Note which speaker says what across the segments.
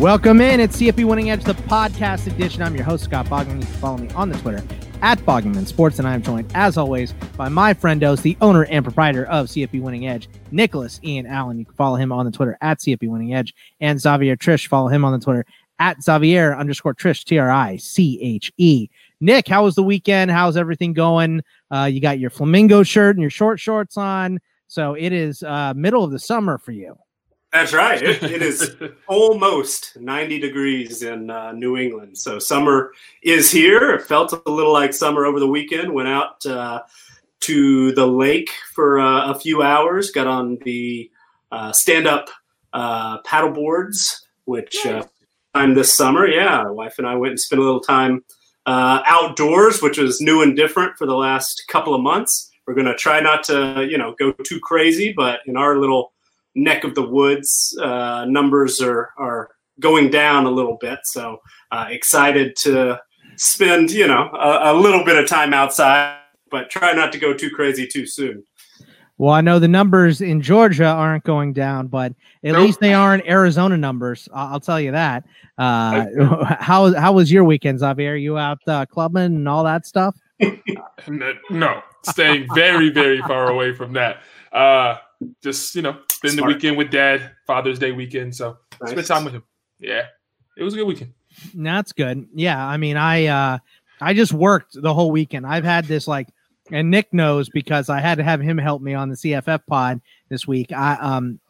Speaker 1: Welcome in. It's CFP Winning Edge, the podcast edition. I'm your host, Scott Bogman. You can follow me on the Twitter at Bogman Sports, and I'm joined, as always, by my friendos, the owner and proprietor of CFP Winning Edge, Nicholas Ian Allen. You can follow him on the Twitter at CFP Winning Edge, and Xavier Triche. Follow him on the Twitter at Xavier underscore Triche, T R I C H E. Nick, how was the weekend? How's everything going? Uh, you got your flamingo shirt and your short shorts on. So it is uh, middle of the summer for you.
Speaker 2: That's right. it, it is almost 90 degrees in uh, New England. So summer is here. It felt a little like summer over the weekend. Went out uh, to the lake for uh, a few hours, got on the uh, stand up uh, paddle boards, which uh, time this summer. Yeah, my wife and I went and spent a little time outdoors, which was new and different for the last couple of months. We're going to try not to, you know, go too crazy, but in our little neck of the woods. Uh, numbers are are going down a little bit, so uh, excited to spend you know a, a, little bit of time outside, but try not to go too crazy too soon.
Speaker 1: Well, I know the numbers in Georgia aren't going down, but at nope. least they are in Arizona numbers. I'll, I'll tell you that. Uh, how how was your weekend, Xavier? You out uh, clubbing and all that stuff?
Speaker 3: no, staying very very far away from that. Uh, just you know, spend Smart. the weekend with dad, Father's Day weekend. So nice. spend time with him. Yeah, it was a good weekend.
Speaker 1: That's good. Yeah, I mean, I uh, I just worked the whole weekend. I've had this like, and Nick knows because I had to have him help me on the CFF pod this week. I um,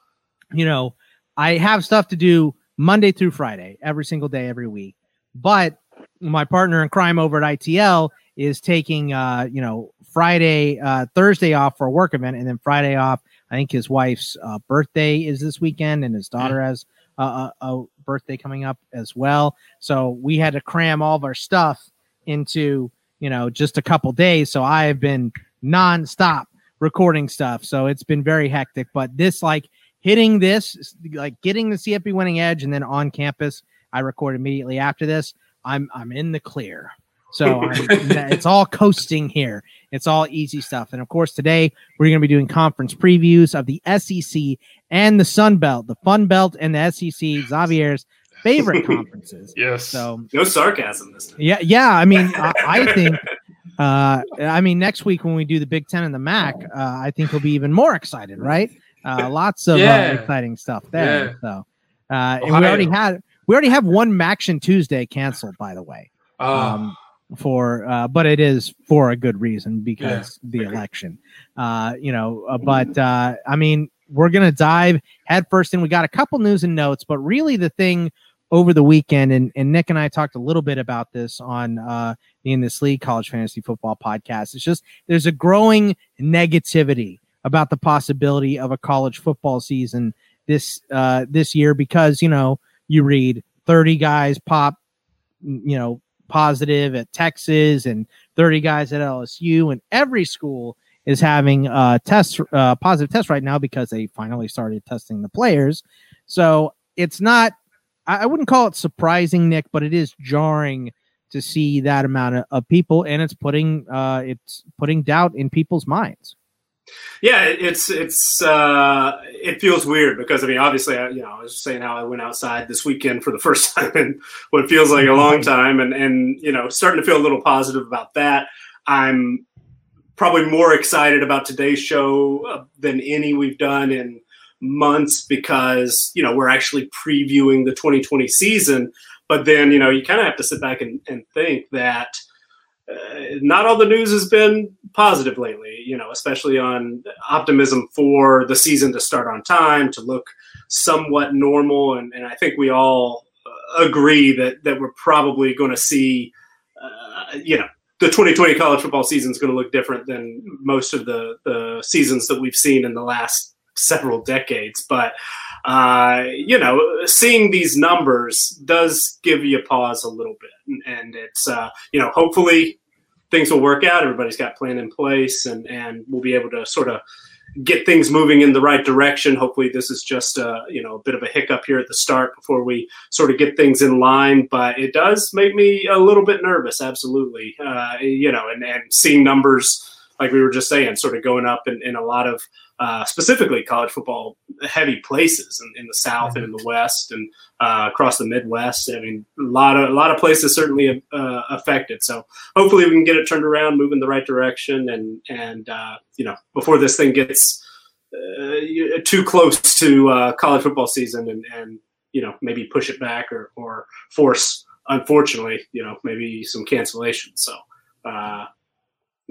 Speaker 1: you know, I have stuff to do Monday through Friday, every single day, every week. But my partner in crime over at ITL is taking uh, you know, Friday, uh, Thursday off for a work event, and then Friday off I think his wife's uh, birthday is this weekend, and his daughter mm. has a, a, birthday coming up as well. So we had to cram all of our stuff into you know just a couple days. So I have been nonstop recording stuff. So it's been very hectic. But this like hitting this, like getting the CFP winning edge, and then on campus, I record immediately after this. I'm I'm in the clear. So it's all coasting here. It's all easy stuff. And of course, today we're going to be doing conference previews of the SEC and the Sun Belt, the Fun Belt and the SEC, Xavier's favorite conferences.
Speaker 3: yes.
Speaker 2: So no sarcasm this time.
Speaker 1: Yeah, yeah. I mean, I, I think. Uh, I mean, next week when we do the Big Ten and the MAC, uh, I think he'll be even more excited, right? Uh, lots of uh, yeah. exciting stuff there. Yeah. So, uh, and we already had we already have one MACtion Tuesday canceled, by the way.
Speaker 3: Oh. Um,
Speaker 1: for uh, but it is for a good reason because yeah. the election. Uh, you know uh, but uh, i mean we're gonna dive headfirst and we got a couple news and notes but really the thing over the weekend and, and nick and i talked a little bit about this on uh, the in this league college fantasy football podcast. It's just there's a growing negativity about the possibility of a college football season this uh, this year because you know you read 30 guys pop you know positive at Texas and 30 guys at LSU, and every school is having uh, tests, uh, positive tests right now because they finally started testing the players. So it's not, I wouldn't call it surprising, Nick, but it is jarring to see that amount of, of people, and it's putting uh, it's putting doubt in people's minds.
Speaker 2: Yeah, it's it's uh, it feels weird because I mean, obviously, I, you know, I was saying how I went outside this weekend for the first time in what feels like a long time, and and you know, starting to feel a little positive about that. I'm probably more excited about today's show uh, than any we've done in months because you know we're actually previewing the 2020 season. But then you know, you kind of have to sit back and, and think that not all the news has been positive lately, you know, especially on optimism for the season to start on time, to look somewhat normal. And, and I think we all uh, agree that, that we're probably going to see, uh, you know, the 2020 college football season is going to look different than most of the, the seasons that we've seen in the last several decades. But, uh, you know, seeing these numbers does give you pause a little bit. And, and it's, uh, you know, hopefully things will work out. Everybody's got plan in place, and and we'll be able to sort of get things moving in the right direction. Hopefully, this is just a you know a bit of a hiccup here at the start before we sort of get things in line. But it does make me a little bit nervous. Absolutely, uh, you know, and and seeing numbers like we were just saying, sort of going up in, in a lot of uh, specifically college football heavy places in, in the South and in the West and uh, across the Midwest. I mean, a lot of a lot of places certainly uh, affected. So hopefully we can get it turned around, move in the right direction, and and uh, you know before this thing gets uh, too close to uh, college football season and and you know maybe push it back or or force unfortunately you know maybe some cancellation. So.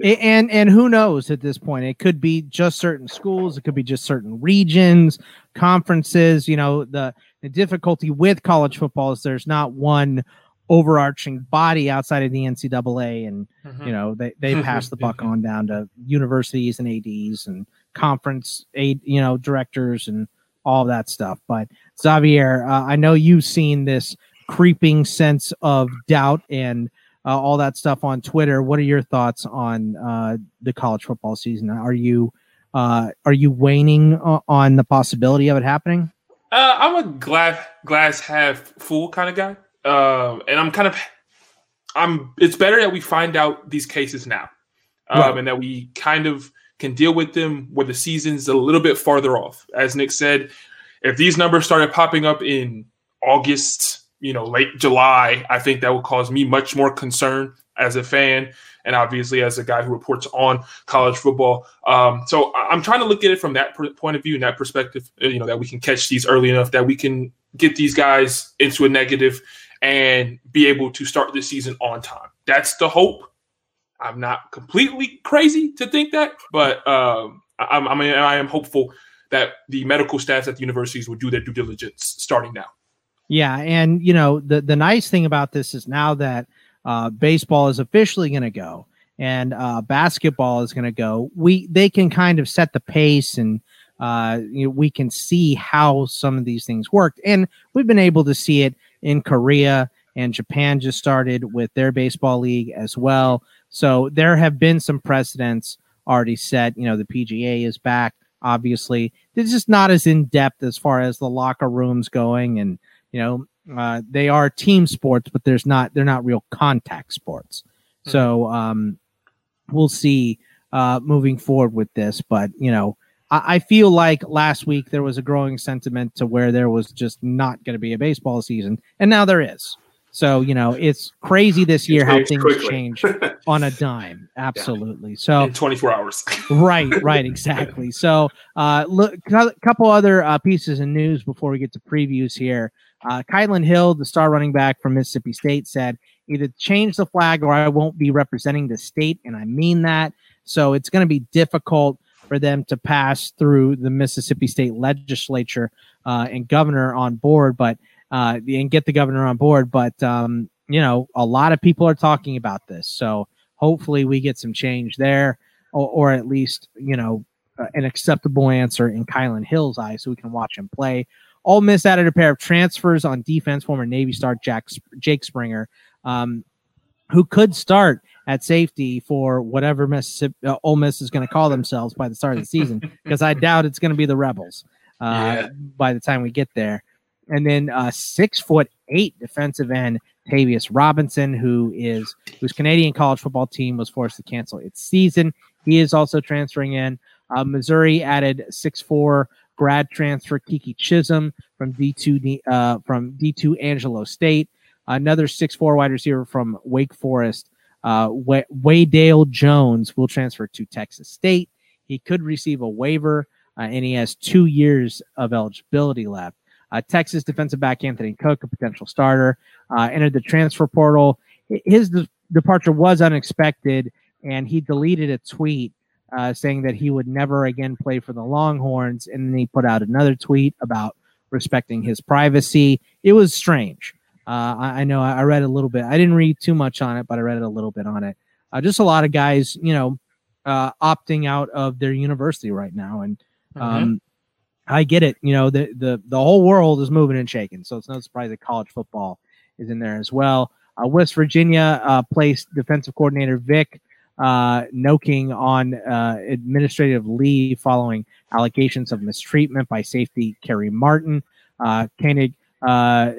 Speaker 1: And and who knows at this point? It could be just certain schools. It could be just certain regions conferences you know the the difficulty with college football is there's not one overarching body outside of the ncaa and mm-hmm. you know they, they pass the buck on down to universities and ads and conference aid you know directors and all that stuff. But xavier uh, i know you've seen this creeping sense of doubt and uh, all that stuff on Twitter. What are your thoughts on uh, the college football season? Are you uh, are you waning on the possibility of it happening?
Speaker 3: Uh, I'm a glass glass half full kind of guy, um, and I'm kind of I'm. It's better that we find out these cases now, um, right. and that we kind of can deal with them where the season's a little bit farther off. As Nick said, if these numbers started popping up in August you know, late July, I think that would cause me much more concern as a fan and obviously as a guy who reports on college football. Um, so I'm trying to look at it from that point of view and that perspective, uh, you know, that we can catch these early enough that we can get these guys into a negative and be able to start the season on time. That's the hope. I'm not completely crazy to think that, but um, I'm, I mean, I am hopeful that the medical staffs at the universities will do their due diligence starting now.
Speaker 1: Yeah, and you know the the nice thing about this is now that uh, baseball is officially going to go and uh, basketball is going to go, we they can kind of set the pace and uh, you know, we can see how some of these things worked, and we've been able to see it in Korea and Japan just started with their baseball league as well. So there have been some precedents already set. You know, the PGA is back. Obviously, it's just not as in depth as far as the locker rooms going and you know, uh, they are team sports, but there's not they're not real contact sports. Mm-hmm. So um, we'll see uh, moving forward with this. But you know, I, I feel like last week there was a growing sentiment to where there was just not going to be a baseball season, and now there is. So you know, it's crazy this year how things quickly. change on a dime. Absolutely. Yeah. So
Speaker 3: in 24 hours.
Speaker 1: right. Right. Exactly. So, uh, look, a couple other uh, pieces of news before we get to previews here. Uh, Kylin Hill, the star running back from Mississippi State, said either change the flag or I won't be representing the state, and I mean that. So it's going to be difficult for them to pass through the Mississippi State legislature uh, and governor on board, but uh, and get the governor on board. But um, you know, a lot of people are talking about this, so hopefully we get some change there, or, or at least you know uh, an acceptable answer in Kylin Hill's eyes, so we can watch him play. Ole Miss added a pair of transfers on defense, former Navy star Jack, Jake Springer, um, who could start at safety for whatever Mississippi uh, Ole Miss is going to call themselves by the start of the season, because I doubt it's going to be the Rebels uh, yeah. by the time we get there. And then uh, six foot eight defensive end Tavius Robinson, who is whose Canadian college football team was forced to cancel its season. He is also transferring in. Uh, Missouri added six four grad transfer Keke Chism from D2 uh, from D2 Angelo State. Another six four wide receiver from Wake Forest, uh, Waydale Jones will transfer to Texas State. He could receive a waiver, uh, and he has two years of eligibility left. Uh, Texas defensive back Anthony Cook, a potential starter, uh, entered the transfer portal. His de- departure was unexpected, and he deleted a tweet uh, saying that he would never again play for the Longhorns. And then he put out another tweet about respecting his privacy. It was strange. Uh, I, I, know I read a little bit. I didn't read too much on it, but I read a little bit on it. Uh, just a lot of guys, you know, uh, opting out of their university right now, and mm-hmm. um. I get it. You know, the the the whole world is moving and shaking, so it's no surprise that college football is in there as well. Uh, West Virginia uh, placed defensive coordinator Vic uh, Koenning on uh, administrative leave following allegations of mistreatment by safety Kerry Martin. Uh, Koenning uh,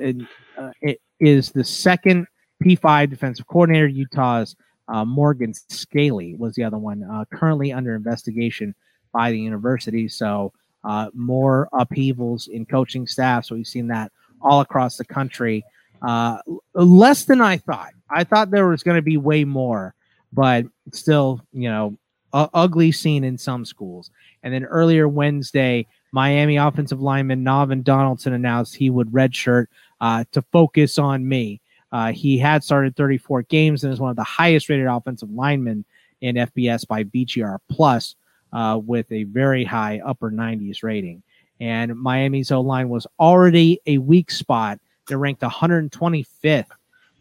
Speaker 1: uh, is the second P5 defensive coordinator. Utah's uh, Morgan Scalley was the other one, uh, currently under investigation by the university. So uh, more upheavals in coaching staff. So we've seen that all across the country. Uh, less than I thought. I thought there was going to be way more, but still, you know, ugly scene in some schools. And then earlier Wednesday, Miami offensive lineman Navaughn Donaldson announced he would redshirt uh, to focus on me. Uh, he had started 34 games and is one of the highest rated offensive linemen in FBS by BGR plus uh, with a very high upper 90s rating. And Miami's O line was already a weak spot. They ranked 125th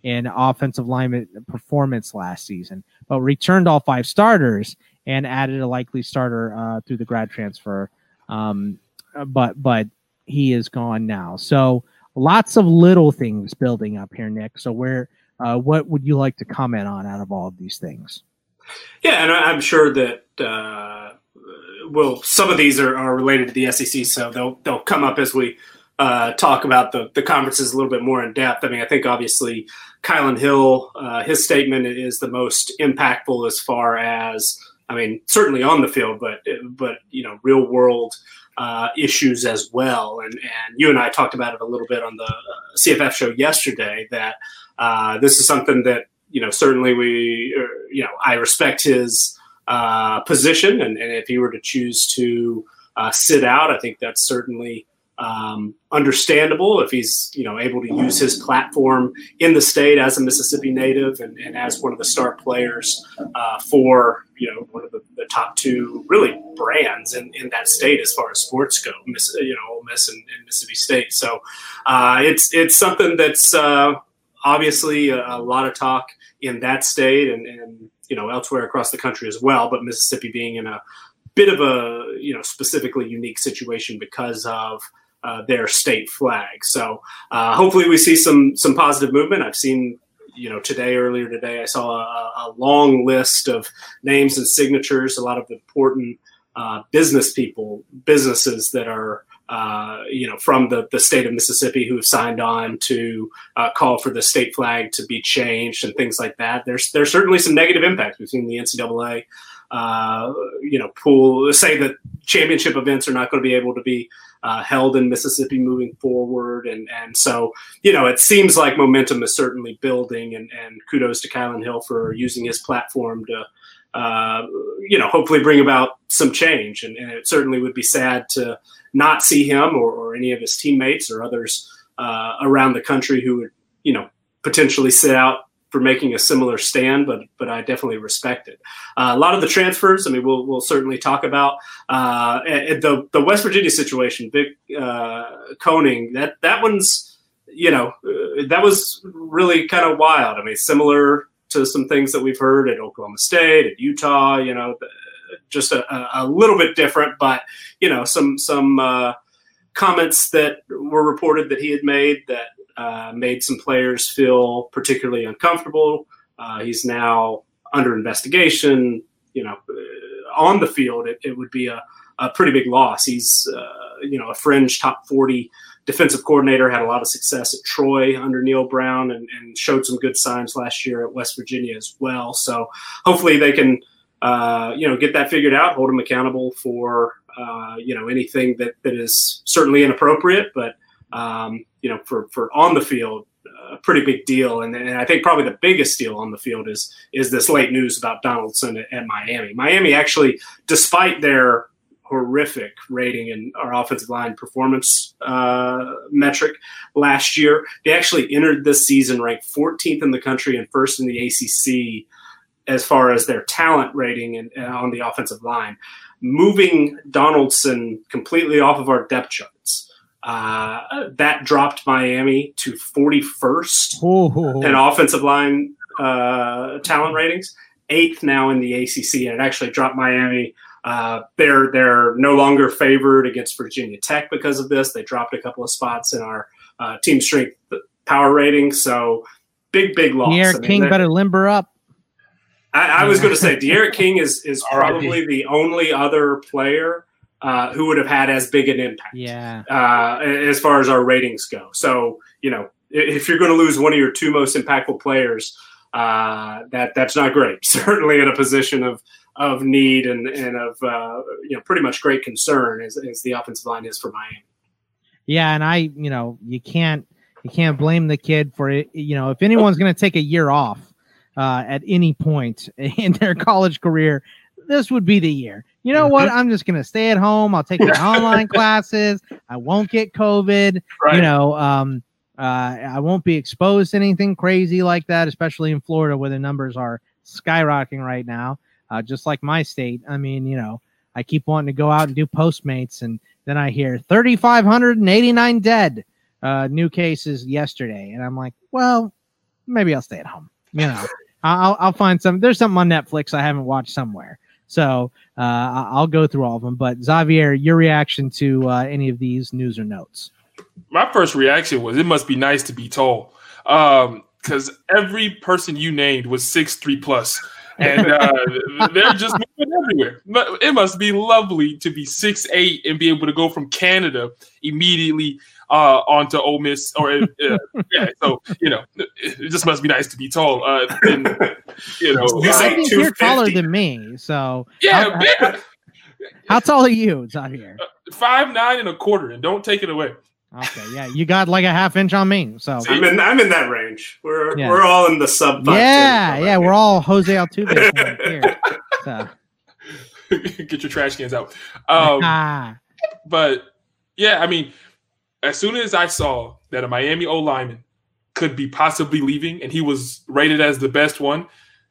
Speaker 1: in offensive lineman performance last season, but returned all five starters and added a likely starter uh, through the grad transfer. Um, but but he is gone now. So lots of little things building up here, Nick. So where uh, what would you like to comment on out of all of these things?
Speaker 2: Yeah, and I'm sure that uh, well, some of these are, are related to the SEC, so they'll they'll come up as we uh, talk about the the conferences a little bit more in depth. I mean, I think obviously Kylin Hill, uh, his statement is the most impactful as far as I mean, certainly on the field, but but you know, real world uh, issues as well. And and you and I talked about it a little bit on the uh, CFF show yesterday. That uh, this is something that you know certainly we uh, you know I respect his uh, position, and, and if he were to choose to uh, sit out, I think that's certainly um, understandable if he's you know able to use his platform in the state as a Mississippi native and, and as one of the star players uh, for you know one of the, the, top two really brands in, in that state as far as sports go, Miss, you know Ole Miss and, and Mississippi State. So uh, it's it's something that's uh, obviously a, a, lot of talk in that state and, and you know elsewhere across the country as well. But Mississippi being in a bit of a you know specifically unique situation because of uh, their state flag. So uh, hopefully we see some some positive movement. I've seen you know today earlier today I saw a, a long list of names and signatures. A lot of important uh, business people, businesses that are. Uh, you know, from the, the state of Mississippi who have signed on to uh, call for the state flag to be changed and things like that. There's there's certainly some negative impacts. We've seen the NCAA, uh, you know, pool say that championship events are not going to be able to be uh, held in Mississippi moving forward. And, and so, you know, it seems like momentum is certainly building. And, and kudos to Kylin Hill for using his platform to, uh, you know, hopefully bring about some change. And, and, it certainly would be sad to not see him or, or any of his teammates or others uh, around the country who would, you know, potentially sit out for making a similar stand, but but I definitely respect it. Uh, a lot of the transfers, I mean, we'll we'll certainly talk about uh, the the West Virginia situation. Vic uh, Koenning, that that one's you know uh, that was really kind of wild. I mean, similar to some things that we've heard at Oklahoma State, at Utah. You know, just a, a little bit different, but you know, some some uh, comments that were reported that he had made that uh, made some players feel particularly uncomfortable. Uh, he's now under investigation. You know, uh, on the field, it, it would be a, a, pretty big loss. He's, uh, you know, a fringe top 40 defensive coordinator, had a lot of success at Troy under Neal Brown and, and showed some good signs last year at West Virginia as well. So hopefully they can, uh, you know, get that figured out, hold them accountable for, uh, you know, anything that, that is certainly inappropriate, but um, you know, for for on the field, a pretty big deal. And, and I think probably the biggest deal on the field is is this late news about Donaldson at, at Miami. Miami actually, despite their horrific rating in our offensive line performance uh, metric last year. They actually entered this season ranked 14th in the country and first in the ACC as far as their talent rating and, uh, on the offensive line. Moving Donaldson completely off of our depth charts uh, that dropped Miami to 41st Ooh. in offensive line uh, talent ratings, eighth now in the ACC, and it actually dropped Miami. Uh, they're they're no longer favored against Virginia Tech because of this. They dropped a couple of spots in our uh, team strength power rating. So big big loss.
Speaker 1: D'Eriq I mean, King better limber up.
Speaker 2: I, I was going to say D'Eriq King is is probably the only other player uh, who would have had as big an impact.
Speaker 1: Yeah.
Speaker 2: Uh, as far as our ratings go. So, you know, if you're going to lose one of your two most impactful players, uh, that that's not great. Certainly in a position of of need and and of uh, you know pretty much great concern as, as the offensive line is for Miami.
Speaker 1: Yeah, and I you know you can't you can't blame the kid for it. You know if anyone's going to take a year off uh, at any point in their college career, this would be the year. You know what? Mm-hmm. I'm just gonna stay at home. I'll take my online classes. I won't get COVID. Right. You know, um, uh, I won't be exposed to anything crazy like that, especially in Florida where the numbers are skyrocketing right now. Uh, just like my state. I mean, you know, I keep wanting to go out and do Postmates, and then I hear 3,589 dead uh, new cases yesterday, and I'm like, well, maybe I'll stay at home. You know, I'll I'll find some. There's something on Netflix I haven't watched somewhere. So uh, I'll go through all of them. But Xavier, your reaction to uh, any of these news or notes?
Speaker 3: My first reaction was it must be nice to be tall, because um, every person you named was six three plus, and uh, they're just moving everywhere. It must be lovely to be six eight and be able to go from Canada immediately uh, onto Ole Miss. Or uh, yeah, so you know, it just must be nice to be tall. Uh, and, you know,
Speaker 1: I think you're taller than me. So
Speaker 3: yeah,
Speaker 1: how, how, how tall are you, Xavier?
Speaker 3: Uh, five nine and a quarter, and don't take it away.
Speaker 1: Okay, yeah, you got like a half inch on me. So
Speaker 2: I'm in I'm in that range. We're yeah. we're all in the sub.
Speaker 1: Yeah, yeah, we're all Jose Altuve here. So.
Speaker 3: Get your trash cans out. Um, ah. but yeah, I mean, as soon as I saw that a Miami O lineman could be possibly leaving and he was rated as the best one,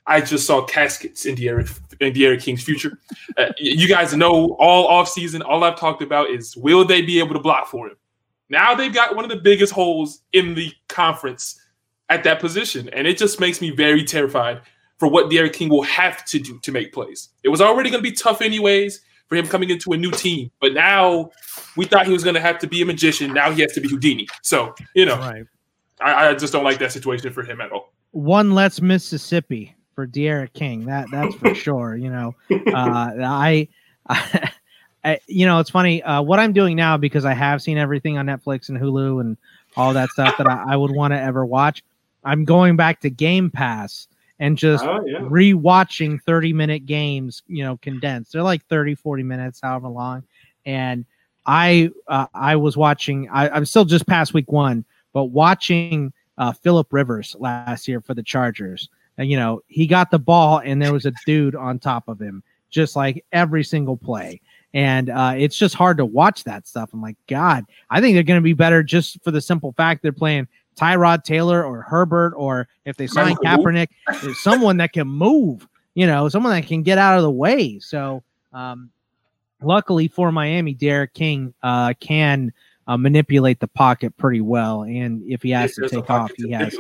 Speaker 3: I just saw caskets in D'Eriq, in D'Eriq King's future. Uh, you guys know all offseason, all I've talked about is will they be able to block for him? Now they've got one of the biggest holes in the conference at that position. And it just makes me very terrified for what D'Eriq King will have to do to make plays. It was already going to be tough, anyways for him coming into a new team. But now we thought he was going to have to be a magician. Now he has to be Houdini. So, you know, right. I, I just don't like that situation for him at all.
Speaker 1: One less Mississippi for D'Eriq King. That that's for sure. You know, uh, I, I, you know, it's funny. Uh, what I'm doing now because I have seen everything on Netflix and Hulu and all that stuff that I, I would want to ever watch. I'm going back to Game Pass and just oh, yeah. rewatching 30 minute games, you know, condensed. They're like 30, 40 minutes, however long. And I uh, I was watching, I, I'm still just past week one, but watching uh, Philip Rivers last year for the Chargers. And, you know, he got the ball and there was a dude on top of him, just like every single play. And uh, it's just hard to watch that stuff. I'm like, God, I think they're going to be better just for the simple fact they're playing Tyrod Taylor or Herbert, or if they sign Kaepernick, someone that can move, you know, someone that can get out of the way. So, um, luckily for Miami, D'Eriq King uh, can uh, manipulate the pocket pretty well. And if he has to take off, he has.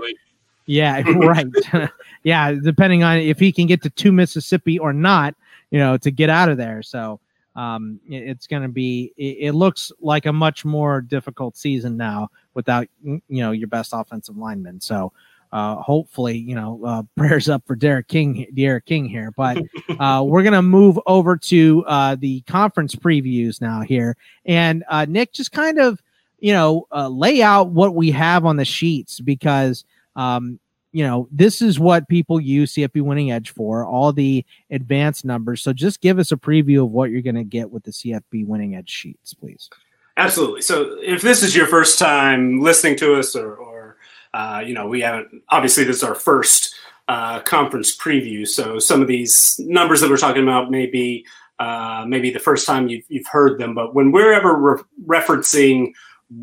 Speaker 1: Yeah, right. yeah, depending on if he can get to two Mississippi or not, you know, to get out of there. So, um, it, it's going to be. It, it, looks like a much more difficult season now without you know your best offensive lineman. So uh, hopefully, you know, uh, prayers up for D'Eriq King, D'Eriq King here. But uh, we're gonna move over to uh, the conference previews now here, and uh, Nick just kind of, you know, uh, lay out what we have on the sheets because, um, you know, this is what people use CFP Winning Edge for, all the advanced numbers. So just give us a preview of what you're gonna get with the CFP Winning Edge sheets, please.
Speaker 2: Absolutely. So if this is your first time listening to us, or, or uh, you know, we haven't obviously this is our first uh, conference preview. So some of these numbers that we're talking about may be uh, maybe the first time you've, you've heard them, but when we're ever re- referencing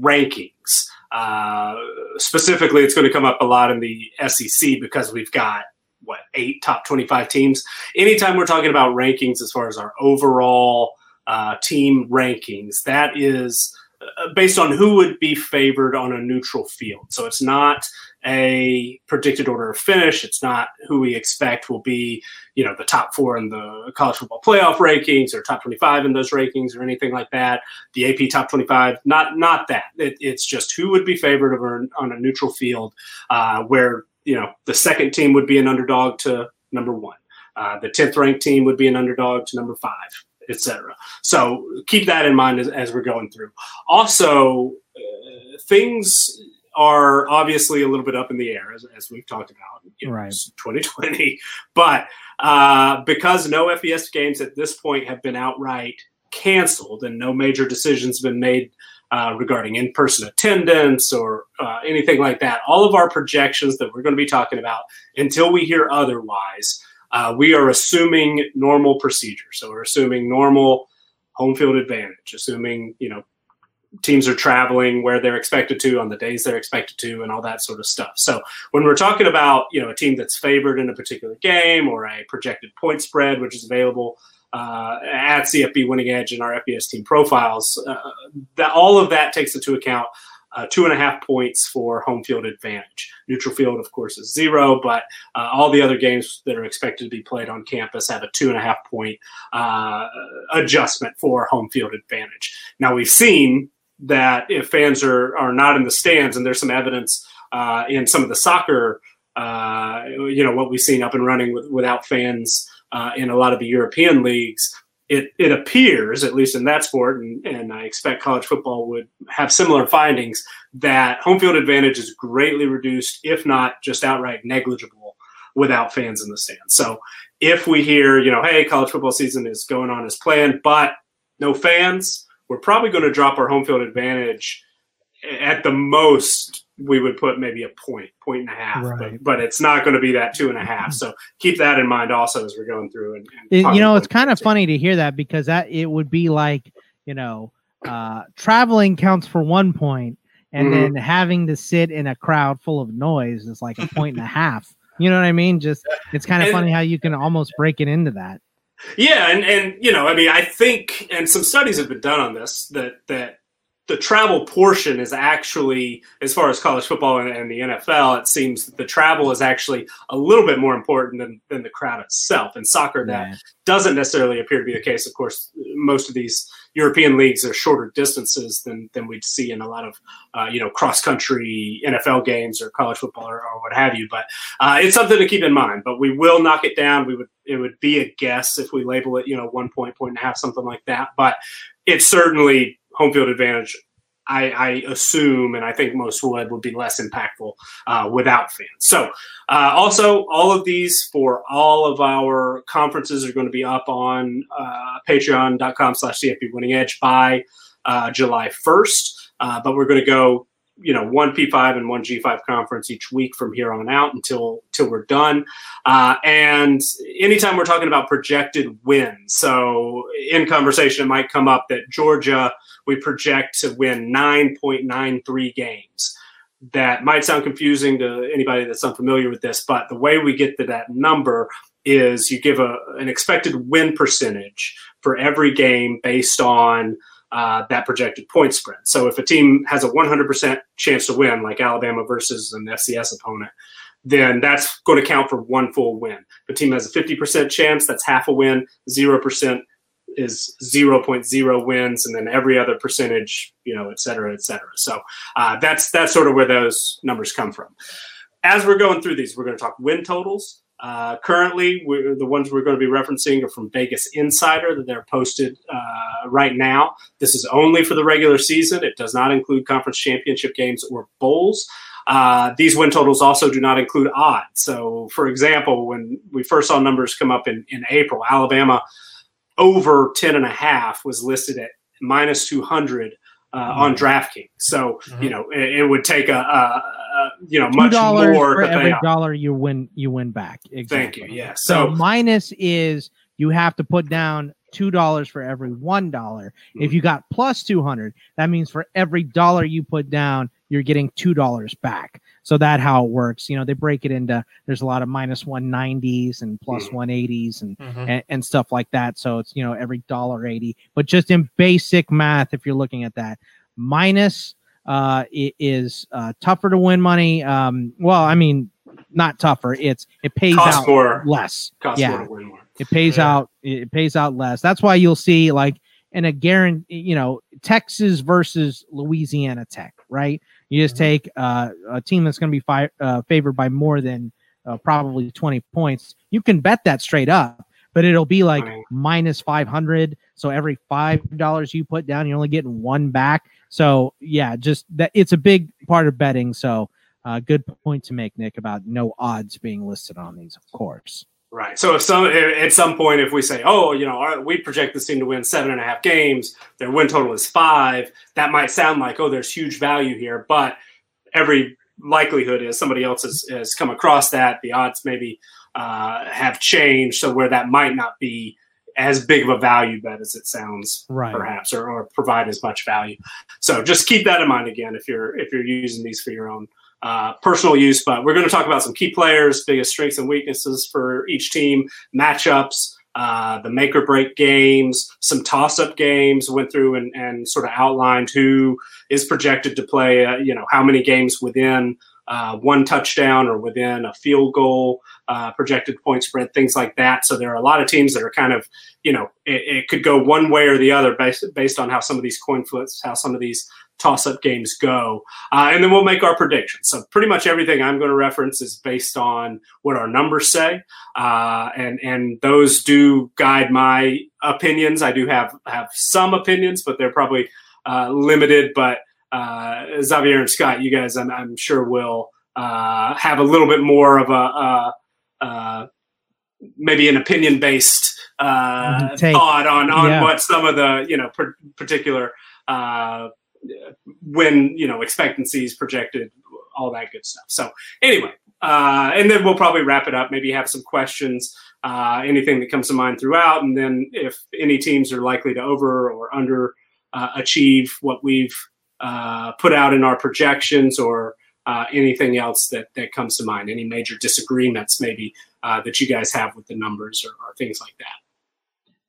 Speaker 2: rankings, uh, specifically, it's going to come up a lot in the SEC because we've got what eight top 25 teams. Anytime we're talking about rankings as far as our overall uh, team rankings. That is uh, based on who would be favored on a neutral field. So it's not a predicted order of finish. It's not who we expect will be, you know, the top four in the college football playoff rankings or top 25 in those rankings or anything like that. The AP top 25, not not that. It, it's just who would be favored over on a neutral field, uh, where you know the second team would be an underdog to number one. Uh, the 10th ranked team would be an underdog to number five etc. So keep that in mind as, as we're going through. Also, uh, things are obviously a little bit up in the air, as, as we've talked about.
Speaker 1: Know, right.
Speaker 2: 2020. But uh, because no FBS games at this point have been outright canceled and no major decisions have been made uh, regarding in person attendance or uh, anything like that, all of our projections that we're going to be talking about until we hear otherwise, uh, we are assuming normal procedure. So we're assuming normal home field advantage, assuming, you know, teams are traveling where they're expected to on the days they're expected to and all that sort of stuff. So when we're talking about, you know, a team that's favored in a particular game or a projected point spread, which is available uh, at CFB Winning Edge in our FBS team profiles, uh, that all of that takes into account uh, two and a half points for home field advantage. Neutral field, of course, is zero, but uh, all the other games that are expected to be played on campus have a two and a half point uh, adjustment for home field advantage. Now, we've seen that if fans are, are not in the stands, and there's some evidence uh, in some of the soccer, uh, you know, what we've seen up and running with, without fans uh, in a lot of the European leagues, it, it appears, at least in that sport, and, and I expect college football would have similar findings, that home field advantage is greatly reduced, if not just outright negligible, without fans in the stands. So if we hear, you know, hey, college football season is going on as planned, but no fans, we're probably going to drop our home field advantage at the most we would put maybe a point, point and a half, right. but, but it's not going to be that two and a half. So keep that in mind also as we're going through. And,
Speaker 1: and you know, it's kind of funny to hear that because that it would be like, you know, uh, traveling counts for one point, and mm-hmm. then having to sit in a crowd full of noise is like a point and a half. You know what I mean? Just it's kind of funny how you can almost break it into that.
Speaker 2: Yeah, and and you know, I mean, I think, and some studies have been done on this that that the travel portion is actually, as far as college football and, and, the NFL, it seems that the travel is actually a little bit more important than, than the crowd itself. In soccer, that doesn't necessarily appear to be the case. Of course, most of these European leagues are shorter distances than than we'd see in a lot of uh, you know cross country NFL games or college football or, or what have you. But uh, it's something to keep in mind. But we will knock it down. We would it would be a guess if we label it you know one point point and a half something like that. But it's certainly home field advantage I, I, assume, and I think most would, would be less impactful uh, without fans. So, uh, also, all of these for all of our conferences are going to be up on uh, patreon.com slash CFB Winning Edge by uh, July 1st. Uh, but we're going to go you know one P5 and one G5 conference each week from here on out until until we're done. Uh, and anytime we're talking about projected wins, so in conversation it might come up that Georgia we project to win 9.93 games. That might sound confusing to anybody that's unfamiliar with this, but the way we get to that number is you give a, an expected win percentage for every game based on uh, that projected point spread. So if a team has a 100% chance to win, like Alabama versus an FCS opponent, then that's going to count for one full win. If a team has a 50% chance, that's half a win. 0% is 0.0 wins, and then every other percentage, you know, et cetera, et cetera. So uh, that's that's sort of where those numbers come from. As we're going through these, we're going to talk win totals. Uh, currently, the ones we're going to be referencing are from Vegas Insider that they're posted uh, right now. This is only for the regular season. It does not include conference championship games or bowls. Uh, these win totals also do not include odds. So, for example, when we first saw numbers come up in, in April, Alabama over 10 and a half was listed at minus 200 uh, mm-hmm. on DraftKings. So, mm-hmm. you know, it, it, would take a, a, a you know, much more
Speaker 1: for every dollar you win, you win back.
Speaker 2: Exactly. Thank you. Yeah.
Speaker 1: So, so minus is you have to put down two dollars for every one dollar. Mm-hmm. If you got plus two hundred, that means for every dollar you put down, you're getting two dollars back. So that how it works. You know, they break it into there's a lot of minus 190s and plus 180s and, mm-hmm. and, and stuff like that. So it's you know every dollar 80. But just in basic math, if you're looking at that, minus uh, it is uh, tougher to win money. Um, well, I mean, not tougher. It's it pays Cost out more. less.
Speaker 2: Cost yeah. More
Speaker 1: it pays yeah. out. It pays out less. That's why you'll see like in a guarantee, you know, Texas versus Louisiana Tech, right? You just mm-hmm. take uh, a team that's going to be fi- uh, favored by more than uh, probably 20 points. You can bet that straight up. but it'll be like minus 500. So every $5 you put down, you're only getting one back. So yeah, just that it's a big part of betting. So uh, good point to make, Nick, about no odds being listed on these, of course.
Speaker 2: Right. So if some at some point, if we say, oh, you know, our, we project this team to win seven and a half games, their win total is five, that might sound like, oh, there's huge value here. But every likelihood is somebody else has, has come across that. The odds maybe uh, have changed, so where that might not be as big of a value bet as it sounds,
Speaker 1: right.
Speaker 2: perhaps, or, or provide as much value. So just keep that in mind again if you're if you're using these for your own uh, personal use, but we're going to talk about some key players, biggest strengths and weaknesses for each team, matchups, uh, the make or break games, some toss up games. Went through and, and sort of outlined who is projected to play, uh, you know, how many games within uh, one touchdown or within a field goal, uh, projected point spread, things like that. So there are a lot of teams that are kind of, you know, it, it could go one way or the other based, based on how some of these coin flips, how some of these toss up games go. Uh, and then we'll make our predictions. So pretty much everything I'm going to reference is based on what our numbers say. Uh, and, and those do guide my opinions. I do have, have some opinions, but they're probably uh, limited. But uh, Xavier and Scott, you guys, I'm, I'm sure will uh, have a little bit more of a, uh, maybe an opinion based thought on, on yeah. what some of the, you know, per- particular uh, when you know expectancies projected, all that good stuff. So anyway, uh, and then we'll probably wrap it up. Maybe have some questions, uh, anything that comes to mind throughout, and then if any teams are likely to over or under uh, achieve what we've uh, put out in our projections, or uh, anything else that that comes to mind, any major disagreements maybe uh, that you guys have with the numbers or, or things like that.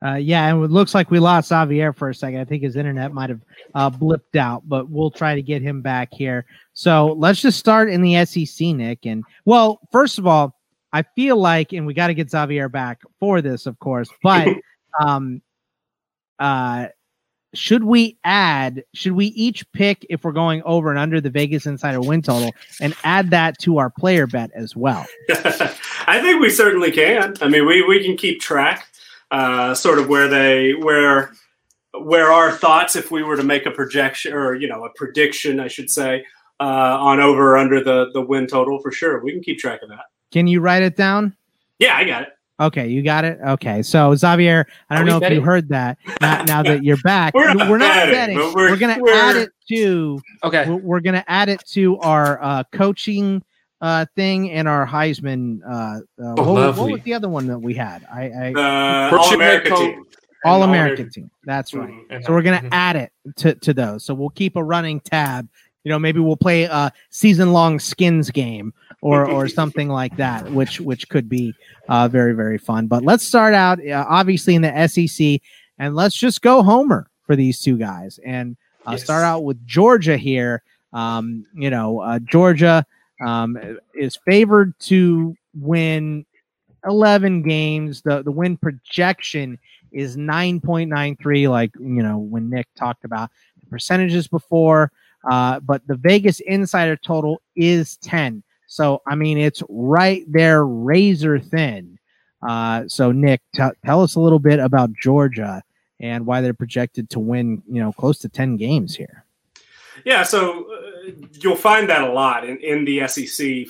Speaker 1: Uh, yeah, and it looks like we lost Xavier for a second. I think his internet might have uh, blipped out, but we'll try to get him back here. So let's just start in the SEC, Nick. And well, first of all, I feel like, and we got to get Xavier back for this, of course, but um, uh, should we add, should we each pick if we're going over and under the Vegas Insider win total and add that to our player bet as well?
Speaker 2: I think we certainly can. I mean, we, we can keep track uh, sort of where they where where our thoughts if we were to make a projection or you know a prediction I should say uh, on over or under the the win total for sure. We can keep track of that.
Speaker 1: Can you write it down?
Speaker 2: Yeah, I got it.
Speaker 1: Okay, you got it. Okay, so Xavier, I don't know betting? if you heard that. Now, now that you're back, we're not, we're not betting. betting. We're, we're, gonna we're, add it to.
Speaker 3: Okay,
Speaker 1: we're, we're, gonna add it to our uh, coaching uh, thing and our Heisman. Uh, uh, oh, what, what, was the other one that we had? I,
Speaker 2: I All American team.
Speaker 1: All American team. That's right. Mm-hmm. So we're gonna mm-hmm. add it to, to those. So we'll keep a running tab. You know, maybe we'll play a season long skins game or or something like that, which which could be uh, very very fun. But let's start out uh, obviously in the SEC, and let's just go Homer for these two guys and uh, yes. start out with Georgia here. Um, you know, uh, Georgia um, is favored to win 11 games. The the win projection is 9.93, like you know when Nick talked about the percentages before. Uh, but the Vegas insider total is 10. So I mean it's right there, razor thin. Uh, so Nick, t- tell us a little bit about Georgia and why they're projected to win, you know, close to 10 games here.
Speaker 2: Yeah, so uh, you'll find that a lot in, in the SEC.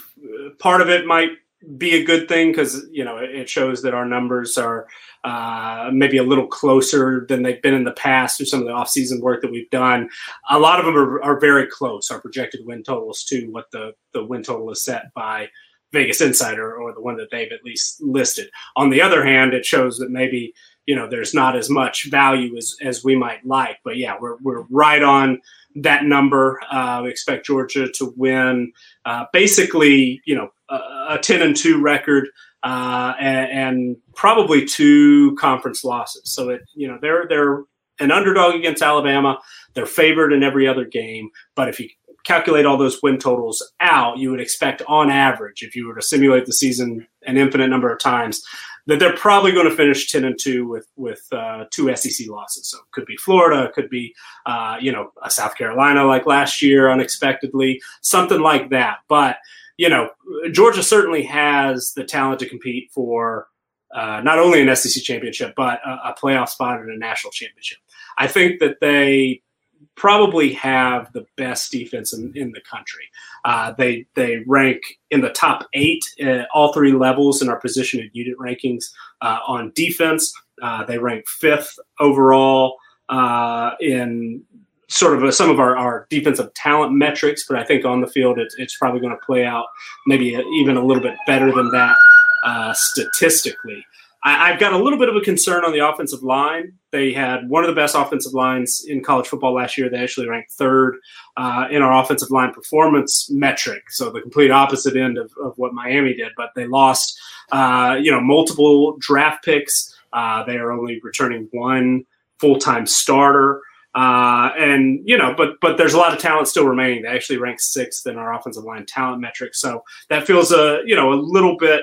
Speaker 2: Part of it might be a good thing because you know it shows that our numbers are uh, maybe a little closer than they've been in the past through some of the offseason work that we've done. A lot of them are, are very close. Our projected win totals to what the the win total is set by Vegas Insider or the one that they've at least listed. On the other hand, it shows that maybe you know there's not as much value as as we might like. But yeah, we're we're right on that number. Uh, we expect Georgia to win uh, basically, you know, a, a, 10 and 2 record uh, and, and, probably two conference losses. So it, you know, they're they're an underdog against Alabama. They're favored in every other game. But if you calculate all those win totals out, you would expect on average, if you were to simulate the season an infinite number of times, that they're probably going to finish 10 and 2 with with uh, two SEC losses. So it could be Florida, could be uh, you know a South Carolina like last year unexpectedly, something like that. But you know Georgia certainly has the talent to compete for uh, not only an SEC championship, but a, a playoff spot and a national championship. I think that they probably have the best defense in, in the country. Uh, they they rank in the top eight at all three levels in our position and unit rankings uh, on defense. Uh, they rank fifth overall uh, in sort of a, some of our, our defensive talent metrics, but I think on the field it's, it's probably going to play out maybe even a little bit better than that uh, statistically. I, have got a little bit of a concern on the offensive line. They had one of the best offensive lines in college football last year. They actually ranked third uh, in our offensive line performance metric, so the complete opposite end of, of what Miami did. But they lost, uh, you know, multiple draft picks. Uh, they are only returning one full time starter. Uh, and you know, but but there's a lot of talent still remaining. They actually rank sixth in our offensive line talent metric, so that feels a you know a little bit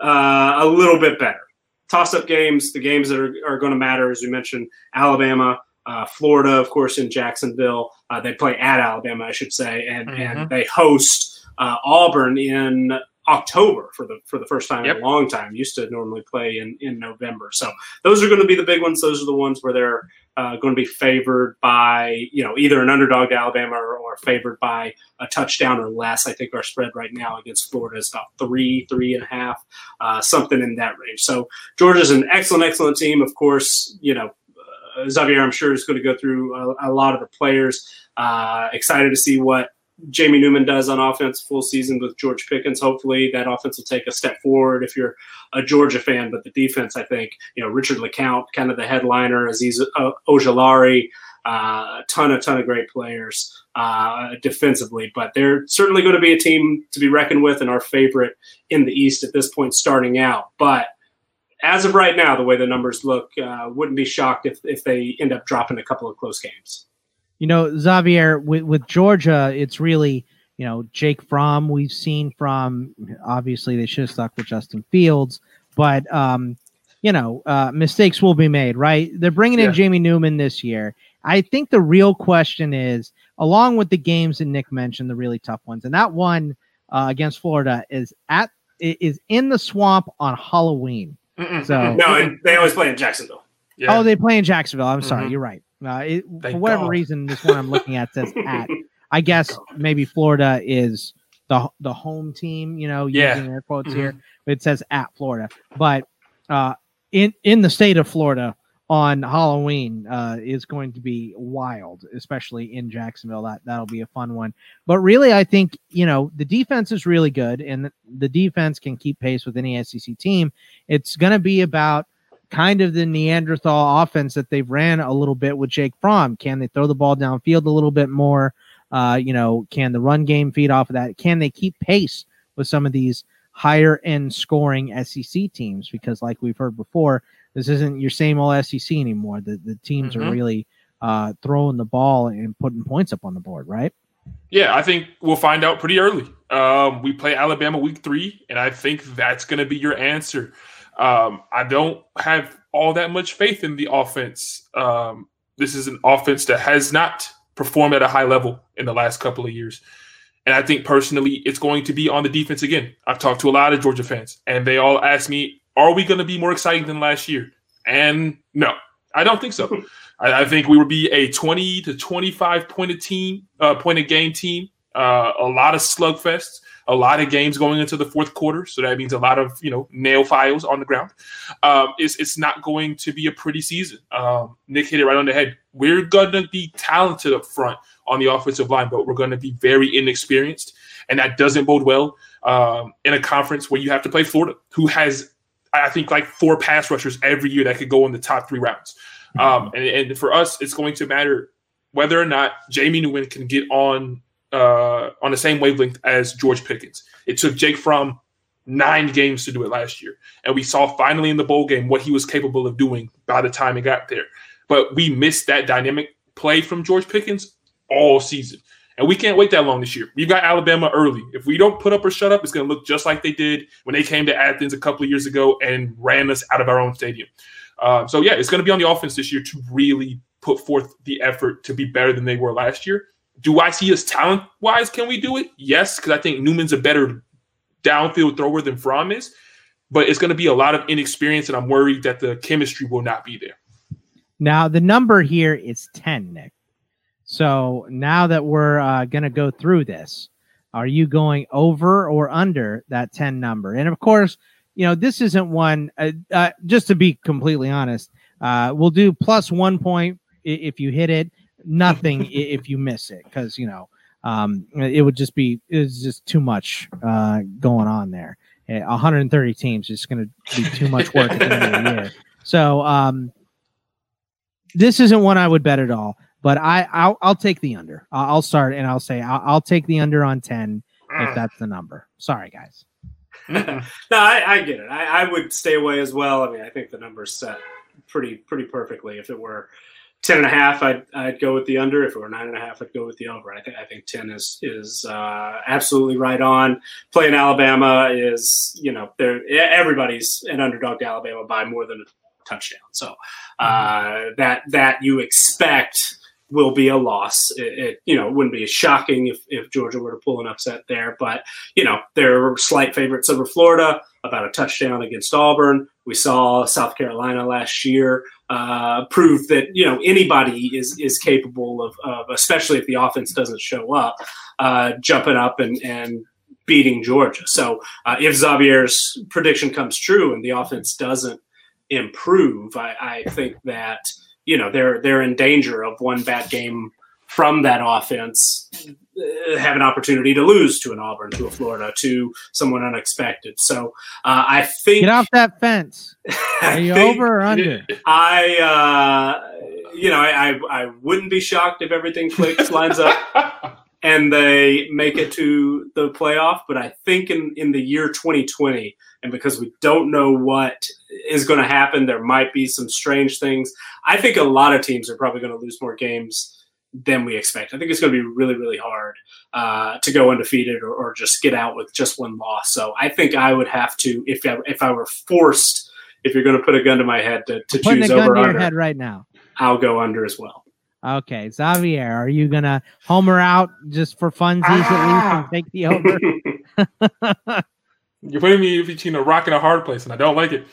Speaker 2: uh, a little bit better. Toss up games, the games that are, are going to matter, as you mentioned, Alabama, uh, Florida, of course, in Jacksonville. Uh, they play at Alabama, I should say, and mm-hmm. and they host uh, Auburn in October for the for the first time yep. in a long time. Used to normally play in in November. So those are going to be the big ones. Those are the ones where they're uh, going to be favored by you know either an underdog to Alabama or, or, favored by a touchdown or less. I think our spread right now against Florida is about three, three and a half, uh, something in that range. So Georgia's an excellent, excellent team. Of course, you know uh, Xavier, I'm sure is going to go through a, a lot of the players. Uh, excited to see what Jamie Newman does on offense full season with George Pickens. Hopefully that offense will take a step forward if you're a Georgia fan. But the defense, I think, you know, Richard LeCounte, kind of the headliner, Azeez uh, Ojulari, a uh, ton, a ton of great players uh, defensively. But they're certainly going to be a team to be reckoned with and our favorite in the East at this point starting out. But as of right now, the way the numbers look, uh, wouldn't be shocked if, if they end up dropping a couple of close games
Speaker 1: you know, Xavier with, with Georgia, it's really you know Jake Fromm. We've seen from obviously they should have stuck with Justin Fields, but um, you know uh, mistakes will be made. Right? They're bringing in yeah. Jamie Newman this year. I think the real question is, along with the games that Nick mentioned, the really tough ones, and that one uh, against Florida is at is in the swamp on Halloween.
Speaker 2: Mm-mm. So no, they always play in Jacksonville.
Speaker 1: Yeah. Oh, they play in Jacksonville. I'm sorry, mm-hmm. you're right. Uh, it, for whatever God. reason, this one I'm looking at says at. I guess maybe Florida is the the home team. You know, yeah. using air quotes mm-hmm. here, but it says at Florida. But uh, in in the state of Florida on Halloween uh, is going to be wild, especially in Jacksonville. That that'll be a fun one. But really, I think you know the defense is really good, and the defense can keep pace with any SEC team. It's going to be about kind of the Neanderthal offense that they've ran a little bit with Jake Fromm. Can they throw the ball downfield a little bit more? Uh, you know, can the run game feed off of that? Can they keep pace with some of these higher end scoring SEC teams? Because, like we've heard before, this isn't your same old SEC anymore. The the teams mm-hmm. are really uh, throwing the ball and putting points up on the board, right?
Speaker 3: Yeah, I think we'll find out pretty early. Um, we play Alabama week three, and I think that's going to be your answer. Um, I don't have all that much faith in the offense. Um, this is an offense that has not performed at a high level in the last couple of years. And I think personally, it's going to be on the defense again. I've talked to a lot of Georgia fans, and they all ask me, Are we going to be more exciting than last year? And no, I don't think so. I, I, think we will be a 20 to 25 point team, uh, point a game team, uh, a lot of slugfests a lot of games going into the fourth quarter, so that means a lot of you know nail files on the ground. Um, it's it's not going to be a pretty season. Um, Nick hit it right on the head. We're gonna be talented up front on the offensive line, but we're gonna be very inexperienced, and that doesn't bode well um, in a conference where you have to play Florida, who has I think like four pass rushers every year that could go in the top three rounds. Um, and, and for us, it's going to matter whether or not Jamie Newman can get on uh, on the same wavelength as George Pickens. It took Jake Fromm nine games to do it last year, and we saw finally in the bowl game what he was capable of doing by the time he got there. But we missed that dynamic play from George Pickens all season. And we can't wait that long this year. We've got Alabama early. If we don't put up or shut up, it's going to look just like they did when they came to Athens a couple of years ago and ran us out of our own stadium. Uh, so, yeah, it's going to be on the offense this year to really put forth the effort to be better than they were last year. Do I see us talent wise? Can we do it? Yes, because I think Newman's a better downfield thrower than Fromm is. but it's going to be a lot of inexperience, and I'm worried that the chemistry will not be there.
Speaker 1: Now, the number here is 10, Nick. So now that we're uh, going to go through this, are you going over or under that 10 number? And of course, you know, this isn't one, uh, uh, just to be completely honest, uh, we'll do plus one point if you hit it, nothing if you miss it, because, you know, um, it would just be, it's just too much uh, going on there. 130 teams is going to be too much work at the end of the year. So, um, this isn't one I would bet at all. But I I'll, I'll take the under. I'll start and I'll say I'll, I'll take the under on ten if mm. that's the number. Sorry, guys.
Speaker 2: no, I, I, get it. I, I, would stay away as well. I mean, I think the number's set pretty pretty perfectly. If it were ten and a half, I'd I'd go with the under. If it were nine and a half, I'd go with the over. I think I think ten is is uh, absolutely right on. Playing Alabama is you know everybody's an underdog to Alabama by more than a touchdown. So uh, mm-hmm. that that you expect will be a loss. It, it, you know wouldn't be shocking if, if Georgia were to pull an upset there, but you know they're slight favorites over Florida, about a touchdown against Auburn. We saw South Carolina last year uh, prove that you know anybody is is capable of, of especially if the offense doesn't show up, uh, jumping up and and beating Georgia. So uh, if Xavier's prediction comes true and the offense doesn't improve, I, I think that you know they're they're in danger of one bad game from that offense have an opportunity to lose to an Auburn, to a Florida, to someone unexpected. So uh, I think
Speaker 1: get off that fence. Are you over or under?
Speaker 2: I, uh, you know, I, I, I wouldn't be shocked if everything clicks, lines up, and they make it to the playoff. But I think in in the year 2020, and because we don't know what is going to happen, there might be some strange things. I think a lot of teams are probably going to lose more games than we expect. I think it's going to be really, really hard uh, to go undefeated or, or, just get out with just one loss. So I think I would have to, if I, if I were forced, if you're going to put a gun to my head to, to choose
Speaker 1: a gun
Speaker 2: over
Speaker 1: to
Speaker 2: under,
Speaker 1: your head right now,
Speaker 2: I'll go under as well.
Speaker 1: Okay, Xavier, are you gonna homer out just for funsies ah! at least and take the over?
Speaker 3: You're putting me between a rock and a hard place, and I don't like it.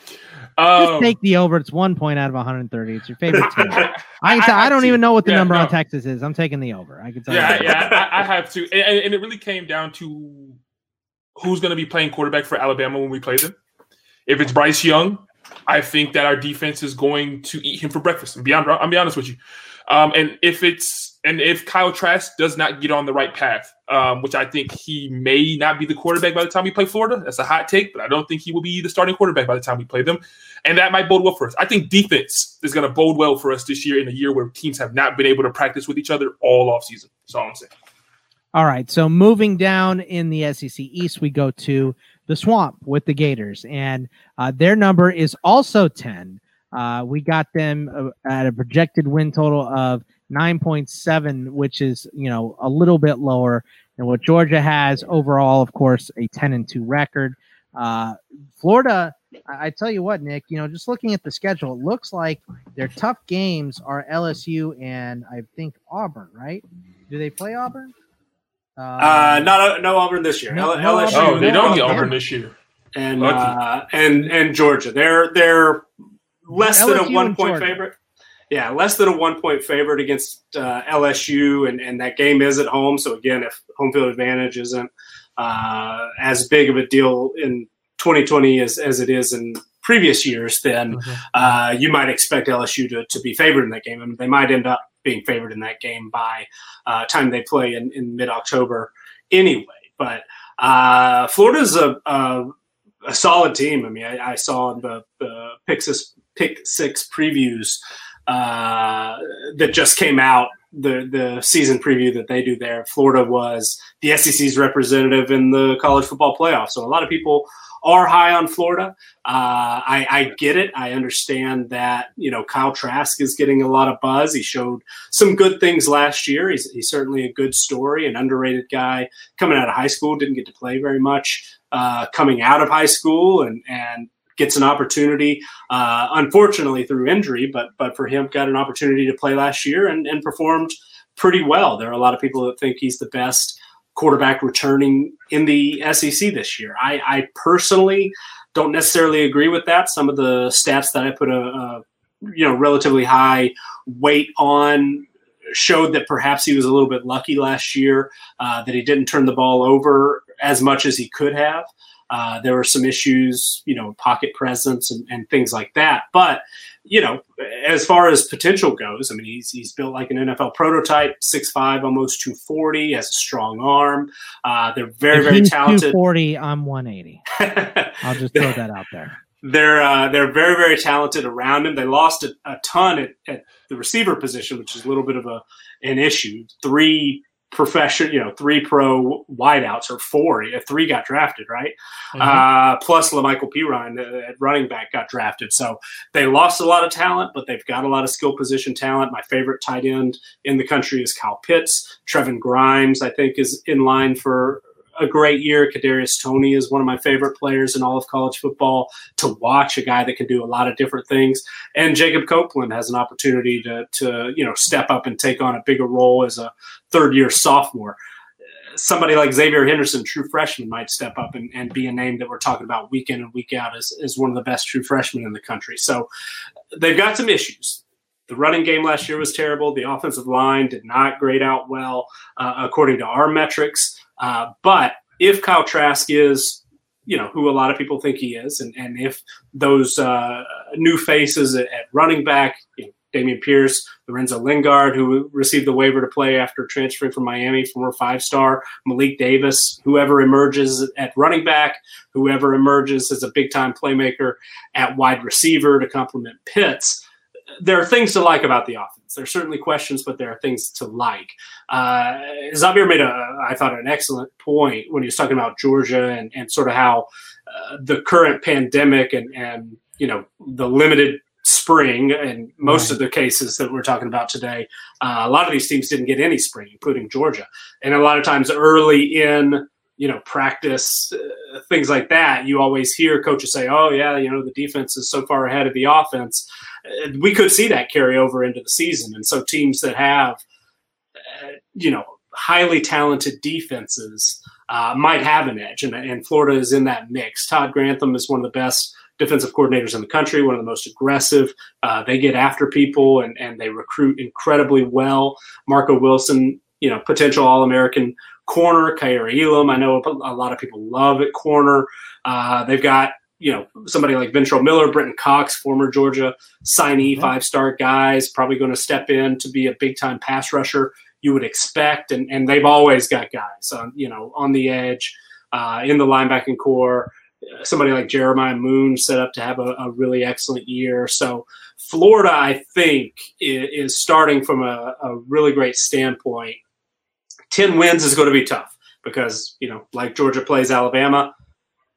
Speaker 1: Um, Just take the over. It's one point out of 130. It's your favorite team. I, I, I don't even know what the yeah, number no. on Texas is. I'm taking the over. I can tell
Speaker 3: yeah,
Speaker 1: you.
Speaker 3: Yeah, I, I, have to. And, and, it really came down to who's going to be playing quarterback for Alabama when we play them. If it's Bryce Young, I think that our defense is going to eat him for breakfast. I'm be, I'm be honest with you. Um, and if it's and if Kyle Trask does not get on the right path, um, which I think he may not be the quarterback by the time we play Florida. That's a hot take, but I don't think he will be the starting quarterback by the time we play them. And that might bode well for us. I think defense is going to bode well for us this year in a year where teams have not been able to practice with each other all off season. That's all I'm saying.
Speaker 1: All right. So moving down in the SEC East, we go to the Swamp with the Gators, and uh, their number is also 10. Uh, we got them uh, at a projected win total of 9.7, which is, you know, a little bit lower than what Georgia has overall, of course, a 10 and 2 record. Uh, Florida, I, I tell you what, Nick, you know, just looking at the schedule, it looks like their tough games are LSU and I think Auburn, right? Do they play Auburn?
Speaker 2: Uh, uh not no Auburn this year. No,
Speaker 3: L- LSU. Oh, they don't get Auburn this year.
Speaker 2: And uh, and and Georgia, they're they're less LSU than a one point Georgia. favorite yeah, less than a one point favorite against uh, LSU, and, and that game is at home. So again, if home field advantage isn't uh, as big of a deal in 2020 as, as it is in previous years, then mm-hmm. uh, you might expect LSU to, to be favored in that game. I mean, they might end up being favored in that game by uh, time they play in, in mid October anyway. But uh, Florida's a, a, a solid team. I mean, I, I saw the, the pick six, pick six previews uh, that just came out the the season preview that they do there. Florida was the SEC's representative in the college football playoff, so a lot of people are high on Florida. Uh, I, I, get it. I understand that you know Kyle Trask is getting a lot of buzz. He showed some good things last year. He's, he's certainly a good story, an underrated guy coming out of high school. Didn't get to play very much uh, coming out of high school, and and gets an opportunity, uh, unfortunately through injury, but but for him, got an opportunity to play last year and, and performed pretty well. There are a lot of people that think he's the best quarterback returning in the SEC this year. I, I personally don't necessarily agree with that. Some of the stats that I put a, a you know relatively high weight on showed that perhaps he was a little bit lucky last year uh, that he didn't turn the ball over as much as he could have. Uh, there were some issues, you know, pocket presence and, and, things like that. But, you know, as far as potential goes, I mean, he's, he's built like an NFL prototype, 6'5", almost 240, has a strong arm. Uh, they're very, if very talented.
Speaker 1: 240, I'm 180. I'll just throw that out there.
Speaker 2: They're uh, they're very very talented around him. They lost a, a ton at, at the receiver position, which is a little bit of a an issue. Three profession, you know, three pro wideouts or four. Three got drafted, right? Mm-hmm. Uh, plus La'Mical Perine uh, at running back got drafted. So they lost a lot of talent, but they've got a lot of skill position talent. My favorite tight end in the country is Kyle Pitts. Trevon Grimes, I think, is in line for a great year. Kadarius Toney is one of my favorite players in all of college football to watch. A guy that can do a lot of different things, and Jacob Copeland has an opportunity to to you know step up and take on a bigger role as a third year sophomore. Somebody like Xzavier Henderson, true freshman, might step up and, and be a name that we're talking about week in and week out as, as one of the best true freshmen in the country. So they've got some issues. The running game last year was terrible. The offensive line did not grade out well, uh, according to our metrics. Uh, but if Kyle Trask is, you know, who a lot of people think he is, and, and if those uh, new faces at, at running back, you know, Dameon Pierce, Lorenzo Lingard, who received the waiver to play after transferring from Miami, former five star, Malik Davis, whoever emerges at running back, whoever emerges as a big time playmaker at wide receiver to complement Pitts. There are things to like about the offense. There's certainly questions, but there are things to like. Uh, Xavier made a, I thought, an excellent point when he was talking about Georgia and, and sort of how uh, the current pandemic and, and you know the limited spring and most right. of the cases that we're talking about today uh, a lot of these teams didn't get any spring including georgia and a lot of times early in you know practice uh, things like that you always hear coaches say oh yeah you know the defense is so far ahead of the offense we could see that carry over into the season. And so teams that have, uh, you know, highly talented defenses uh, might have an edge. And, and Florida is in that mix. Todd Grantham is one of the best defensive coordinators in the country, one of the most aggressive. Uh, they get after people and, and they recruit incredibly well. Marco Wilson, you know, potential All American corner. Kaiir Elam, I know a lot of people love at corner. Uh, they've got you know somebody like Ventrell Miller, Brenton Cox, former Georgia signee, five star guys, probably going to step in to be a big time pass rusher. You would expect, and and they've always got guys on you know on the edge, uh, in the linebacking corps. Somebody like Jeremiah Moon set up to have a, a really excellent year. So Florida, I think, is, is starting from a, a really great standpoint. Ten wins is going to be tough because you know, like Georgia plays Alabama,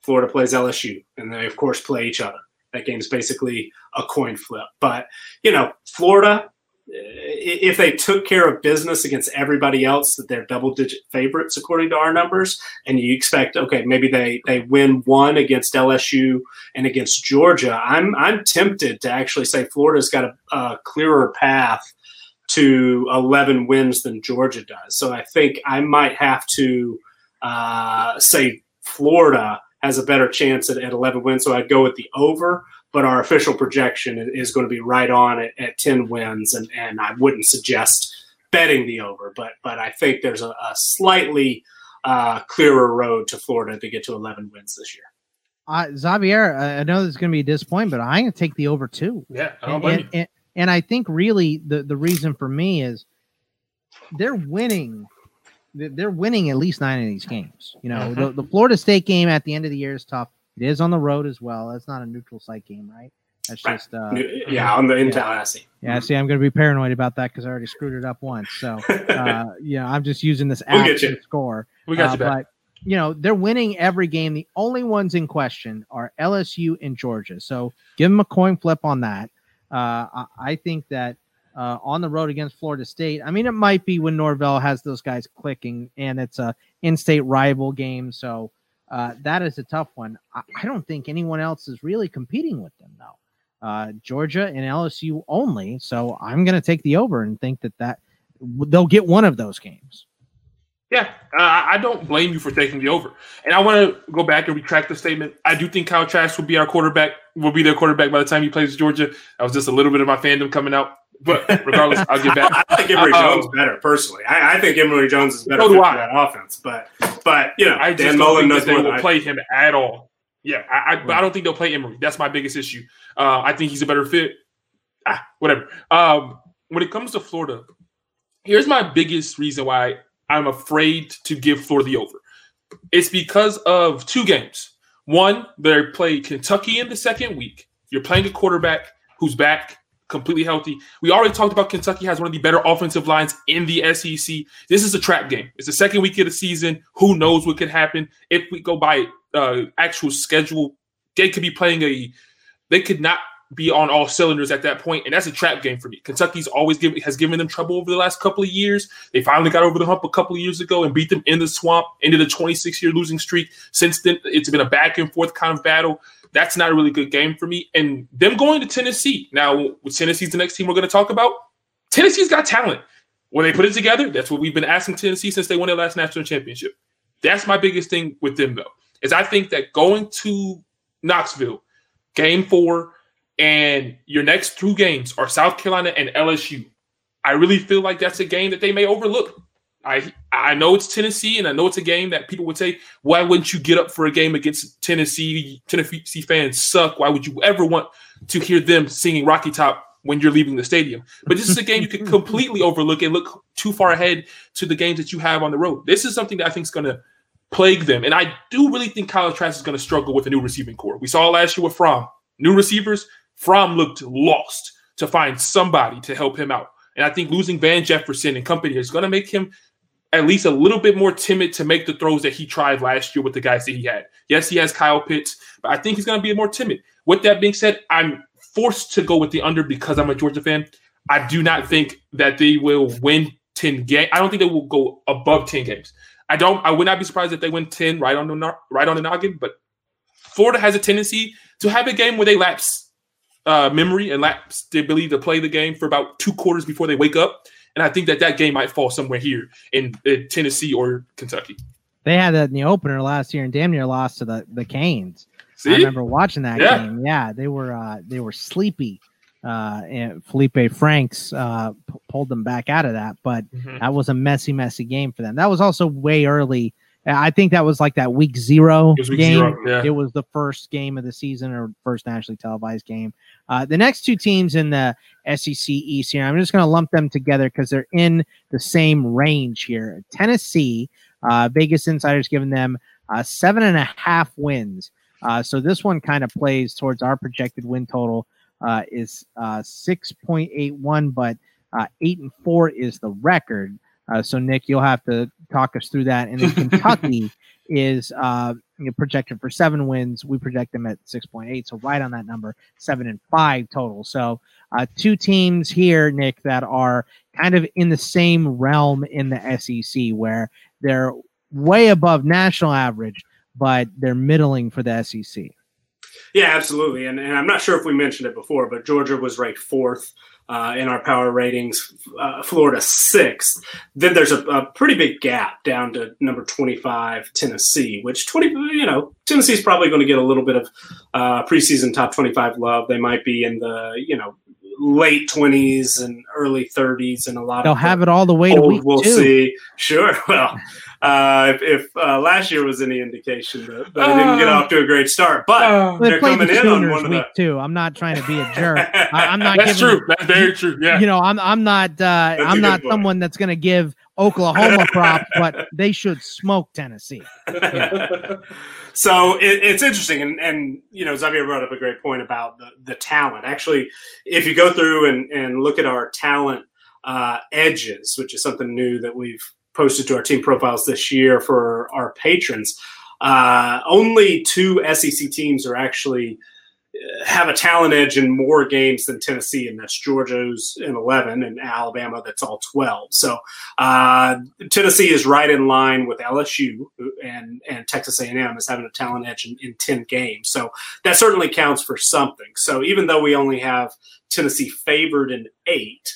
Speaker 2: Florida plays LSU, and they of course play each other. That game's basically a coin flip. But you know, Florida, if they took care of business against everybody else, that they're double digit favorites according to our numbers, and you expect okay, maybe they they win one against LSU and against Georgia. I'm I'm tempted to actually say Florida's got a, a clearer path to 11 wins than Georgia does. So I think I might have to uh, say Florida has a better chance at, at 11 wins. So I'd go with the over, but our official projection is going to be right on at, at 10 wins. And, and I wouldn't suggest betting the over, but, but I think there's a, a slightly uh, clearer road to Florida to get to 11 wins this year.
Speaker 1: Uh, Xavier, I know this is going to be a disappointment, but I'm going to take the over too.
Speaker 3: Yeah,
Speaker 1: and, and, and, and I think really the, the reason for me is they're winning they're winning at least nine of these games. You know, mm-hmm. the, the, Florida State game at the end of the year is tough. It is on the road as well. That's not a neutral site game, right? That's just uh,
Speaker 2: yeah on the in Tallahassee.
Speaker 1: Yeah, see, I'm going to be paranoid about that because I already screwed it up once. So uh, yeah, I'm just using this app we'll to score.
Speaker 3: We got uh, you back. But
Speaker 1: you know they're winning every game. The only ones in question are LSU and Georgia. So give them a coin flip on that. Uh, I, I think that uh, on the road against Florida State. I mean, it might be when Norvell has those guys clicking, and it's a in-state rival game, so uh, that is a tough one. I, I, don't think anyone else is really competing with them though. Uh, Georgia and LSU only, so I'm going to take the over and think that that they'll get one of those games.
Speaker 3: Yeah, uh, I don't blame you for taking the over. And I want to go back and retract the statement. I do think Kyle Trask will be our quarterback, will be their quarterback by the time he plays Georgia. That was just a little bit of my fandom coming out. But regardless, I'll get back.
Speaker 2: I like Emory uh, Jones better personally. I, I, think Emory Jones is better so for that offense. But but you know,
Speaker 3: I Dan Mullen knows they will play him at all. Yeah, I, I, but I don't think they'll play Emory. That's my biggest issue. Uh, I think he's a better fit. Ah, whatever. Um, when it comes to Florida, here's my biggest reason why I'm afraid to give Florida the over. It's because of two games. One, they play Kentucky in the second week. You're playing a quarterback who's back completely healthy. We already talked about Kentucky has one of the better offensive lines in the SEC. This is a trap game. It's the second week of the season. Who knows what could happen if we go by uh, actual schedule? They could be playing a. They could not be on all cylinders at that point, and that's a trap game for me. Kentucky's always given has given them trouble over the last couple of years. They finally got over the hump a couple of years ago and beat them in the swamp, ended the 26 year losing streak. Since then, it's been a back and forth kind of battle. That's not a really good game for me. And them going to Tennessee now, with Tennessee's the next team we're going to talk about. Tennessee's got talent. When they put it together, that's what we've been asking Tennessee since they won their last national championship. That's my biggest thing with them, though, is I think that going to Knoxville, game four, and your next two games are South Carolina and LSU. I really feel like that's a game that they may overlook. I I know it's Tennessee, and I know it's a game that people would say, why wouldn't you get up for a game against Tennessee? Tennessee fans suck. Why would you ever want to hear them singing Rocky Top when you're leaving the stadium? But this is a game you can completely overlook and look too far ahead to the games that you have on the road. This is something that I think is going to plague them. And I do really think Kyle Trask is going to struggle with a new receiving corps. We saw last year with Fromm. New receivers, Fromm looked lost to find somebody to help him out. And I think losing Van Jefferson and company is going to make him at least a little bit more timid to make the throws that he tried last year with the guys that he had. Yes, he has Kyle Pitts, but I think he's going to be more timid. With that being said, I'm forced to go with the under because I'm a Georgia fan. I do not think that they will win 10 games. I don't think they will go above 10 games. I don't I would not be surprised if they win 10 right on the right on the noggin, but Florida has a tendency to have a game where they lapse uh, memory and lapse the ability to play the game for about two quarters before they wake up. And I think that that game might fall somewhere here in, in Tennessee or Kentucky.
Speaker 1: They had that in the opener last year and damn near lost to the the Canes. See? I remember watching that yeah. game. Yeah, they were uh, they were sleepy. Uh, and Felipe Franks uh, p- pulled them back out of that, but mm-hmm. that was a messy, messy game for them. That was also way early I think that was like that week zero week game. Zero, yeah. It was the first game of the season or first nationally televised game. Uh, the next two teams in the SEC East here, I'm just going to lump them together because they're in the same range here. Tennessee, uh, Vegas Insiders giving them uh, seven and a half wins. Uh, so this one kind of plays towards our projected win total uh, is uh, 6.81, but eight and four is the record. Uh, so Nick, you'll have to talk us through that. And then Kentucky is uh, projected for seven wins. We project them at six point eight, so right on that number, seven and five total. So uh, two teams here, Nick, that are kind of in the same realm in the SEC, where they're way above national average, but they're middling for the SEC.
Speaker 2: Yeah, absolutely. And, and I'm not sure if we mentioned it before, but Georgia was ranked fourth uh, in our power ratings, uh, Florida sixth. Then there's a, a, pretty big gap down to number 25, Tennessee, which 20, you know, Tennessee's probably going to get a little bit of uh, preseason top 25 love. They might be in the, you know, late 20s and early 30s and a lot
Speaker 1: they'll
Speaker 2: of
Speaker 1: have it all the way to week
Speaker 2: we'll
Speaker 1: two.
Speaker 2: see. Sure well uh, if, if uh, last year was any indication that, that uh, didn't get off to a great start but uh, they're coming the in on one of the
Speaker 1: two. I'm not trying to be a jerk. I, am not
Speaker 3: that's true. That's very true. Yeah.
Speaker 1: You know i'm, I'm not uh, i'm not someone that's going to give oklahoma props but they should smoke tennessee yeah.
Speaker 2: so it, it's interesting, and and you know Xavier brought up a great point about the the talent. Actually, if you go through and and look at our talent uh, edges, which is something new that we've posted to our team profiles this year for our patrons, uh, only two SEC teams are actually have a talent edge in more games than Tennessee, and that's Georgia's in 11 and Alabama that's all 12. So uh, Tennessee is right in line with LSU and, and Texas A&M is having a talent edge in, in 10 games. So that certainly counts for something. So even though we only have Tennessee favored in eight,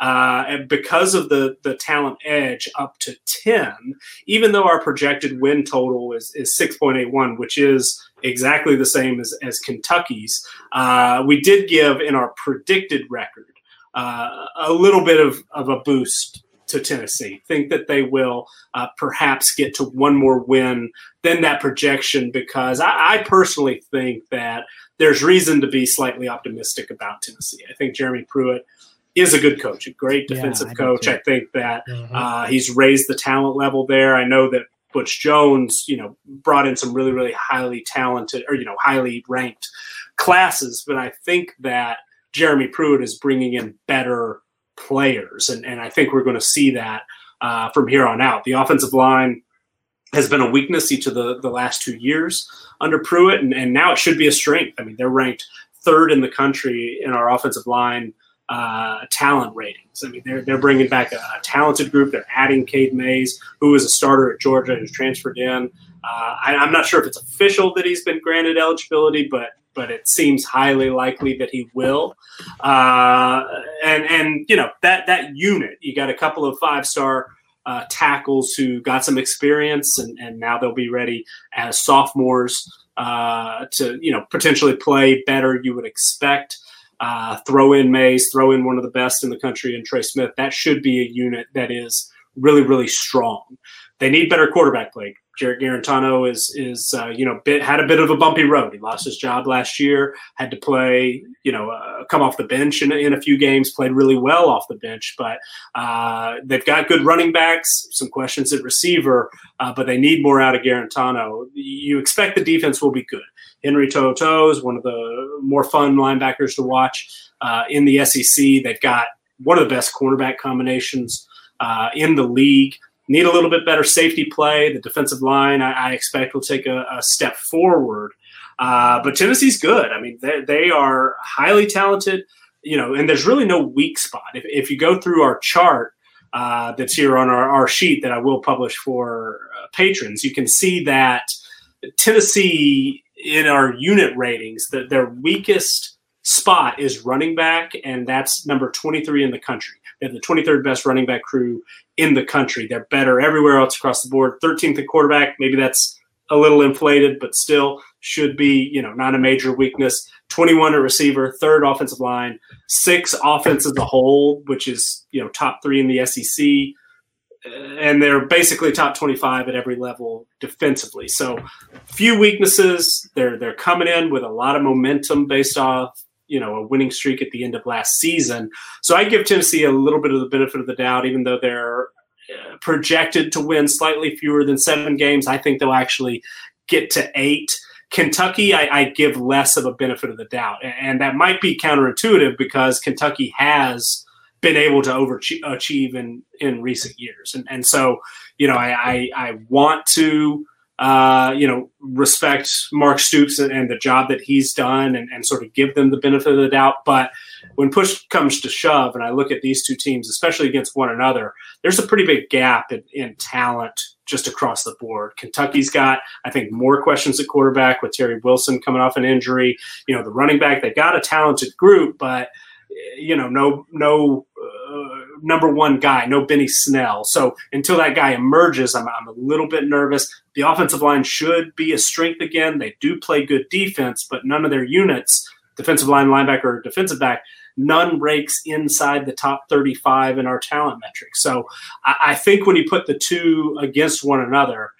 Speaker 2: uh, and because of the the talent edge up to 10 even though our projected win total is, is 6.81 which is exactly the same as, as kentucky's uh, we did give in our predicted record uh, a little bit of, of a boost to Tennessee. Think that they will uh, perhaps get to one more win than that projection because I, I, personally think that there's reason to be slightly optimistic about Tennessee. I think Jeremy Pruitt is a good coach, a great defensive yeah, I coach. I think that mm-hmm. uh, he's raised the talent level there. I know that Butch Jones, you know, brought in some really, really highly talented or, you know, highly ranked classes, but I think that Jeremy Pruitt is bringing in better players. And, and I think we're going to see that uh, from here on out. The offensive line has been a weakness each of the, the last two years under Pruitt, and, and now it should be a strength. I mean, they're ranked third in the country in our offensive line uh, talent ratings. I mean, they're, they're bringing back a, a, talented group. They're adding Cade Mays, who was a starter at Georgia and transferred in. Uh, I, am not sure if it's official that he's been granted eligibility, but but it seems highly likely that he will. Uh, and and you know that that unit, you got a couple of five star uh, tackles who got some experience, and and now they'll be ready as sophomores uh, to you know potentially play better. You would expect. Uh, throw in Mays, throw in one of the best in the country, and Trey Smith. That should be a unit that is really, really strong. They need better quarterback play. Jarrett Garantano is is uh, you know bit, had a bit of a bumpy road. He lost his job last year. Had to play you know uh, come off the bench in, in a few games. Played really well off the bench, but uh, they've got good running backs. Some questions at receiver, uh, but they need more out of Garantano. You expect the defense will be good. Henry To'oTo'o is one of the more fun linebackers to watch uh, in the SEC. They've got one of the best cornerback combinations uh, in the league need a little bit better safety play. The defensive line, I, I expect, will take a, a step forward. Uh, but Tennessee's good. I mean, they, they, are highly talented, you know, and there's really no weak spot. If, if you go through our chart uh, that's here on our, our, sheet that I will publish for uh, patrons, you can see that Tennessee in our unit ratings, that their weakest spot is running back, and that's number 23 in the country. They have the 23rd best running back crew in the country. They're better everywhere else across the board. 13th at quarterback, maybe that's a little inflated, but still should be, you know, not a major weakness. 21 at receiver, third offensive line, six offense as a whole, which is, you know, top three in the SEC. And they're basically top 25 at every level defensively. So few weaknesses. They're they're coming in with a lot of momentum based off you know a winning streak at the end of last season. So I give Tennessee a little bit of the benefit of the doubt, even though they're uh, projected to win slightly fewer than seven games. I think they'll actually get to eight. Kentucky, I, I, give less of a benefit of the doubt, and that might be counterintuitive because Kentucky has been able to overachieve in in recent years, and and so you know I I, I want to uh, you know, respect Mark Stoops and, and, the job that he's done and, and sort of give them the benefit of the doubt. But when push comes to shove, and I look at these two teams, especially against one another, there's a pretty big gap in, in talent just across the board. Kentucky's got, I think, more questions at quarterback with Terry Wilson coming off an injury. You know, the running back, they got a talented group, but you know, no, no uh, number one guy, no Benny Snell. So until that guy emerges, I'm, I'm a little bit nervous. The offensive line should be a strength again. They do play good defense, but none of their units, defensive line, linebacker, defensive back, none ranks inside the top 35 in our talent metrics. So I, I think when you put the two against one another,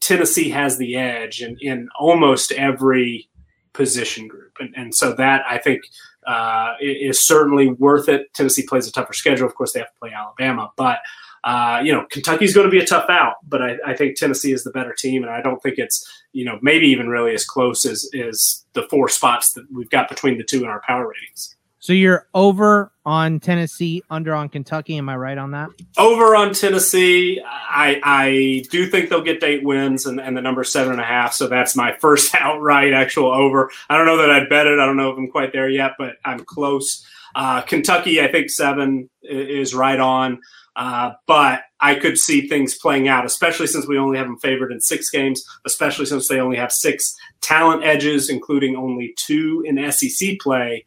Speaker 2: Tennessee has the edge in, in almost every position group. And, and so that I think uh, is certainly worth it. Tennessee plays a tougher schedule. Of course, they have to play Alabama, but uh, you know Kentucky's going to be a tough out. But I, I, think Tennessee is the better team, and I don't think it's you know maybe even really as close as is the four spots that we've got between the two in our power ratings.
Speaker 1: So you're over on Tennessee, under on Kentucky. Am I right on that?
Speaker 2: Over on Tennessee. I I do think they'll get eight wins and, and the number seven and a half. So that's my first outright actual over. I don't know that I'd bet it. I don't know if I'm quite there yet, but I'm close. Uh, Kentucky, I think seven is right on. Uh, but I could see things playing out, especially since we only have them favored in six games, especially since they only have six talent edges, including only two in SEC play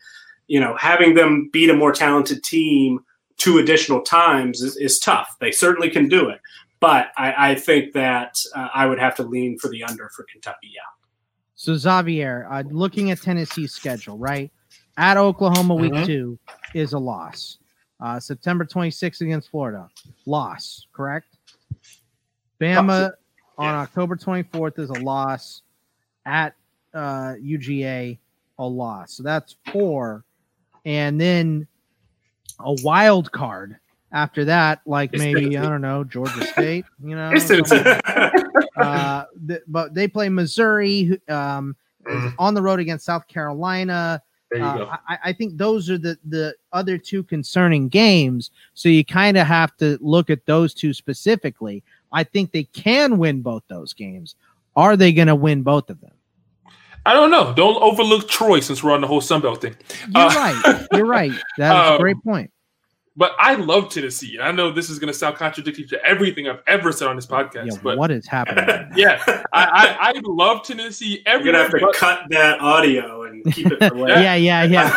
Speaker 2: you know, having them beat a more talented team two additional times is, is tough. They certainly can do it, but I, I think that uh, I would have to lean for the under for Kentucky. Yeah.
Speaker 1: So Xavier, uh, looking at Tennessee's schedule, right at Oklahoma, week mm-hmm. two is a loss. Uh, September 26th against Florida, loss. Correct. Bama on October 24th is a loss. At uh, UGA, a loss. So that's four, and then a wild card after that, like maybe I don't know Georgia State, you know. uh, th- but they play Missouri, um, mm. on the road against South Carolina. Uh, I, I, think those are the the other two concerning games. So you kind of have to look at those two specifically. I think they can win both those games. Are they going to win both of them?
Speaker 3: I don't know. Don't overlook Troy since we're on the whole Sunbelt thing.
Speaker 1: You're uh, right. You're right. That's um, a great point.
Speaker 3: But I love Tennessee. I know this is going to sound contradictory to everything I've ever said on this podcast. Yeah, but
Speaker 1: what is happening?
Speaker 3: yeah, I, I, I, love Tennessee.
Speaker 2: You're gonna have to cut that audio and keep it away.
Speaker 1: yeah, yeah, yeah.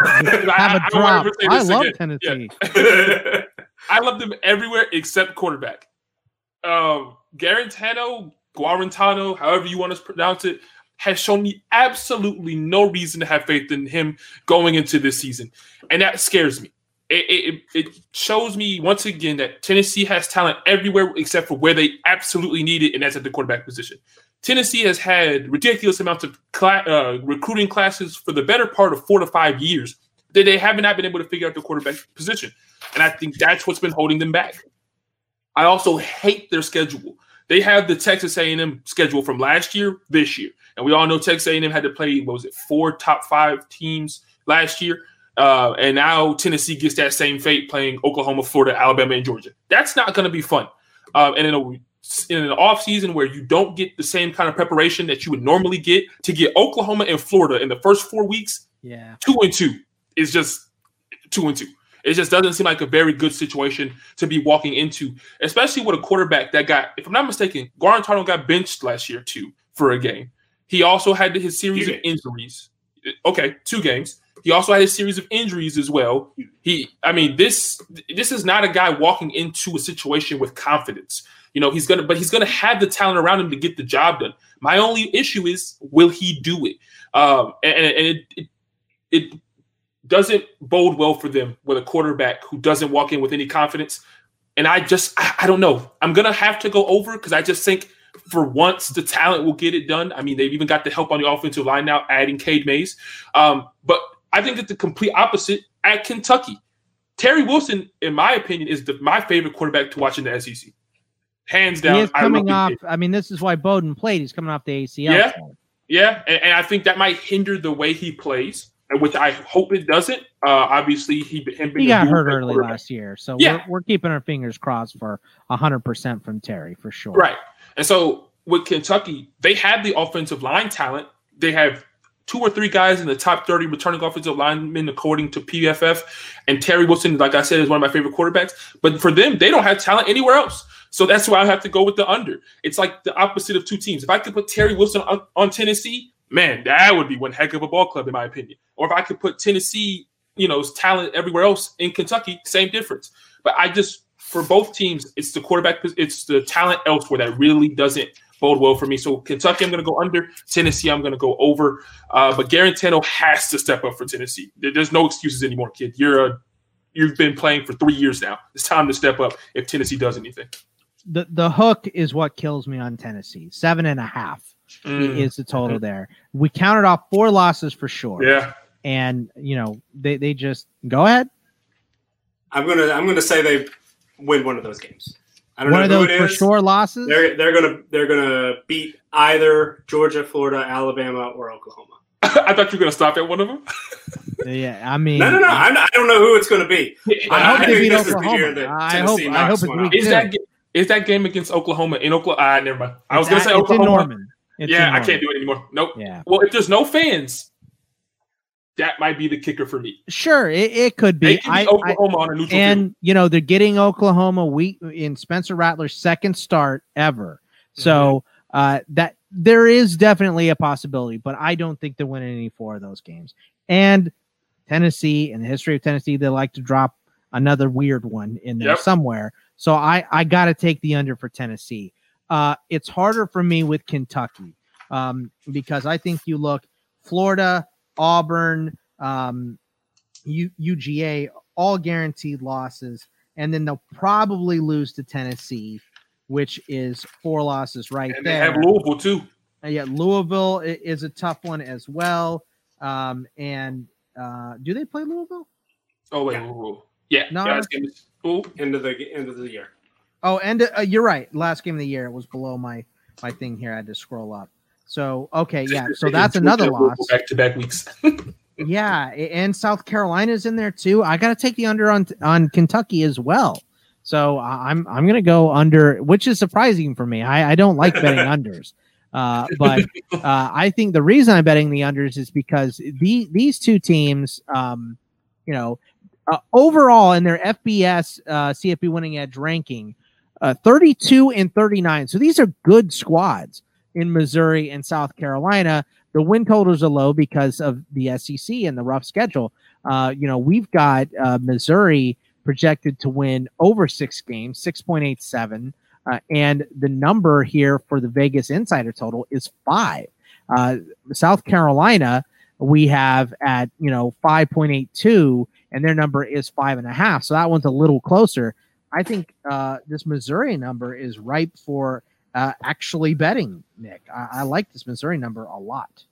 Speaker 1: have a drop. I, I love again. Tennessee.
Speaker 3: Yeah. I love them everywhere except quarterback. Um, Garantano, Guarantano, however you want to pronounce it, has shown me absolutely no reason to have faith in him going into this season, and that scares me. It, it, it, shows me once again that Tennessee has talent everywhere except for where they absolutely need it, and that's at the quarterback position. Tennessee has had ridiculous amounts of uh, recruiting classes for the better part of four to five years that they have not been able to figure out the quarterback position, and I think that's what's been holding them back. I also hate their schedule. They have the Texas A&M schedule from last year, this year, and we all know Texas A&M had to play what was it, four top five teams last year. Uh, and now Tennessee gets that same fate playing Oklahoma, Florida, Alabama, and Georgia. That's not going to be fun. Um, and in, a, in an off season where you don't get the same kind of preparation that you would normally get to get Oklahoma and Florida in the first four weeks,
Speaker 1: yeah,
Speaker 3: two and two is just two and two. It just doesn't seem like a very good situation to be walking into, especially with a quarterback that got, if I'm not mistaken, Guarantano got benched last year too for a game. He also had his series of injuries. Okay, two games. He also had a series of injuries as well. He, I mean, this this is not a guy walking into a situation with confidence. You know, he's gonna, but he's gonna have the talent around him to get the job done. My only issue is, will he do it? Um, and, and it, it, it doesn't bode well for them with a quarterback who doesn't walk in with any confidence. And I just, I, I don't know. I'm gonna have to go over because I just think for once the talent will get it done. I mean, they've even got the help on the offensive line now, adding Cade Mays. Um, but I think that the complete opposite at Kentucky. Terry Wilson, in my opinion, is the, my favorite quarterback to watch in the SEC. Hands down.
Speaker 1: He is coming I off. I mean, this is why Bowden played. He's coming off the ACL.
Speaker 3: Yeah. Yeah. And, and, I think that might hinder the way he plays, which I hope it doesn't. Uh, obviously, he,
Speaker 1: he got hurt early last year. So yeah. we're, we're keeping our fingers crossed for 100% from Terry for sure.
Speaker 3: Right. And so with Kentucky, they have the offensive line talent. They have two or three guys in the top 30 returning offensive linemen according to PFF. And Terry Wilson, like I said, is one of my favorite quarterbacks. But for them, they don't have talent anywhere else. So that's why I have to go with the under. It's like the opposite of two teams. If I could put Terry Wilson on, on Tennessee, man, that would be one heck of a ball club, in my opinion. Or if I could put Tennessee, you know, talent everywhere else in Kentucky, same difference. But I just, for both teams, it's the quarterback, it's the talent elsewhere that really doesn't – bode well for me. So Kentucky, I'm going to go under. Tennessee, I'm going to go over. Uh, but Guarantano has to step up for Tennessee. There's no excuses anymore, kid. You're a you've been playing for three years now. It's time to step up if Tennessee does anything.
Speaker 1: The the hook is what kills me on Tennessee. Seven and a half mm. is the total mm-hmm. there. We counted off four losses for sure.
Speaker 3: Yeah.
Speaker 1: And you know, they, they just go ahead.
Speaker 2: I'm gonna I'm gonna say they win one of those games.
Speaker 1: I don't One know of those for sure losses.
Speaker 2: They're they're gonna they're gonna beat either Georgia, Florida, Alabama, or Oklahoma.
Speaker 3: I thought you were gonna stop at one of them.
Speaker 1: yeah, I mean,
Speaker 2: no, no, no. I'm I don't know who it's gonna be.
Speaker 1: I, I hope they beat Oklahoma. I hope. I hope it's
Speaker 3: is that is that game against Oklahoma in Oklahoma? Uh, never mind. I was gonna say Oklahoma. yeah, I can't do it anymore. Nope.
Speaker 1: Yeah.
Speaker 3: Well, if there's no fans, that might be the kicker for me.
Speaker 1: Sure, it, it could be.
Speaker 3: I, Oklahoma I, on a neutral
Speaker 1: and
Speaker 3: field.
Speaker 1: you know they're getting Oklahoma week in Spencer Rattler's second start ever. So mm-hmm. uh, that there is definitely a possibility, but I don't think they're winning any four of those games. And Tennessee, in the history of Tennessee, they like to drop another weird one in there yep. somewhere. So I I got to take the under for Tennessee. Uh, it's harder for me with Kentucky um, because I think you look Florida, Auburn, um, U- UGA, all guaranteed losses, and then they'll probably lose to Tennessee, which is four losses right
Speaker 3: and
Speaker 1: there.
Speaker 3: They have Louisville too.
Speaker 1: Uh, yeah, Louisville is a tough one as well. Um, and uh, do they play Louisville?
Speaker 3: Oh wait, yeah, yeah.
Speaker 2: No, last game is ooh, end of the end of the year.
Speaker 1: Oh, and uh, you're right. Last game of the year it was below my my thing here. I had to scroll up. So okay, yeah. So that's another loss.
Speaker 3: Back to back weeks.
Speaker 1: yeah, and South Carolina's in there too. I got to take the under on on Kentucky as well. So I'm I'm gonna go under, which is surprising for me. I, I don't like betting unders. Uh, but uh, I think the reason I'm betting the unders is because the these two teams, um, you know, uh, overall in their FBS uh, CFP winning edge ranking, uh, 32 and 39. So these are good squads in Missouri and South Carolina. The win totals are low because of the SEC and the rough schedule. Uh, you know, we've got Missouri projected to win over six games, 6.87. Uh, and the number here for the Vegas Insider total is five. Uh, South Carolina, we have at you know 5.82, and their number is five and a half. So that one's a little closer. I think uh, this Missouri number is ripe for uh, actually betting. Nick, I, I like this Missouri number a lot.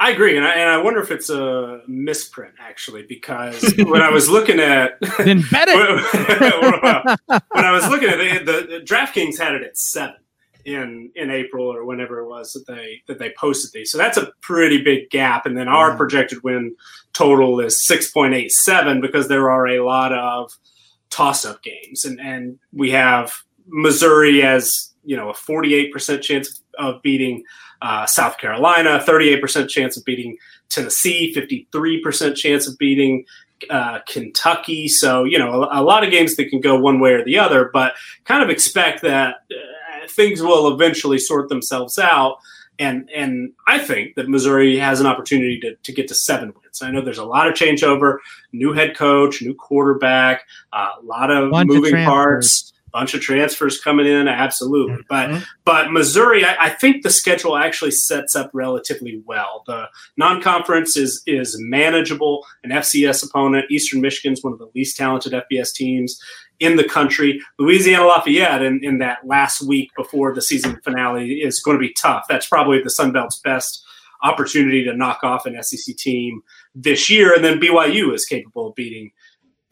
Speaker 2: I agree, and I, and I wonder if it's a misprint actually, because when I was looking at
Speaker 1: then bet it.
Speaker 2: when I was looking at it, the, the DraftKings had it at seven in in April or whenever it was that they that they posted these. So that's a pretty big gap. And then our yeah. projected win total is six point eight seven because there are a lot of toss up games, and and we have Missouri as you know a forty eight percent chance of beating uh, South Carolina, 38% chance of beating Tennessee, 53% chance of beating uh, Kentucky. So, you know, a, a, lot of games that can go one way or the other, but kind of expect that uh, things will eventually sort themselves out. And, and I think that Missouri has an opportunity to, to get to seven wins. I know there's a lot of changeover, new head coach, new quarterback, uh, a lot of Bunch moving of parts bunch of transfers coming in, absolutely. Mm-hmm. But but Missouri, I, I, think the schedule actually sets up relatively well. The non-conference is is manageable. An FCS opponent, Eastern Michigan's one of the least talented FBS teams in the country. Louisiana Lafayette in, in that last week before the season finale is going to be tough. That's probably the Sun Belt's best opportunity to knock off an SEC team this year. And then BYU is capable of beating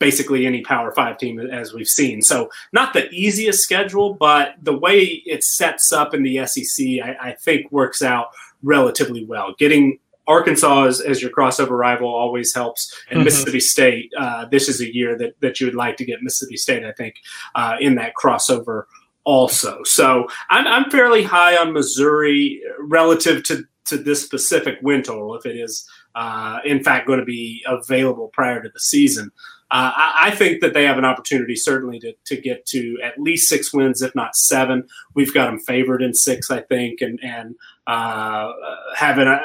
Speaker 2: basically any Power Five team as we've seen. So not the easiest schedule, but the way it sets up in the SEC, I, I think works out relatively well. Getting Arkansas as, as, your crossover rival always helps, and mm-hmm. Mississippi State. Uh, this is a year that that you would like to get Mississippi State, I think, uh, in that crossover also. So I'm, I'm fairly high on Missouri relative to to this specific win total, if it is uh, in fact going to be available prior to the season. Uh, I, I, think that they have an opportunity certainly to, to get to at least six wins, if not seven. We've got them favored in six, I think, and and uh, having a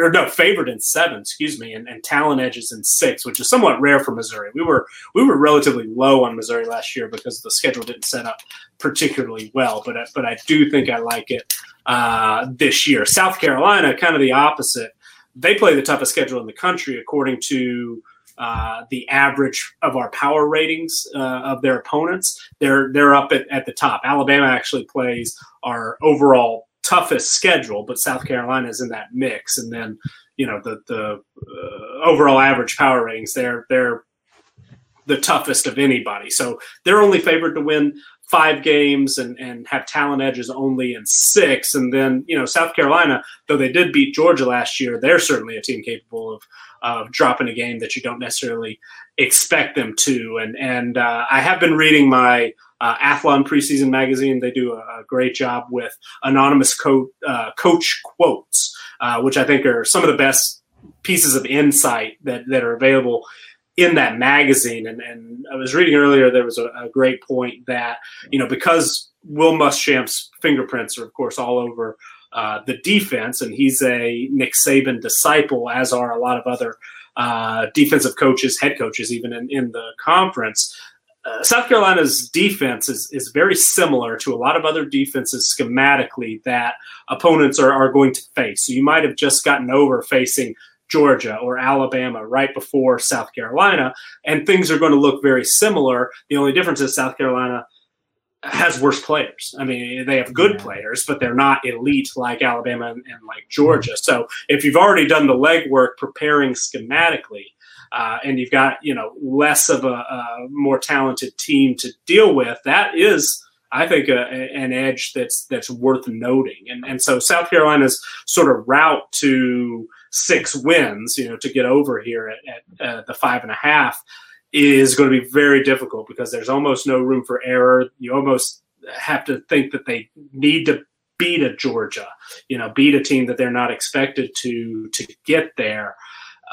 Speaker 2: or no favored in seven, excuse me, and, and talent edges in six, which is somewhat rare for Missouri. We were we were relatively low on Missouri last year because the schedule didn't set up particularly well, but but I do think I like it uh, this year. South Carolina, kind of the opposite. They play the toughest schedule in the country according to uh, the average of our power ratings uh, of their opponents. They're they're up at, at the top. Alabama actually plays our overall toughest schedule, but South Carolina is in that mix. And then you know the the uh, overall average power ratings they're they're the toughest of anybody. So they're only favored to win five games and, and have talent edges only in six. And then, you know, South Carolina, though they did beat Georgia last year, they're certainly a team capable of of dropping a game that you don't necessarily expect them to. And and uh, I have been reading my uh, Athlon preseason magazine. They do a, a great job with anonymous co- uh, coach quotes, uh, which I think are some of the best pieces of insight that that are available in that magazine. And, and I was reading earlier, there was a, a great point that, you know, because Will Muschamp's fingerprints are, of course, all over uh, the defense, and he's a Nick Saban disciple, as are a lot of other uh, defensive coaches, head coaches, even in, in the conference. Uh, South Carolina's defense is, is very similar to a lot of other defenses schematically that opponents are, are going to face. So you might have just gotten over facing Georgia or Alabama right before South Carolina, and things are going to look very similar. The only difference is South Carolina has worse players. I mean, they have good players, but they're not elite like Alabama and, and like Georgia. So if you've already done the legwork preparing schematically, uh, and you've got you know less of a, a, more talented team to deal with, that is. I think a, a, an edge that's that's worth noting, and and so South Carolina's sort of route to six wins, you know, to get over here at, at uh, the five and a half, is going to be very difficult because there's almost no room for error. You almost have to think that they need to beat a Georgia, you know, beat a team that they're not expected to to get there.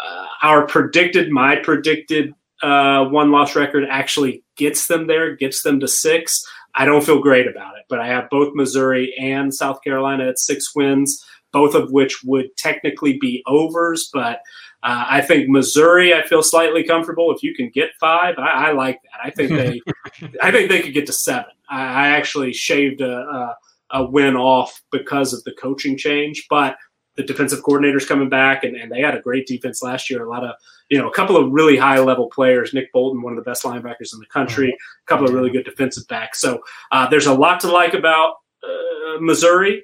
Speaker 2: Uh, our predicted, my predicted uh, one loss record actually gets them there, gets them to six. I don't feel great about it, but I have both Missouri and South Carolina at six wins, both of which would technically be overs, but uh, I think Missouri, I feel slightly comfortable. If you can get five, I, I like that. I think they, I think they could get to seven. I, I actually shaved a, a, a, win off because of the coaching change, but the defensive coordinator's coming back, and, and they had a great defense last year. A lot of, you know, a couple of really high level players. Nick Bolton, one of the best linebackers in the country. A couple of really good defensive backs. So uh, there's a lot to like about uh, Missouri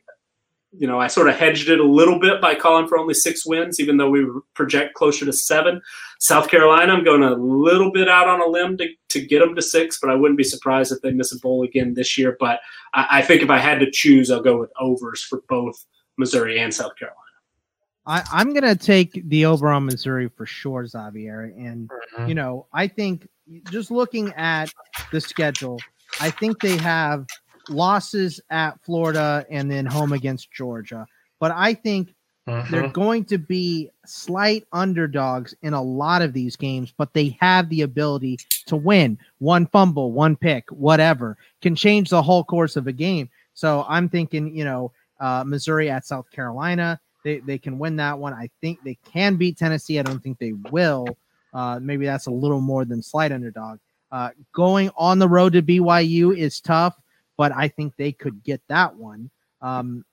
Speaker 2: you know, I sort of hedged it a little bit by calling for only six wins, even though we project closer to seven. South Carolina, I'm going a little bit out on a limb to, to get them to six, but I wouldn't be surprised if they miss a bowl again this year. But I, I think if I had to choose, I'll go with overs for both Missouri and South Carolina.
Speaker 1: I, am going to take the over on Missouri for sure, Xavier. And, mm-hmm. you know, I think just looking at the schedule, I think they have losses at Florida and then home against Georgia. But I think uh-huh. they're going to be slight underdogs in a lot of these games, but they have the ability to win. One fumble, one pick, whatever can change the whole course of a game. So I'm thinking, you know, uh, Missouri at South Carolina, they, they can win that one. I think they can beat Tennessee. I don't think they will. Uh, maybe that's a little more than slight underdog. Uh, going on the road to BYU is tough but I think they could get that one. Um,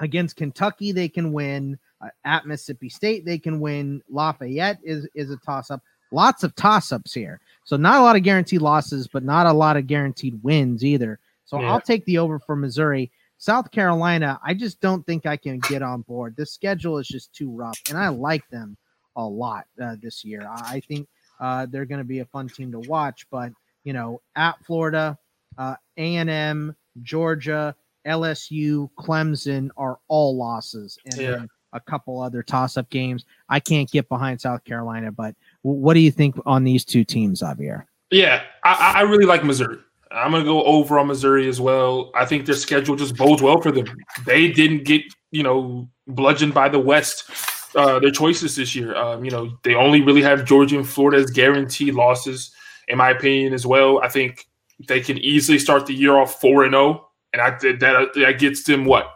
Speaker 1: against Kentucky, they can win. Uh, at Mississippi State, they can win. Lafayette is is a toss up. Lots of toss ups here. So not a lot of guaranteed losses, but not a lot of guaranteed wins either. So yeah. I'll take the over for Missouri. South Carolina, I just don't think I can get on board. The schedule is just too rough, and I like them a lot uh, this year. I think uh, they're going to be a fun team to watch. But you know, at Florida, uh, A&M, Georgia, LSU, Clemson are all losses, and yeah. a couple other toss-up games. I can't get behind South Carolina, but what do you think on these two teams, Javier?
Speaker 3: Yeah, I, I really like Missouri. I'm going to go over on Missouri as well. I think their schedule just bodes well for them. They didn't get, you know, bludgeoned by the West, uh, their choices this year. Um, you know, they only really have Georgia and Florida as guaranteed losses, in my opinion, as well. I think they can easily start the year off four and zero, oh, and I that that gets them what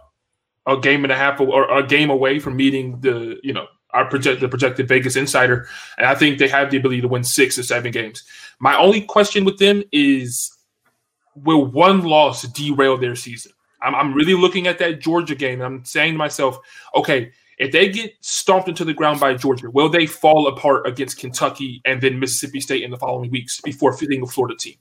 Speaker 3: a game and a half or a game away from meeting the you know our project the projected Vegas insider, and I think they have the ability to win six or seven games. My only question with them is, will one loss derail their season? I'm, I'm really looking at that Georgia game, and I'm saying to myself, okay, if they get stomped into the ground by Georgia, will they fall apart against Kentucky and then Mississippi State in the following weeks before fitting a Florida team?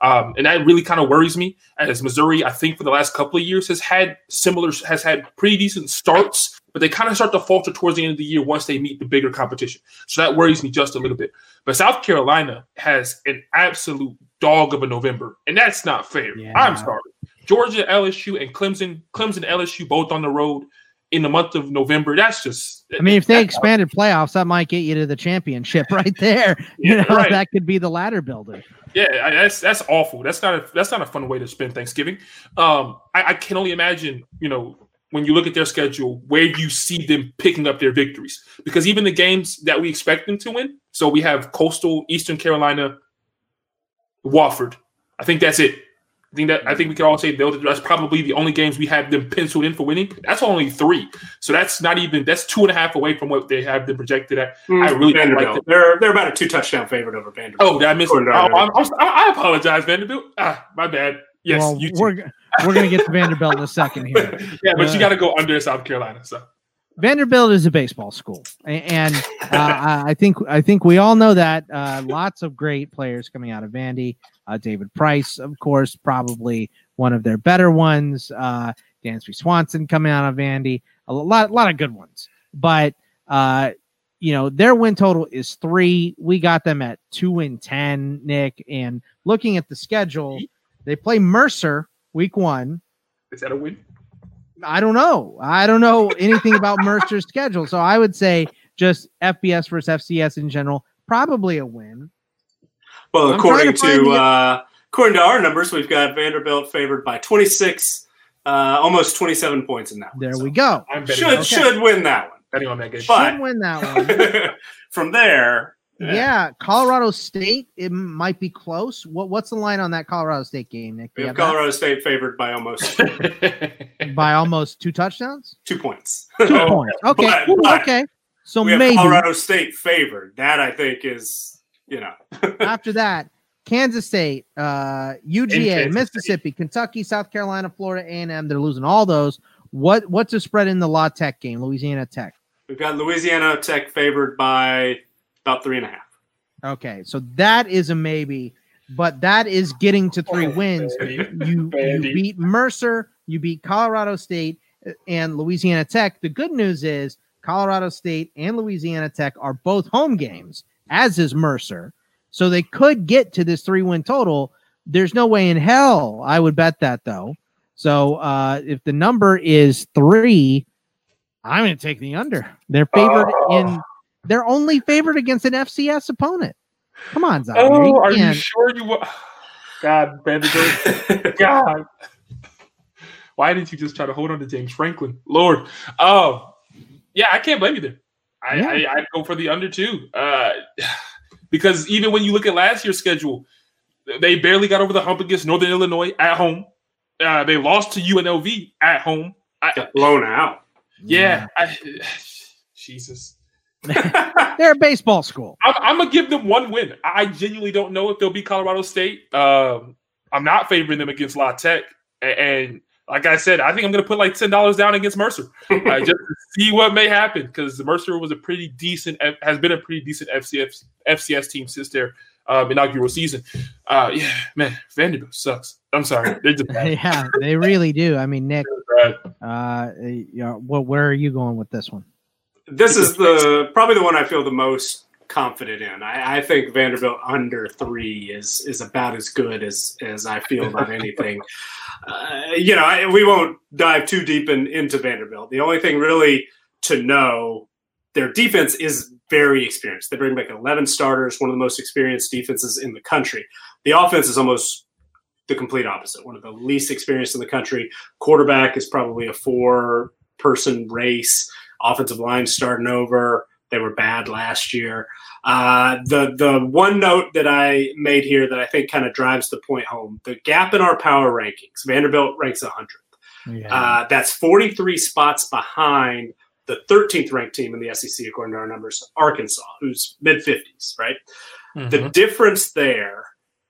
Speaker 3: Um, and that really kind of worries me as Missouri, I think for the last couple of years has had similar, has had pretty decent starts, but they kind of start to falter towards the end of the year once they meet the bigger competition. So that worries me just a little bit. But South Carolina has an absolute dog of a November, and that's not fair. Yeah. I'm sorry. Georgia, LSU, and Clemson, Clemson, LSU both on the road in the month of November. That's just.
Speaker 1: I mean, if they expanded playoffs, that might get you to the championship right there. You yeah, know, right. that could be the ladder builder.
Speaker 3: Yeah, that's that's awful. That's not a that's not a fun way to spend Thanksgiving. Um, I, I can only imagine, you know, when you look at their schedule, where you see them picking up their victories. Because even the games that we expect them to win, so we have Coastal, Eastern Carolina, Wofford. I think that's it. I think that I think we can all say that's probably the only games we have them penciled in for winning. That's only three, so that's not even that's two and a half away from what they have them projected at.
Speaker 2: Mm, I really Vanderbilt. Like they're they're about a two touchdown favorite over Vanderbilt.
Speaker 3: Oh, did I missed. Oh, I, I, apologize, Vanderbilt. Ah, my bad. Yes, well,
Speaker 1: we're we're gonna get to Vanderbilt in a second here.
Speaker 3: yeah, but uh, you got to go under South Carolina. So
Speaker 1: Vanderbilt is a baseball school, and uh, I think I think we all know that. Uh, lots of great players coming out of Vandy. Uh, David Price, of course, probably one of their better ones. Uh, Dansby Swanson coming out of Vandy, a lot, a lot of good ones. But uh, you know, their win total is three. We got them at two and ten, Nick. And looking at the schedule, they play Mercer week one.
Speaker 3: Is that a win?
Speaker 1: I don't know. I don't know anything about Mercer's schedule. So I would say just FBS versus FCS in general, probably a win.
Speaker 2: Well, I'm according to, to uh, according to our numbers, we've got Vanderbilt favored by 26, uh, almost 27 points in that one.
Speaker 1: There so we go.
Speaker 2: Should okay. should win that one.
Speaker 3: Anyone that game.
Speaker 1: Should win that one.
Speaker 2: from there,
Speaker 1: yeah. yeah. Colorado State. It might be close. What What's the line on that Colorado State game, Nick?
Speaker 2: We have Colorado that? State favored by almost
Speaker 1: by almost two touchdowns.
Speaker 2: Two points.
Speaker 1: Two points. Okay. But, but okay. So maybe
Speaker 2: Colorado State favored. That I think is you know.
Speaker 1: after that, Kansas State, uh, UGA, Mississippi, State. Kentucky, South Carolina, Florida, A and M. They're losing all those. What What's the spread in the La Tech game? Louisiana Tech.
Speaker 2: We've got Louisiana Tech favored by about three and a half.
Speaker 1: Okay, so that is a maybe, but that is getting to three oh, wins. You, you beat Mercer, you beat Colorado State uh, and Louisiana Tech. The good news is Colorado State and Louisiana Tech are both home games, as is Mercer. So they could get to this three win total. There's no way in hell I would bet that though. So uh, if the number is three, I'm going to take the under. They're favored oh. in they're only favored against an FCS opponent. Come on, Zion.
Speaker 3: Oh, are you sure you? Wa- God, Vanderbilt. God. Why didn't you just try to hold on to James Franklin? Lord. Oh, yeah, I can't blame you there. I, yeah. I, I'd go for the under two. Uh, because even when you look at last year's schedule, they barely got over the hump against Northern Illinois at home. Uh, they lost to UNLV at home.
Speaker 2: I, got blown out.
Speaker 3: Yeah, yeah. I, Jesus.
Speaker 1: They're a baseball school.
Speaker 3: I'm, I'm, gonna give them one win. I genuinely don't know if they'll be Colorado State. Um, I'm not favoring them against La Tech, and, and like I said, I think I'm gonna put like ten dollars down against Mercer uh, just to see what may happen because Mercer was a pretty decent, has been a pretty decent FCS FCS team since their um, inaugural season. Uh, yeah, man, Vanderbilt sucks. I'm sorry,
Speaker 1: they're just yeah, they really do. I mean, Nick, uh, you know, well, where are you going with this one?
Speaker 2: This is the probably the one I feel the most confident in. I, I, think Vanderbilt under three is is about as good as as I feel about anything. Uh, you know, I, we won't dive too deep in, into Vanderbilt. The only thing really to know, their defense is very experienced. They bring back 11 starters, one of the most experienced defenses in the country. The offense is almost the complete opposite, one of the least experienced in the country. Quarterback is probably a four person race offensive line starting over. They were bad last year. Uh, the the one note that I made here that I think kind of drives the point home: the gap in our power rankings. Vanderbilt ranks 100th. Yeah. Uh, that's 43 spots behind the 13th ranked team in the SEC according to our numbers, Arkansas, who's mid 50s. Right. Mm-hmm. The difference there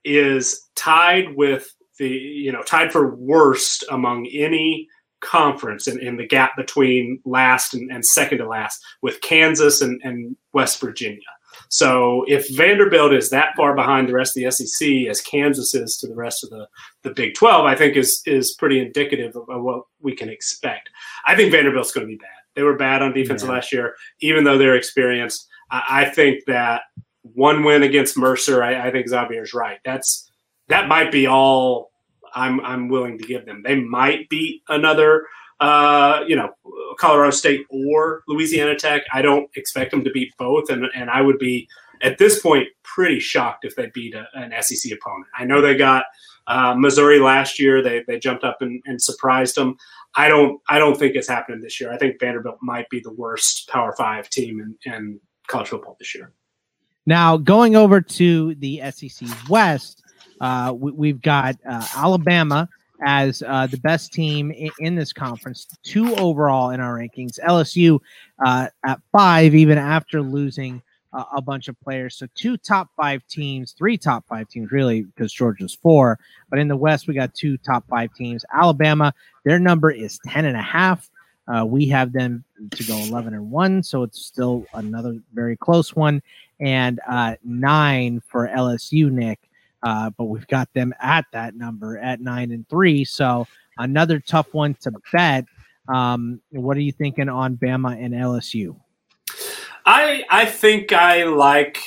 Speaker 2: is tied with the you know tied for worst among any conference and the gap between last and, and, second to last with Kansas and, and, West Virginia. So if Vanderbilt is that far behind the rest of the SEC as Kansas is to the rest of the, the Big 12, I think is is pretty indicative of, of what we can expect. I think Vanderbilt's going to be bad. They were bad on defense yeah. last year, even though they're experienced. I, I, think that one win against Mercer, I, I think Xavier's right. That's that might be all I'm I'm willing to give them. They might beat another, uh, you know, Colorado State or Louisiana Tech. I don't expect them to beat both, and and I would be at this point pretty shocked if they beat a, an SEC opponent. I know they got uh, Missouri last year. They they jumped up and, and surprised them. I don't I don't think it's happening this year. I think Vanderbilt might be the worst Power Five team in, in college football this year.
Speaker 1: Now going over to the SEC West Uh, we, have got uh, Alabama as uh, the best team in, in, this conference, two overall in our rankings. LSU uh, at five, even after losing a bunch of players. So two top five teams, three top five teams, really, because Georgia's four. But in the West, we got two top five teams. Alabama, their number is 10 and a half. Uh, we have them to go 11 and 1, so it's still another very close one. And uh, nine for LSU, Nick. Uh, but we've got them at that number at nine and three. So another tough one to bet. Um, what are you thinking on Bama and LSU?
Speaker 2: I I think I like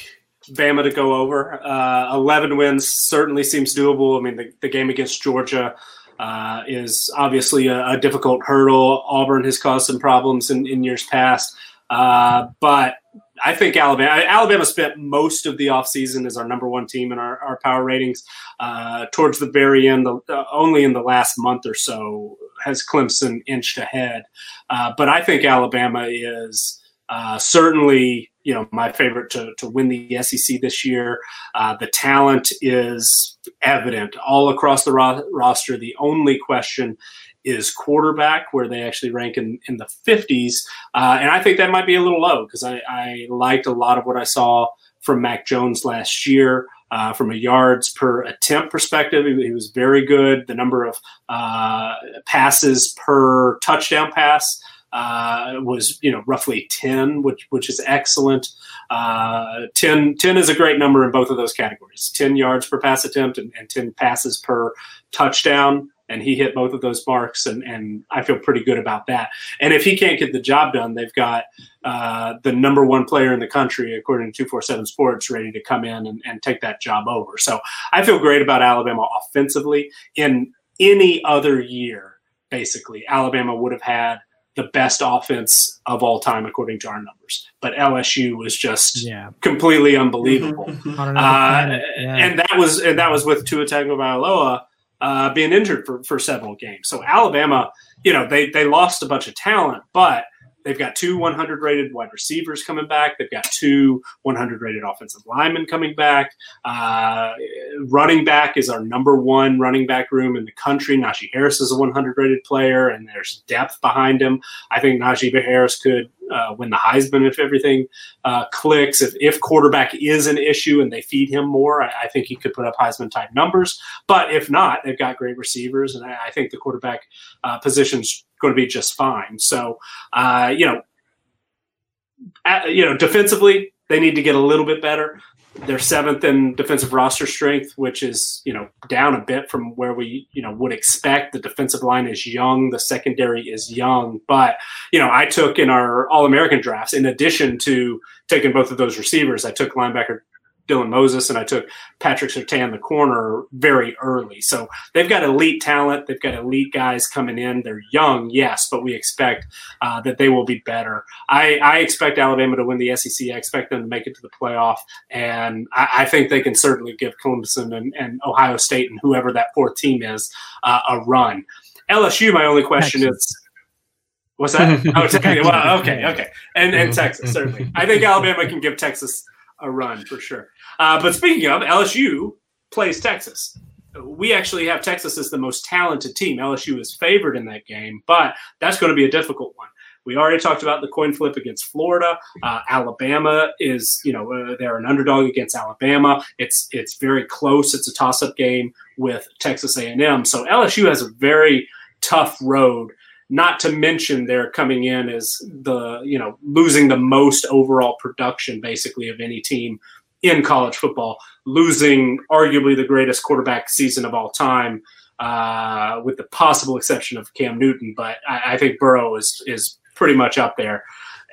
Speaker 2: Bama to go over. Uh, Eleven wins certainly seems doable. I mean, the, the game against Georgia uh, is obviously a, a, difficult hurdle. Auburn has caused some problems in, in years past, uh, but I think Alabama. Alabama spent most of the offseason as our number one team in our, our power ratings. Uh, towards the very end, the, uh, only in the last month or so has Clemson inched ahead. Uh, but I think Alabama is uh, certainly you know my favorite to, to win the SEC this year. Uh, the talent is evident all across the ro- roster. The only question is quarterback, where they actually rank in, in the 50s. Uh, and I think that might be a little low because I, I, liked a lot of what I saw from Mac Jones last year. Uh, from a yards per attempt perspective, he, he was very good. The number of uh, passes per touchdown pass uh, was you know roughly 10 which which is excellent uh, 10, 10 is a great number in both of those categories 10 yards per pass attempt and, and 10 passes per touchdown and he hit both of those marks, and, and I feel pretty good about that. And if he can't get the job done, they've got uh, the number one player in the country, according to 247 Sports, ready to come in and, and take that job over. So I feel great about Alabama offensively. In any other year, basically, Alabama would have had the best offense of all time according to our numbers. But LSU was just yeah. completely unbelievable. uh, yeah. And that was and that was with Tua Tagovailoa uh, being injured for, for several games. So Alabama, you know, they they lost a bunch of talent, but they've got two 100 rated wide receivers coming back. They've got two 100 rated offensive linemen coming back. Uh, running back is our number one running back room in the country. Najee Harris is a 100 rated player, and there's depth behind him. I think Najee Harris could uh, win the Heisman if everything uh, clicks. If, if quarterback is an issue and they feed him more, I, I, think he could put up Heisman type numbers. But if not, they've got great receivers, and I, I think the quarterback uh, position's going to be just fine. So, uh, you know, at, you know, defensively they need to get a little bit better. They're seventh in defensive roster strength, which is you know down a bit from where we you know would expect. The defensive line is young, the secondary is young, but you know I took in our All American drafts in addition to taking both of those receivers, I took linebacker Dylan Moses and I took Patrick Surtain the corner very early. So they've got elite talent. They've got elite guys coming in. They're young, yes, but we expect uh, that they will be better. I, I, expect Alabama to win the SEC. I expect them to make it to the playoff, and I, I think they can certainly give Clemson and, and, Ohio State and whoever that fourth team is uh, a run. LSU, my only question is. What's that? oh, well, okay, okay, and and Texas certainly. I think Alabama can give Texas a run for sure. Uh, but speaking of, LSU plays Texas. We actually have Texas as the most talented team. LSU is favored in that game, but that's going to be a difficult one. We already talked about the coin flip against Florida. Uh, Alabama is, you know, uh, they're an underdog against Alabama. It's it's very close. It's a toss up game with Texas A&M. So LSU has a very tough road not to mention they're coming in as the, you know, losing the most overall production basically of any team in college football, losing arguably the greatest quarterback season of all time, uh, with the possible exception of Cam Newton. But I, I think Burrow is is pretty much up there,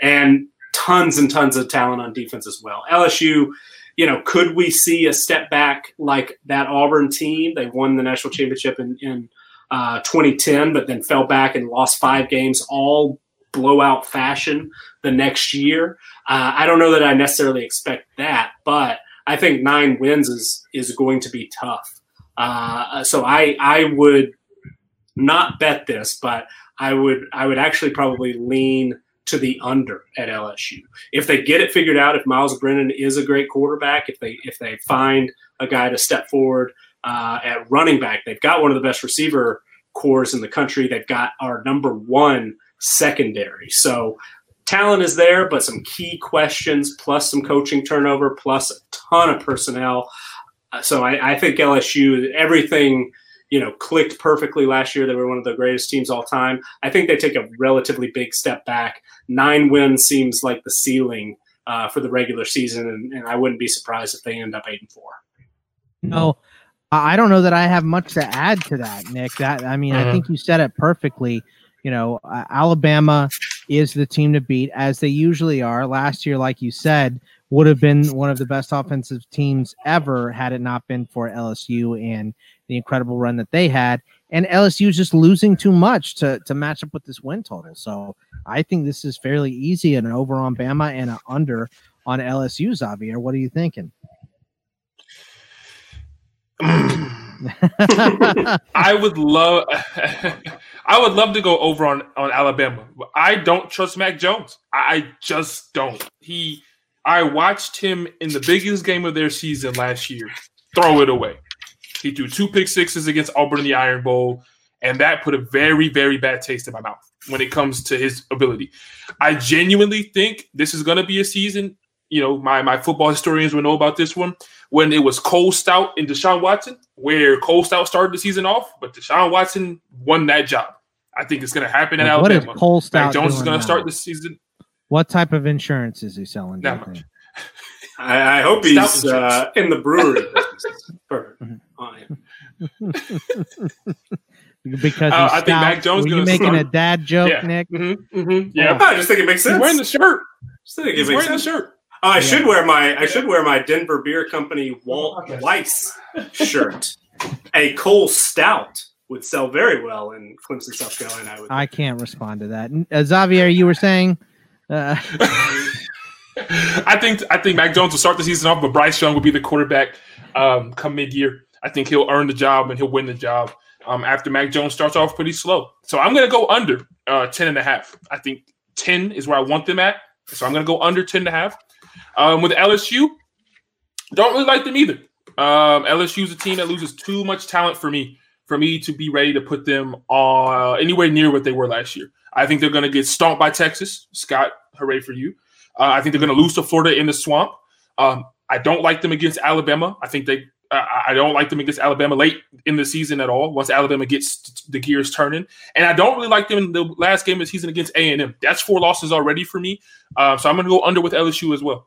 Speaker 2: and tons and tons of talent on defense as well. LSU, you know, could we see a step back like that Auburn team? They won the national championship in, in uh, 2010, but then fell back and lost five games, all blowout fashion the next year. Uh, I don't know that I necessarily expect that, but I think nine wins is is going to be tough. Uh, so I I would not bet this, but I would I would actually probably lean to the under at LSU. If they get it figured out, if Myles Brennan is a great quarterback, if they if they find a guy to step forward uh, at running back. They've got one of the best receiver corps in the country. They've got our number one secondary. So talent is there, but some key questions, plus some coaching turnover, plus a ton of personnel. Uh, so I, I think LSU, everything you know clicked perfectly last year. They were one of the greatest teams all time. I think they take a relatively big step back. Nine wins seems like the ceiling uh, for the regular season, and, and, I wouldn't be surprised if they end up eight and four.
Speaker 1: No, I don't know that I have much to add to that, Nick. That I mean, mm-hmm. I think you said it perfectly. You know, uh, Alabama is the team to beat, as they usually are. Last year, like you said, would have been one of the best offensive teams ever had it not been for LSU and the incredible run that they had. And LSU is just losing too much to, to match up with this win total. So I think this is fairly easy an over on Bama and an under on LSU, Xavier. What are you thinking?
Speaker 3: I would love I would love to go over on, on Alabama. I don't trust Mac Jones. I just don't. He I watched him in the biggest game of their season last year throw it away. He threw two pick sixes against Auburn in the Iron Bowl, and that put a very, very bad taste in my mouth when it comes to his ability. I genuinely think this is going to be a season. You know, my my football historians will know about this one when it was Cole Stoudt and Deshaun Watson, where Cole Stoudt started the season off, but Deshaun Watson won that job. I think it's going to happen in
Speaker 1: what
Speaker 3: Alabama.
Speaker 1: What is Cole Stoudt Mac
Speaker 3: Jones is
Speaker 1: going
Speaker 3: to start the season.
Speaker 1: What type of insurance is he selling?
Speaker 3: Not much.
Speaker 2: I, I, hope he's uh, in the brewery business. Mm-hmm.
Speaker 1: Because uh, I think Mac Jones. Were you making start. a dad joke,
Speaker 3: yeah.
Speaker 1: Nick?
Speaker 3: Mm-hmm, mm-hmm, yeah,
Speaker 2: oh, I just think it makes sense.
Speaker 3: He's wearing the shirt.
Speaker 2: Just think it he's
Speaker 3: wearing
Speaker 2: sense.
Speaker 3: the shirt.
Speaker 2: Oh, I yeah. should wear my I should wear my Denver Beer Company Walt Weiss shirt. a Cole Stout would sell very well in Clemson, South Carolina. I, would
Speaker 1: I can't respond to that. Uh, Xavier, you were saying. Uh...
Speaker 3: I think I think Mac Jones will start the season off, but Bryce Young will be the quarterback um, come mid year. I think he'll earn the job and he'll win the job um, after Mac Jones starts off pretty slow. So I'm going to go under uh, 10 and a half. I think 10 is where I want them at. So I'm going to go under 10 and a half. Um, with LSU, don't really like them either. Um, LSU is a team that loses too much talent for me for me to be ready to put them uh, anywhere near what they were last year. I think they're going to get stomped by Texas. Scott, hooray for you. Uh, I think they're going to lose to Florida in the swamp. Um, I don't like them against Alabama. I think they. Uh, I don't like them against Alabama late in the season at all. Once Alabama gets the gears turning, and I don't really like them in the last game of the season against A and M. That's four losses already for me. Uh, so I'm going to go under with LSU as well.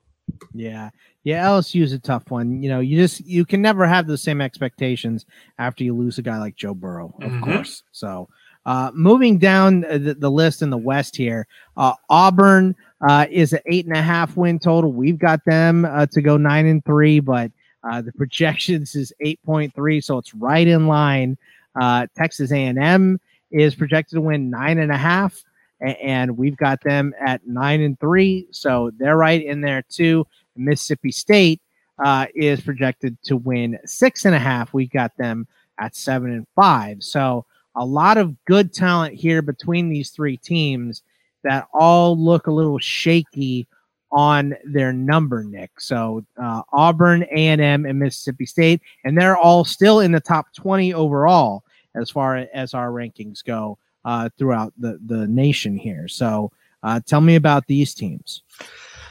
Speaker 1: Yeah, yeah, LSU is a tough one. You know, you just you can never have the same expectations after you lose a guy like Joe Burrow, of mm-hmm. course. So, uh, moving down the, the, list in the West here, uh, Auburn uh, is an eight and a half win total. We've got them uh, to go nine and three, but uh, the projections is eight point three, so it's right in line. Uh, Texas A and M is projected to win nine and a half, and we've got them at nine and three, so they're right in there too. Mississippi State uh, is projected to win six and a half. We got them at seven and five. So a lot of good talent here between these three teams that all look a little shaky on their number, Nick. So uh, Auburn, A and M, and Mississippi State, and they're all still in the top twenty overall as far as our rankings go uh, throughout the the nation here. So uh, tell me about these teams.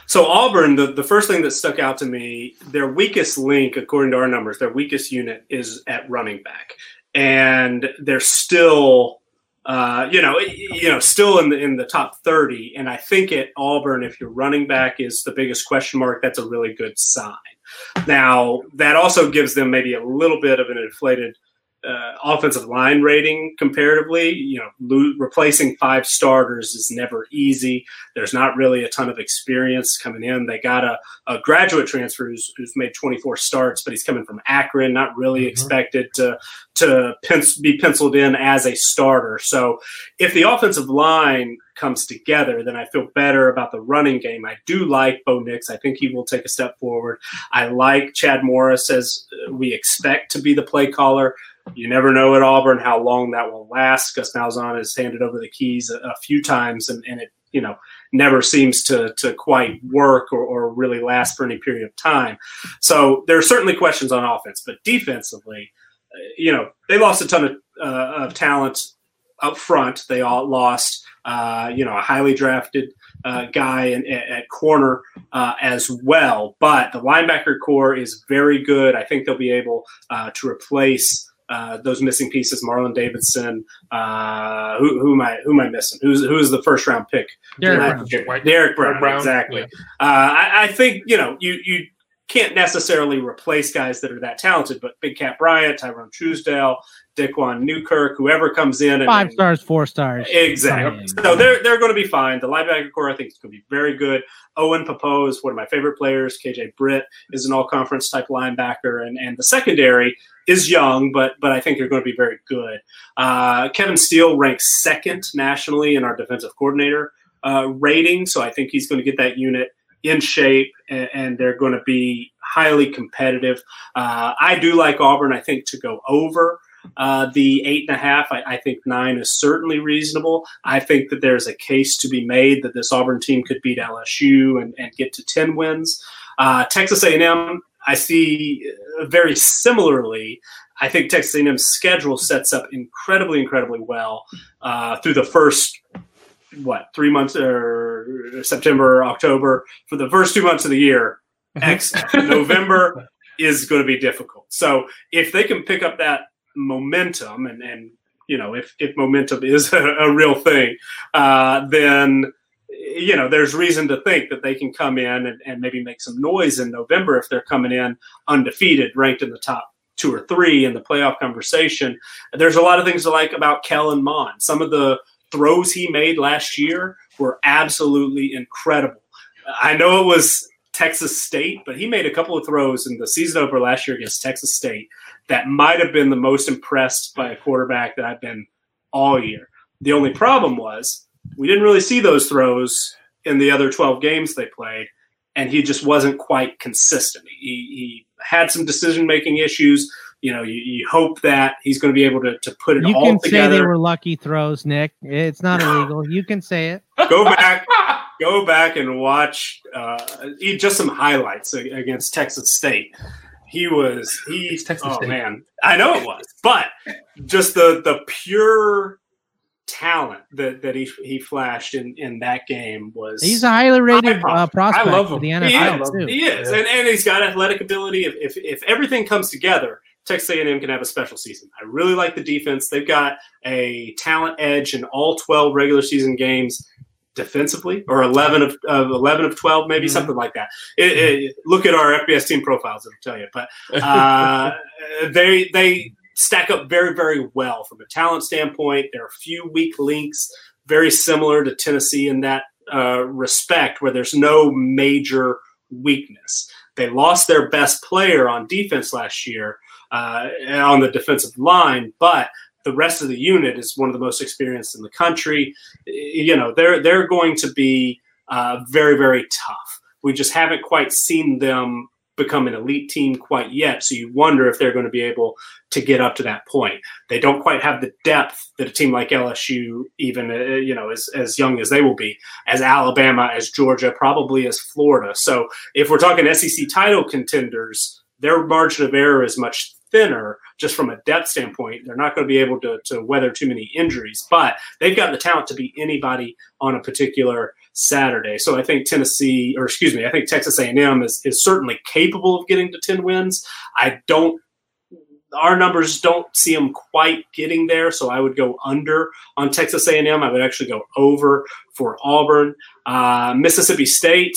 Speaker 2: So Auburn, the, the first thing that stuck out to me, their weakest link, according to our numbers, their weakest unit is at running back, and they're still, uh, you know, you know, still in the in the top thirty. And I think at Auburn, if your running back is the biggest question mark, that's a really good sign. Now that also gives them maybe a little bit of an inflated uh, offensive line rating comparatively. You know, lo- replacing five starters is never easy. There's not really a ton of experience coming in. They got a, a graduate transfer who's, who's, made 24 starts, but he's coming from Akron, not really mm-hmm. expected to to pen- be penciled in as a starter. So if the offensive line comes together, then I feel better about the running game. I do like Bo Nix. I think he will take a step forward. I like Chad Morris as we expect to be the play caller. You never know at Auburn how long that will last. Gus Malzahn has handed over the keys a, a few times, and, and, it you know never seems to to quite work or, or really last for any period of time. So there are certainly questions on offense, but defensively, you know, they lost a ton of, uh, of talent up front. They all lost, uh, you know, a highly drafted uh, guy in, at, at corner uh, as well. But the linebacker corps is very good. I think they'll be able uh, to replace. Uh, those missing pieces, Marlon Davidson. Uh, who, who am I? Who am I missing? Who's who's the first round pick?
Speaker 1: Derrick Brown.
Speaker 2: Derrick Brown. Exactly. Yeah. I, I, think you know you you can't necessarily replace guys that are that talented, but Big Kat Bryant, Tyrone Truesdell, Daquan Newkirk, whoever comes in, and,
Speaker 1: five stars, four stars,
Speaker 2: exactly. So they're they're going to be fine. The linebacker corps, I think, is going to be very good. Owen Pappoe is one of my favorite players. KJ Britt is an all conference type linebacker, and and the secondary is young, but but I think they're going to be very good. Uh, Kevin Steele ranks second nationally in our defensive coordinator uh, rating, so I think he's going to get that unit in shape and, and they're going to be highly competitive. Uh, I do like Auburn, I think, to go over. Uh, the eight and a half, I, I, think nine is certainly reasonable. I think that there's a case to be made that this Auburn team could beat LSU and, and get to ten wins. Uh, Texas A&M, I see uh, very similarly. I think Texas A&M's schedule sets up incredibly, incredibly well uh, through the first what three months or September, October for the first two months of the year. X November is going to be difficult. So if they can pick up that momentum and and you know if if momentum is a, a real thing, uh, then you know there's reason to think that they can come in and, and maybe make some noise in November if they're coming in undefeated, ranked in the top two or three in the playoff conversation. There's a lot of things to like about Kellen Mond. Some of the throws he made last year were absolutely incredible. I know it was Texas State, but he made a couple of throws in the season opener last year against Texas State that might have been the most impressed by a quarterback that I've been all year. The only problem was we didn't really see those throws in the other 12 games they played, and he just wasn't quite consistent. He, he had some decision making issues you know, you, you hope that he's going to be able to, to put it all
Speaker 1: in.
Speaker 2: you can
Speaker 1: say they were lucky throws, Nick. It's not illegal. You can say it.
Speaker 2: Go back, go back and watch uh, just some highlights against Texas State. He was he. Texas oh State. man, I know it was, but just the the pure talent that, that he he flashed in, in that game was
Speaker 1: he's a highly rated uh, prospect I love him. for the NFL
Speaker 2: he is,
Speaker 1: too.
Speaker 2: He is, yeah. and, and he's got athletic ability. If, if if everything comes together, Texas A&M can have a special season. I really like the defense. They've got a talent edge in all 12 regular season games defensively, or 11 of, of 11 of 12, maybe mm-hmm. something like that. It, it, look at our FBS team profiles; it'll tell you. But uh, they they stack up very very well from a talent standpoint. There are a few weak links, very similar to Tennessee in that uh, respect, where there's no major weakness. They lost their best player on defense last year, uh, on the defensive line, but the rest of the unit is one of the most experienced in the country. You know, they're they're going to be uh, very very tough. We just haven't quite seen them become an elite team quite yet. So you wonder if they're going to be able to get up to that point. They don't quite have the depth that a team like LSU, even uh, you know, as as young as they will be, as Alabama, as Georgia, probably as Florida. So if we're talking SEC title contenders, their margin of error is much thinner just from a depth standpoint. They're not going to be able to, to weather too many injuries, but they've got the talent to beat anybody on a particular Saturday. So I think Tennessee, or excuse me, I think Texas A&M is, is certainly capable of getting to 10 wins. I don't our numbers don't see them quite getting there, so I would go under on Texas A&M. I would actually go over for Auburn, uh, Mississippi State.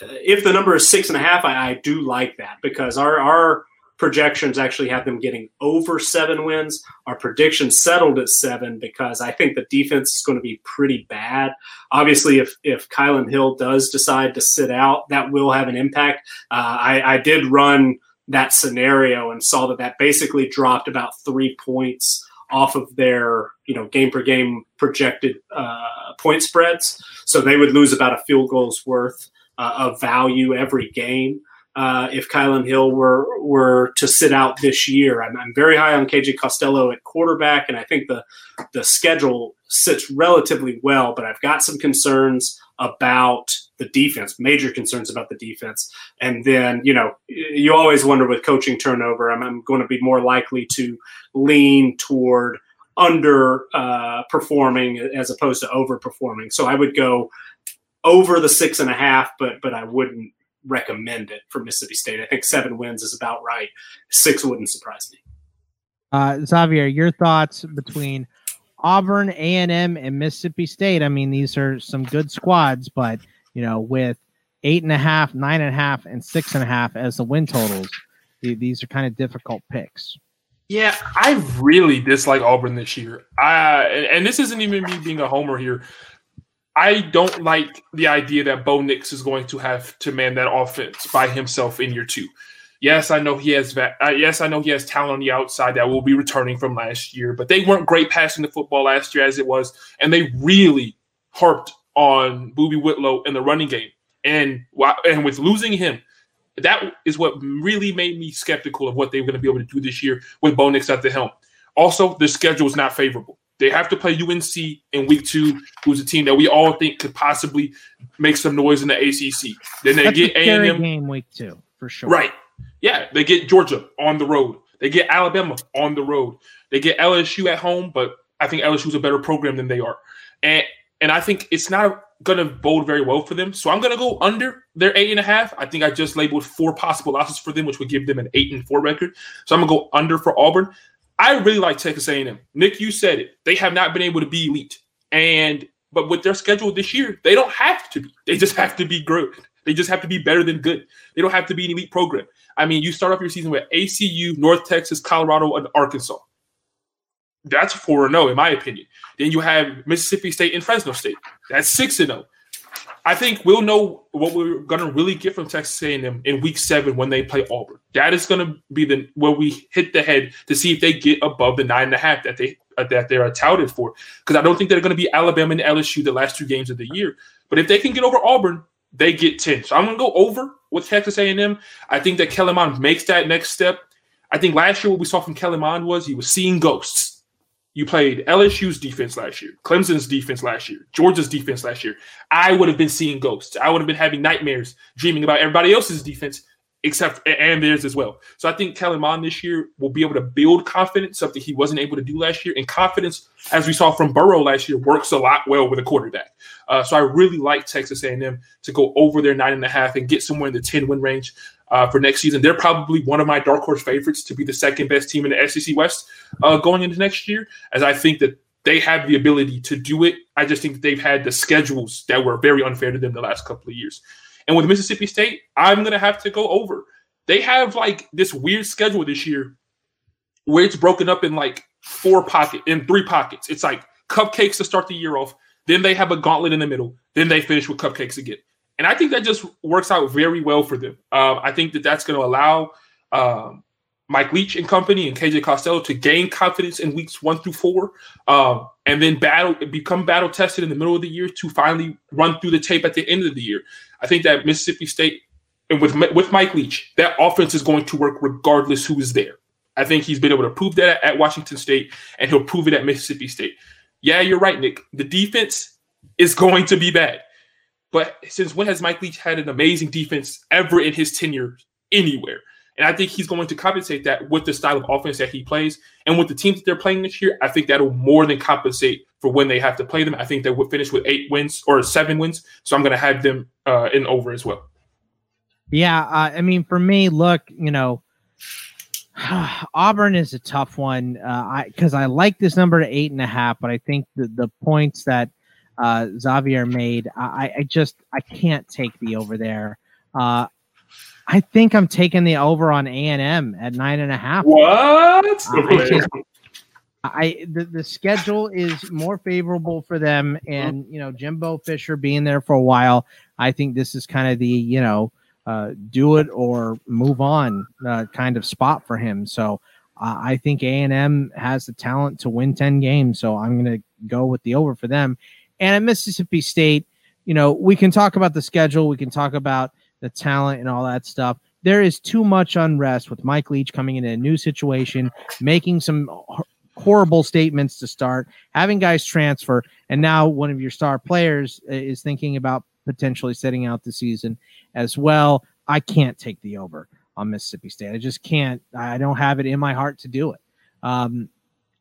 Speaker 2: If the number is six and a half, I, I do like that because our our projections actually have them getting over seven wins. Our prediction settled at seven because I think the defense is going to be pretty bad. Obviously, if if Kylin Hill does decide to sit out, that will have an impact. Uh, I, I did run that scenario and saw that that basically dropped about three points off of their you know game per game projected uh, point spreads. So they would lose about a field goal's worth uh, of value every game uh, if Kylin Hill were were to sit out this year. I'm, I'm, very high on KJ Costello at quarterback, and I think the the schedule sits relatively well. But I've got some concerns about the defense, major concerns about the defense. And then, you know, you always wonder with coaching turnover, I'm, I'm going to be more likely to lean toward under uh, performing as opposed to overperforming. So I would go over the six and a half, but but I wouldn't recommend it for Mississippi State. I think seven wins is about right. Six wouldn't surprise me.
Speaker 1: Uh, Xavier, your thoughts between Auburn, A and M, and Mississippi State? I mean, these are some good squads, but you know, with eight and a half, nine and a half, and six and a half as the win totals, these are kind of difficult picks.
Speaker 3: Yeah, I really dislike Auburn this year. I and this isn't even me being a homer here. I don't like the idea that Bo Nix is going to have to man that offense by himself in year two. Yes, I know he has. Uh, yes, I know he has talent on the outside that will be returning from last year, but they weren't great passing the football last year as it was, and they really harped on Boobie Whitlow in the running game. And and with losing him, that is what really made me skeptical of what they were going to be able to do this year with Bo Nix at the helm. Also, the schedule is not favorable. They have to play UNC in week two, who's a team that we all think could possibly make some noise in the ACC. Then they
Speaker 1: That's
Speaker 3: get A and M
Speaker 1: game week two for sure.
Speaker 3: Right. Yeah, they get Georgia on the road. They get Alabama on the road. They get LSU at home, but I think LSU is a better program than they are. And and I think it's not going to bode very well for them. So I'm going to go under their eight and a half. I think I just labeled four possible losses for them, which would give them an eight and four record. So I'm going to go under for Auburn. I really like Texas A&M. Nick, you said it. They have not been able to be elite, and but with their schedule this year, they don't have to be. They just have to be good. They just have to be better than good. They don't have to be an elite program. I mean, you start off your season with ACU, North Texas, Colorado, and Arkansas. That's 4 and 0, in my opinion. Then you have Mississippi State and Fresno State. That's 6 and 0. I think we'll know what we're to really get from Texas A&M in Week Seven when they play Auburn. That is to be the where we hit the head to see if they get above the nine and a half that they uh, that they're touted for. Because I don't think they're to be Alabama and LSU the last two games of the year. But if they can get over Auburn, they get ten. So I'm to go over with Texas A&M. I think that Kellen Mond makes that next step. I think last year what we saw from Kellen Mond was he was seeing ghosts. You played LSU's defense last year, Clemson's defense last year, Georgia's defense last year. I would have been seeing ghosts. I would have been having nightmares, dreaming about everybody else's defense, except and theirs as well. So I think Kellen Mond this year will be able to build confidence, something he wasn't able to do last year. And confidence, as we saw from Burrow last year, works a lot well with a quarterback. Uh, so I really like Texas A&M to go over their nine and a half and get somewhere in the ten win range uh, for next season. They're probably one of my dark horse favorites to be the second best team in the SEC West uh, going into next year, as I think that they have the ability to do it. I just think that they've had the schedules that were very unfair to them the last couple of years. And with Mississippi State, I'm going to have to go over. They have like this weird schedule this year where it's broken up in like four pocket in three pockets. It's like cupcakes to start the year off. Then they have a gauntlet in the middle. Then they finish with cupcakes again. And I think that just works out very well for them. Uh, I think that that's going to allow um, Mike Leach and company and KJ Costello to gain confidence in weeks one through four, um, and then battle become battle tested in the middle of the year to finally run through the tape at the end of the year. I think that Mississippi State and with with Mike Leach, that offense is going to work regardless who is there. I think he's been able to prove that at Washington State, and he'll prove it at Mississippi State. Yeah, you're right, Nick. The defense is going to be bad. But since when has Mike Leach had an amazing defense ever in his tenure anywhere? And I think he's going to compensate that with the style of offense that he plays. And with the teams that they're playing this year, I think that'll more than compensate for when they have to play them. I think they will finish with eight wins or seven wins. So I'm going to have them uh, in over as well.
Speaker 1: Yeah. Uh, I mean, for me, look, you know, Auburn is a tough one. Uh, I because I like this number to eight and a half, but I think the, the points that uh, Xavier made. I, I just I can't take the over there. Uh, I think I'm taking the over on A and M at nine and a half.
Speaker 3: What?
Speaker 1: I, just, I the, the schedule is more favorable for them, and you know Jimbo Fisher being there for a while. I think this is kind of the you know uh, do it or move on uh, kind of spot for him. So uh, I think A and M has the talent to win ten games. So I'm going to go with the over for them. And at Mississippi State, you know, we can talk about the schedule, we can talk about the talent and all that stuff. There is too much unrest with Mike Leach coming in a new situation, making some horrible statements to start, having guys transfer, and now one of your star players is thinking about potentially setting out the season as well. I can't take the over on Mississippi State. I just can't. I don't have it in my heart to do it. Um,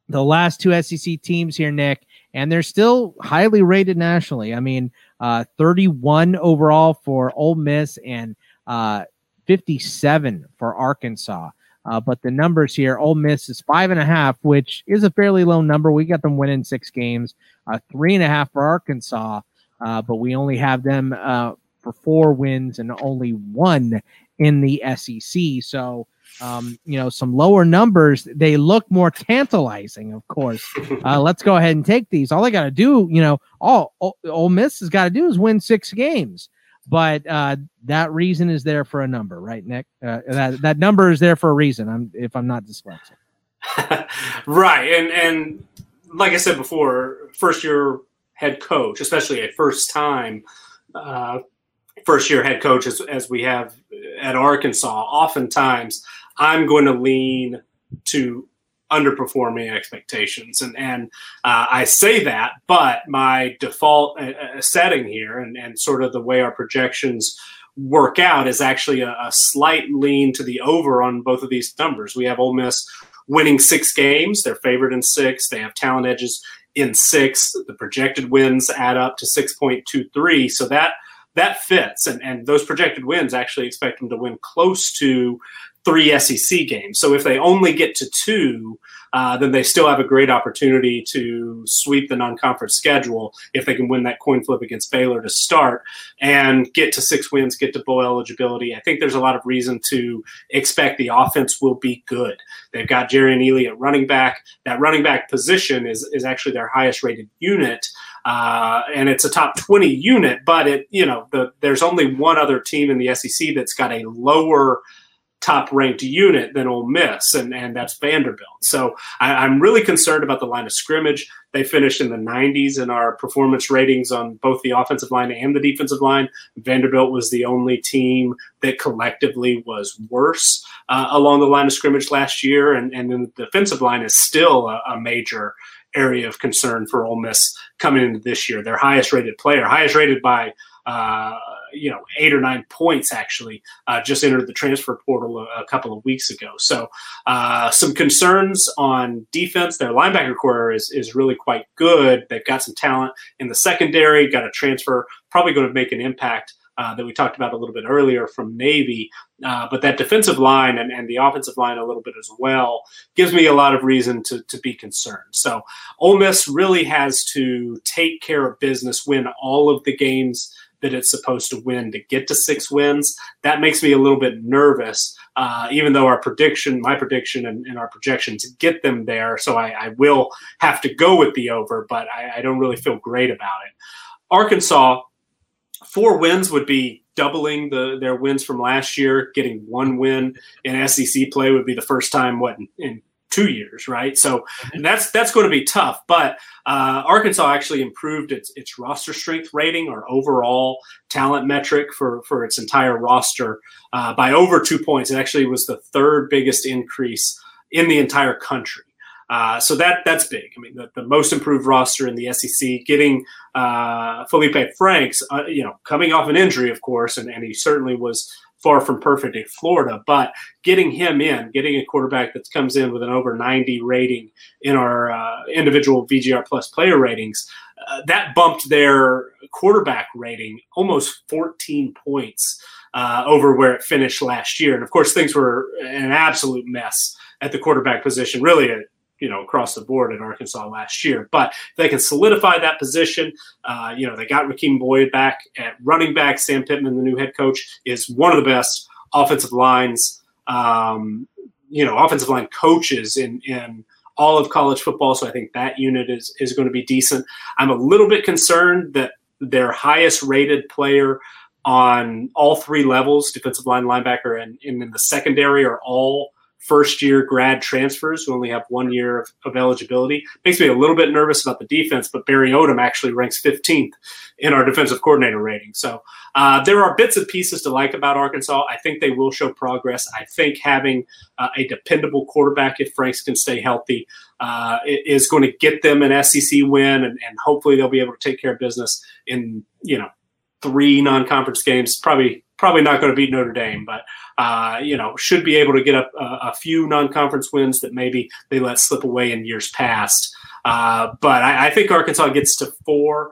Speaker 1: the last two SEC teams here, Nick, and they're still highly rated nationally. I mean, uh, 31 overall for Ole Miss and uh, 57 for Arkansas. Uh, but the numbers here, Ole Miss is five and a half, which is a fairly low number. We got them winning six games, uh, three and a half for Arkansas, uh, but we only have them uh, for four wins and only one in the SEC. So, um, you know, some lower numbers. They look more tantalizing, of course. Uh, let's go ahead and take these. All they got to do, you know, all Ole Miss has got to do is win six games but uh, that reason is there for a number, right, Nick? Uh, that that number is there for a reason. I'm if I'm not dyslexic.
Speaker 2: right, and and like I said before, first year head coach, especially a first time uh, first year head coach, as, as we have at Arkansas, oftentimes I'm going to lean to underperforming expectations. And and uh, I say that, but my default uh, uh, setting here and, and sort of the way our projections work out is actually a, a, slight lean to the over on both of these numbers. We have Ole Miss winning six games; they're favored in six. They have talent edges in six. The projected wins add up to six point two three. So that that fits, and and those projected wins actually expect them to win close to three SEC games. So if they only get to two, uh, then they still have a great opportunity to sweep the non-conference schedule if they can win that coin flip against Baylor to start and get to six wins, get to bowl eligibility. I think there's a lot of reason to expect the offense will be good. They've got Jerrion Ealy at running back. That running back position is is actually their highest rated unit. Uh, and it's a top 20 unit, but it, you know, the, there's only one other team in the SEC that's got a lower top ranked unit than Ole Miss, and, and that's Vanderbilt. So I, am really concerned about the line of scrimmage. They finished in the 90s in our performance ratings on both the offensive line and the defensive line. Vanderbilt was the only team that collectively was worse uh, along the line of scrimmage last year, and, and then the defensive line is still a, a major area of concern for Ole Miss coming into this year. Their highest rated player, highest rated by uh, you know eight or nine points actually uh, just entered the transfer portal a, a couple of weeks ago. So uh, some concerns on defense. Their linebacker corps is is really quite good. They've got some talent in the secondary. Got a transfer, probably going to make an impact. Uh, that we talked about a little bit earlier from Navy. Uh, but that defensive line and, and the offensive line a little bit as well gives me a lot of reason to, to be concerned. So Ole Miss really has to take care of business, win all of the games that it's supposed to win to get to six wins. That makes me a little bit nervous, uh, even though our prediction, my prediction, and, and, our projections get them there. So I, I, will have to go with the over, but I, I don't really feel great about it. Arkansas, four wins would be doubling the their wins from last year. Getting one win in SEC play would be the first time what in, in two years, right? So that's that's going to be tough. But uh, Arkansas actually improved its its roster strength rating or overall talent metric for for its entire roster uh, by over two points. It actually was the third biggest increase in the entire country. Uh, so that that's big. I mean, the, the, most improved roster in the SEC, getting uh, Felipe Franks, uh, you know, coming off an injury, of course, and, and he certainly was far from perfect in Florida, but getting him in, getting a quarterback that comes in with an over 90 rating in our uh, individual VGR plus player ratings, uh, that bumped their quarterback rating almost 14 points uh, over where it finished last year. And of course, things were an absolute mess at the quarterback position, really you know across the board in Arkansas last year. But they can solidify that position, uh, you know they got Rakeem Boyd back at running back. Sam Pittman, the new head coach, is one of the best offensive lines, um, you know, offensive line coaches in in all of college football. So I think that unit is is going to be decent. I'm a little bit concerned that their highest rated player on all three levels, defensive line, linebacker, and, and in the secondary, are all first year grad transfers who only have one year of, of, eligibility. Makes me a little bit nervous about the defense, but Barry Odom actually ranks 15th in our defensive coordinator rating. So uh, there are bits and pieces to like about Arkansas. I think they will show progress. I think having uh, a dependable quarterback, if Franks can stay healthy, uh, is going to get them an SEC win, and, and hopefully they'll be able to take care of business in you know three non-conference games. Probably probably not going to beat Notre Dame, but uh, you know should be able to get a, a, few non-conference wins that maybe they let slip away in years past. Uh, but I, I, think Arkansas gets to four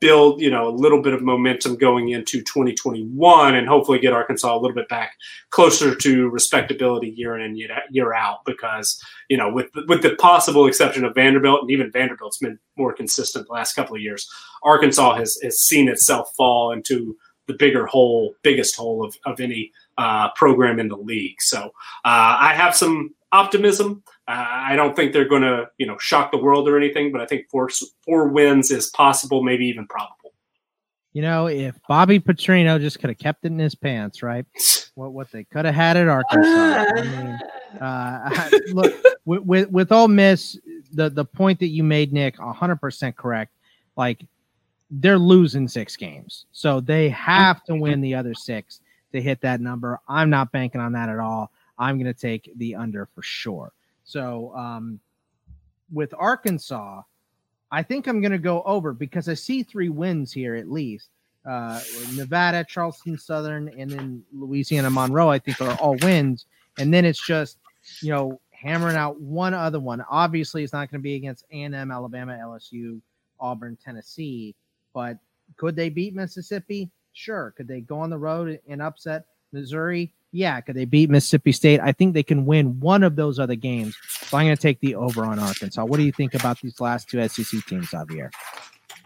Speaker 2: build, you know, a little bit of momentum going into 2021 and hopefully get Arkansas a little bit back closer to respectability year in and year out because, you know, with with the possible exception of Vanderbilt and even Vanderbilt's been more consistent the last couple of years, Arkansas has, has seen itself fall into the bigger hole, biggest hole of, of any uh, program in the league. So uh, I have some optimism. Uh, I don't think they're going to, you know, shock the world or anything, but I think four four wins is possible, maybe even probable.
Speaker 1: You know, if Bobby Petrino just could have kept it in his pants, right? What what they could have had at Arkansas. I mean, uh, look with, with with Ole Miss, the the point that you made, Nick, hundred percent correct. Like they're losing six games, so they have to win the other six to hit that number. I'm not banking on that at all. I'm going to take the under for sure. So um, with Arkansas, I think I'm going to go over because I see three wins here at least. Uh, Nevada, Charleston Southern, and then Louisiana Monroe, I think are all wins. And then it's just, you know, hammering out one other one. Obviously, it's not going to be against A&M, Alabama, LSU, Auburn, Tennessee. But could they beat Mississippi? Sure. Could they go on the road and upset Missouri? Yeah, could they beat Mississippi State? I think they can win one of those other games. So I'm going to take the over on Arkansas. What do you think about these last two SEC teams, Javier?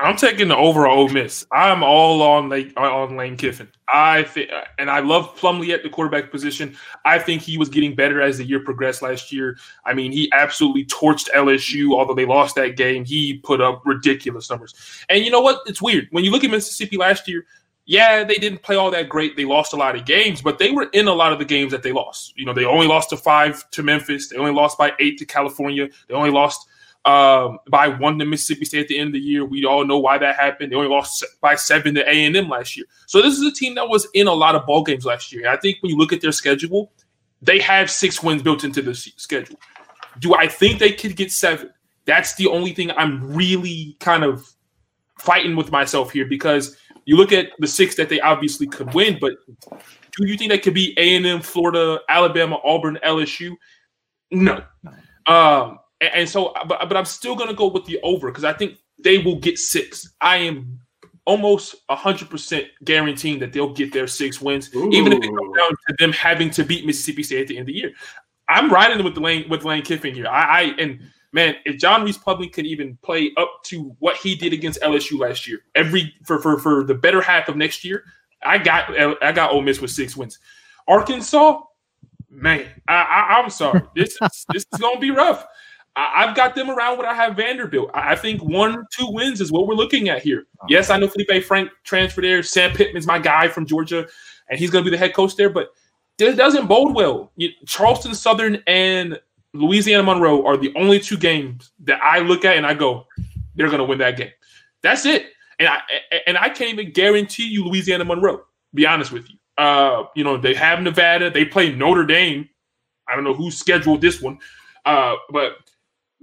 Speaker 3: I'm taking the over Ole Miss. I'm all on Lake, uh, on Lane Kiffin. I think, uh, and I love Plumlee at the quarterback position. I think he was getting better as the year progressed last year. I mean, he absolutely torched LSU. Although they lost that game, he put up ridiculous numbers. And you know what? It's weird when you look at Mississippi last year yeah, they didn't play all that great. They lost a lot of games, but they were in a lot of the games that they lost. You know, they only lost to five to Memphis. They only lost by eight to California. They only lost um, by one to Mississippi State at the end of the year. We all know why that happened. They only lost by seven to A and M last year. So this is a team that was in a lot of ball games last year. I think when you look at their schedule, they have six wins built into the schedule. Do I think they could get seven? That's the only thing I'm really kind of fighting with myself here because – you look at the six that they obviously could win, but do you think that could be A and M, Florida, Alabama, Auburn, LSU? No. Um, and, and so, uh, but, but I'm still going to go with the over because I think they will get six. I am almost 100% guaranteeing that they'll get their six wins, Ooh. even if it comes down to them having to beat Mississippi State at the end of the year. I'm riding with Lane with Lane Kiffin here. I, I and man, if John Rhys Plumlee could even play up to what he did against LSU last year, every for for for the better half of next year, I got I got Ole Miss with six wins. Arkansas, man, I, I am sorry, this is, this is gonna be rough. I, have got them around what I have Vanderbilt. I, I think one two wins is what we're looking at here. Uh-huh. Yes, I know Felipe Frank transferred there. Sam Pittman's my guy from Georgia, and he's gonna be the head coach there, but. This doesn't bode well. Charleston Southern and Louisiana Monroe are the only two games that I look at and I go, they're going to win that game. That's it. And I and I can't even guarantee you Louisiana Monroe. Be honest with you. Uh, you know they have Nevada. They play Notre Dame. I don't know who scheduled this one, uh, but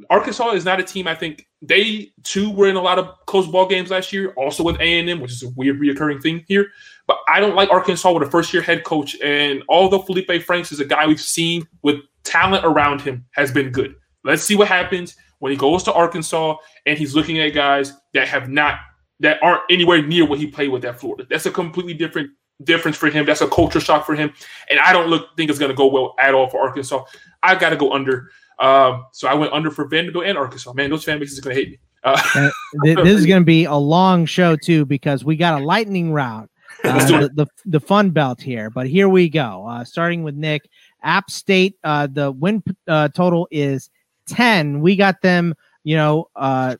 Speaker 3: Arkansas is not a team. I think they too were in a lot of close ball games last year, also with A and M, which is a weird reoccurring thing here. But I don't like Arkansas with a first year head coach. And although Felipe Franks is a guy we've seen with talent around him has been good. Let's see what happens when he goes to Arkansas and he's looking at guys that have not that aren't anywhere near what he played with at Florida. That's a completely different difference for him. That's a culture shock for him, and I don't look think it's going to go well at all for Arkansas. I got to go under. Um, so I went under for Vanderbilt and Arkansas. Man, those fan bases are going to hate me. Uh,
Speaker 1: this is going to be a long show too because we got a lightning round. Uh, the, the, the fun belt here, but here we go. Uh, starting with Nick, App State, uh, the win uh, total is 10. We got them, you know, uh,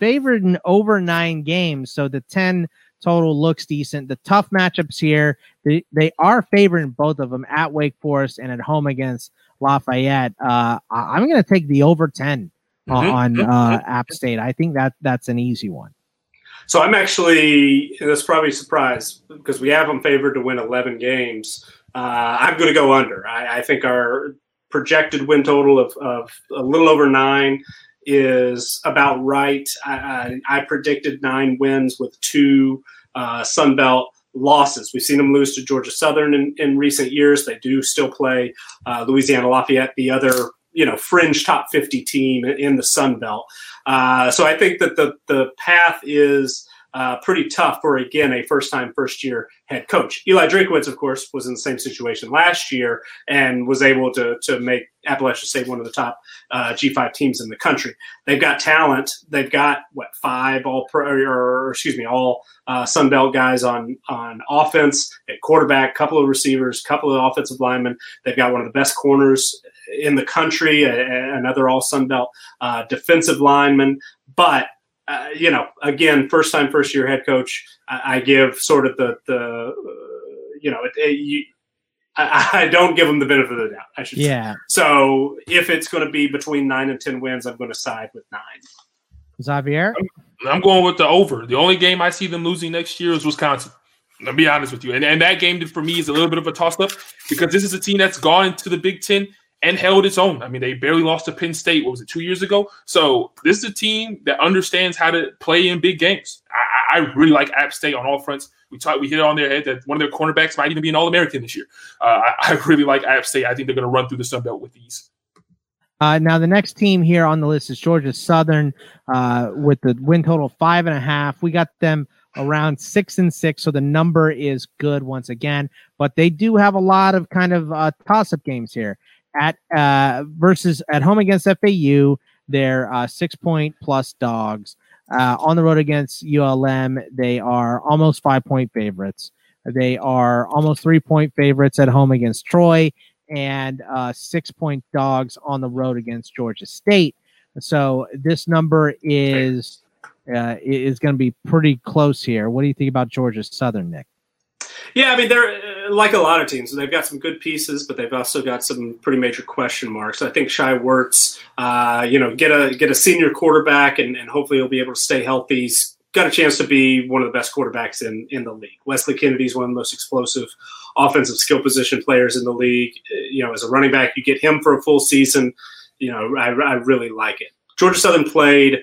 Speaker 1: favored in over nine games. So the 10 total looks decent. The tough matchups here, they, they are favoring both of them at Wake Forest and at home against Lafayette. Uh, I'm going to take the over 10 mm-hmm. on uh, App State. I think that that's an easy one.
Speaker 2: So I'm actually, that's probably a surprise because we have them favored to win 11 games. Uh, I'm going to go under. I, I, think our projected win total of, of a little over nine is about right. I, I, I predicted nine wins with two uh, Sun Belt losses. We've seen them lose to Georgia Southern in, in recent years. They do still play uh, Louisiana Lafayette, the other you know fringe top 50 team in the Sun Belt. Uh, so I think that the the path is uh, pretty tough for again a first time first year head coach. Eli Drinkwitz, of course, was in the same situation last year and was able to to make Appalachia State one of the top uh, G5 teams in the country. They've got talent. They've got what five all pro or excuse me all uh, Sun Belt guys on on offense at quarterback, couple of receivers, couple of offensive linemen. They've got one of the best corners in the country, another all Sun Belt uh, defensive lineman, but uh, you know, again, first time, first year head coach, I, I give sort of the the uh, you know, it, it, you, I, I, don't give them the benefit of the doubt. I should
Speaker 1: yeah.
Speaker 2: Say. So if it's going to be between nine and ten wins, I'm going to side with nine.
Speaker 1: Xavier,
Speaker 3: I'm, I'm going with the over. The only game I see them losing next year is Wisconsin. I'll be honest with you, and, and that game for me is a little bit of a toss up because this is a team that's gone into the Big Ten and held its own. I mean, they barely lost to Penn State. What was it, two years ago? So this is a team that understands how to play in big games. I, I really like App State on all fronts. We talked, we hit it on their head that one of their cornerbacks might even be an All American this year. Uh, I, I, really like App State. I think they're going to run through the Sun Belt with ease.
Speaker 1: Uh, now the next team here on the list is Georgia Southern uh, with the win total five and a half. We got them around six and six, so the number is good once again. But they do have a lot of kind of uh, toss-up games here at uh, versus at home against FAU. They're uh, six point plus dogs. Uh, on the road against ULM, they are almost five point favorites. They are almost three point favorites at home against Troy and uh, six point dogs on the road against Georgia State. So this number is uh, is going to be pretty close here. What do you think about Georgia Southern, Nick?
Speaker 2: Yeah, I mean they're uh, like a lot of teams. They've got some good pieces, but they've also got some pretty major question marks. I think Shai Werts, uh, you know, get a get a senior quarterback, and, and hopefully he'll be able to stay healthy. He's got a chance to be one of the best quarterbacks in in the league. Wesley Kennedy's one of the most explosive offensive skill position players in the league. Uh, you know, as a running back, you get him for a full season. You know, I, I really like it. Georgia Southern played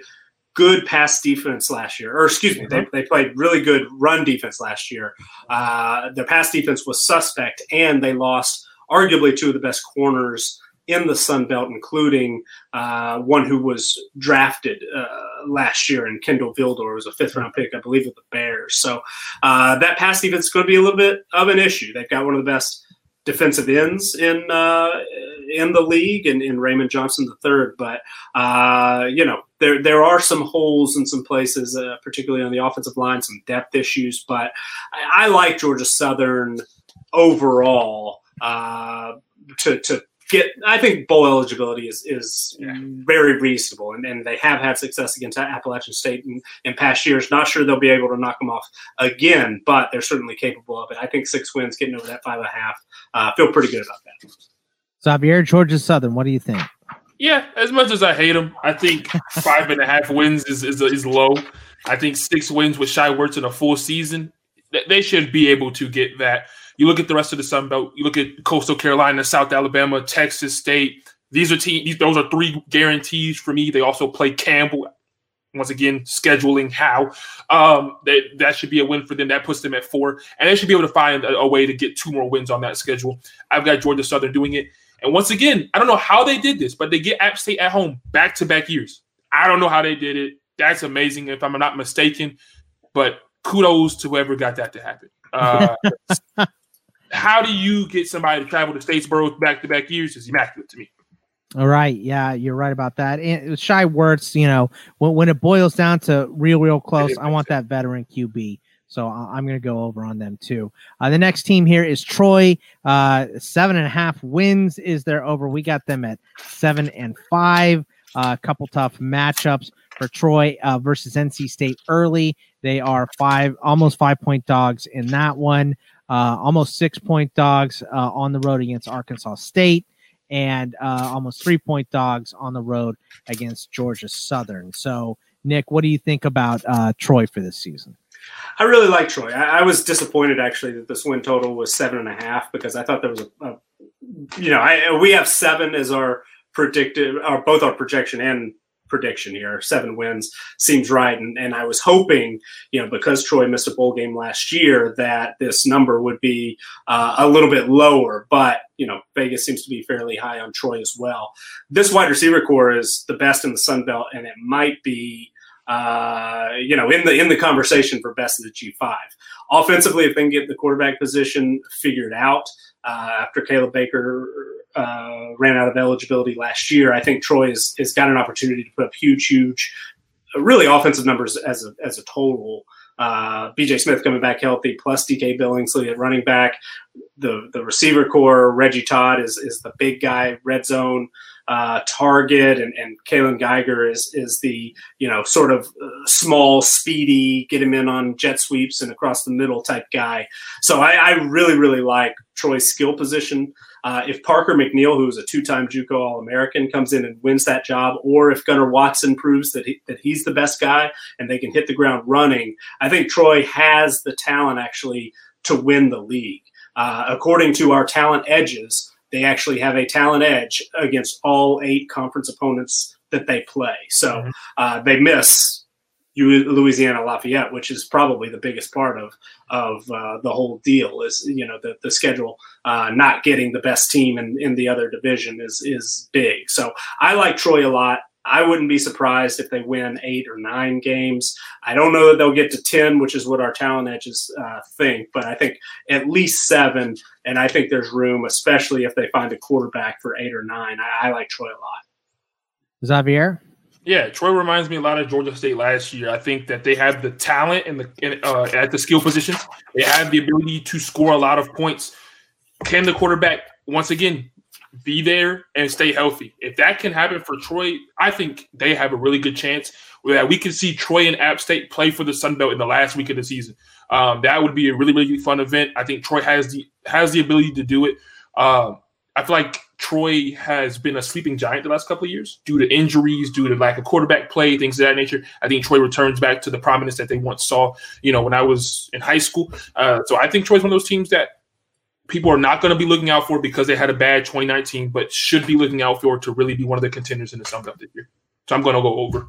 Speaker 2: good pass defense last year, or excuse me, they, they played really good run defense last year. Uh, their pass defense was suspect, and they lost arguably two of the best corners in the Sun Belt, including uh, one who was drafted uh, last year in Kindle Vildor, was a fifth round pick, I believe, with the Bears. So uh, that pass defense is going to be a little bit of an issue. They've got one of the best defensive ends in uh, in the league and in Raymond Johnson III. But uh, you know, there there are some holes in some places, uh, particularly on the offensive line, some depth issues. But I, I like Georgia Southern overall uh, to to get. I think bowl eligibility is is yeah. very reasonable, and, and they have had success against Appalachian State in, in past years. Not sure they'll be able to knock them off again, but they're certainly capable of it. I think six wins, getting over that five and a half, uh, feel pretty good about that.
Speaker 1: Xavier, Georgia Southern, what do you think?
Speaker 3: Yeah, as much as I hate them, I think five and a half wins is, is is low. I think six wins with Shai Werts in a full season, they should be able to get that. You look at the rest of the Sun Belt. You look at Coastal Carolina, South Alabama, Texas State. These are teams. Those are three guarantees for me. They also play Campbell. Once again, scheduling how um, that that should be a win for them. That puts them at four, and they should be able to find a, a way to get two more wins on that schedule. I've got Georgia Southern doing it. And once again, I don't know how they did this, but they get App State at home back to back years. I don't know how they did it. That's amazing, if I'm not mistaken. But kudos to whoever got that to happen. Uh, how do you get somebody to travel to Statesboro back to back years? Is immaculate to me.
Speaker 1: All right, yeah, you're right about that. And Shai Werts, you know, when, when it boils down to real, real close, I want that veteran QB. So I'm going to go over on them too. Uh, the next team here is Troy. Uh, seven and a half wins is their over. We got them at seven and five. A uh, couple tough matchups for Troy uh, versus NC State early. They are five, almost five point dogs in that one. Uh, almost six point dogs uh, on the road against Arkansas State, and almost three point dogs on the road against Georgia Southern. So, Nick, what do you think about Troy for this season?
Speaker 2: I really like Troy. I, I, was disappointed actually that this win total was seven and a half because I thought there was a, a you know, I, we have seven as our predicted, our both our projection and prediction here. Seven wins seems right. And, and I was hoping, you know, because Troy missed a bowl game last year, that this number would be uh, a little bit lower. But, you know, Vegas seems to be fairly high on Troy as well. This wide receiver corps is the best in the Sun Belt, and it might be. Uh, you know, in the in the conversation for best of the G5. Offensively, if they can get the quarterback position figured out uh, after Kaleb Barker uh, ran out of eligibility last year. I think Troy has, has got an opportunity to put up huge, huge, uh, really offensive numbers as a, as a total. Uh, BJ Smith coming back healthy, plus DK Billingsley at running back. The the receiver corps, Reggie Todd is is the big guy, red zone uh, target, and and Kaylon Geiger is is the you know sort of uh, small, speedy, get him in on jet sweeps and across the middle type guy. So I, I really really like Troy's skill position. Uh, if Parker McNeil, who is a two-time JUCO All-American, comes in and wins that job, or if Gunnar Watson proves that he, that he's the best guy and they can hit the ground running, I think Troy has the talent actually to win the league. Uh, according to our talent edges, they actually have a talent edge against all eight conference opponents that they play. So mm-hmm. uh, they miss Louisiana Lafayette, which is probably the biggest part of of uh, the whole deal. Is you know the the schedule uh, not getting the best team in, in the other division is is big. So I like Troy a lot. I wouldn't be surprised if they win eight or nine games. I don't know that they'll get to ten, which is what our talent edges uh, think, but I think at least seven. And I think there's room, especially if they find a quarterback for eight or nine. I, I like Troy a lot.
Speaker 1: Xavier.
Speaker 3: Yeah, Troy reminds me a lot of Georgia State last year. I think that they have the talent and the uh, at the skill positions. They have the ability to score a lot of points. Can the quarterback once again be there and stay healthy? If that can happen for Troy, I think they have a really good chance that we can see Troy and App State play for the Sun Belt in the last week of the season. Um, that would be a really really fun event. I think Troy has the has the ability to do it. Um, I feel like Troy has been a sleeping giant the last couple of years due to injuries, due to lack of quarterback play, things of that nature. I think Troy returns back to the prominence that they once saw, you know, when I was in high school. Uh, so I think Troy's one of those teams that people are not going to be looking out for because they had a bad 2019, but should be looking out for to really be one of the contenders in the Sun Belt this year. So I'm going to go over.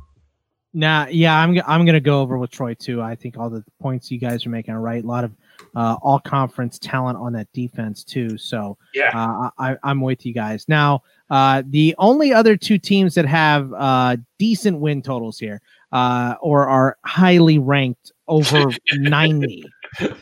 Speaker 1: Nah, yeah, I'm I'm gonna go over with Troy too. I think all the points you guys are making are right. A lot of uh, all conference talent on that defense too. So
Speaker 3: yeah,
Speaker 1: uh, I, I'm with you guys. Now, uh, the only other two teams that have uh, decent win totals here uh, or are highly ranked over 90,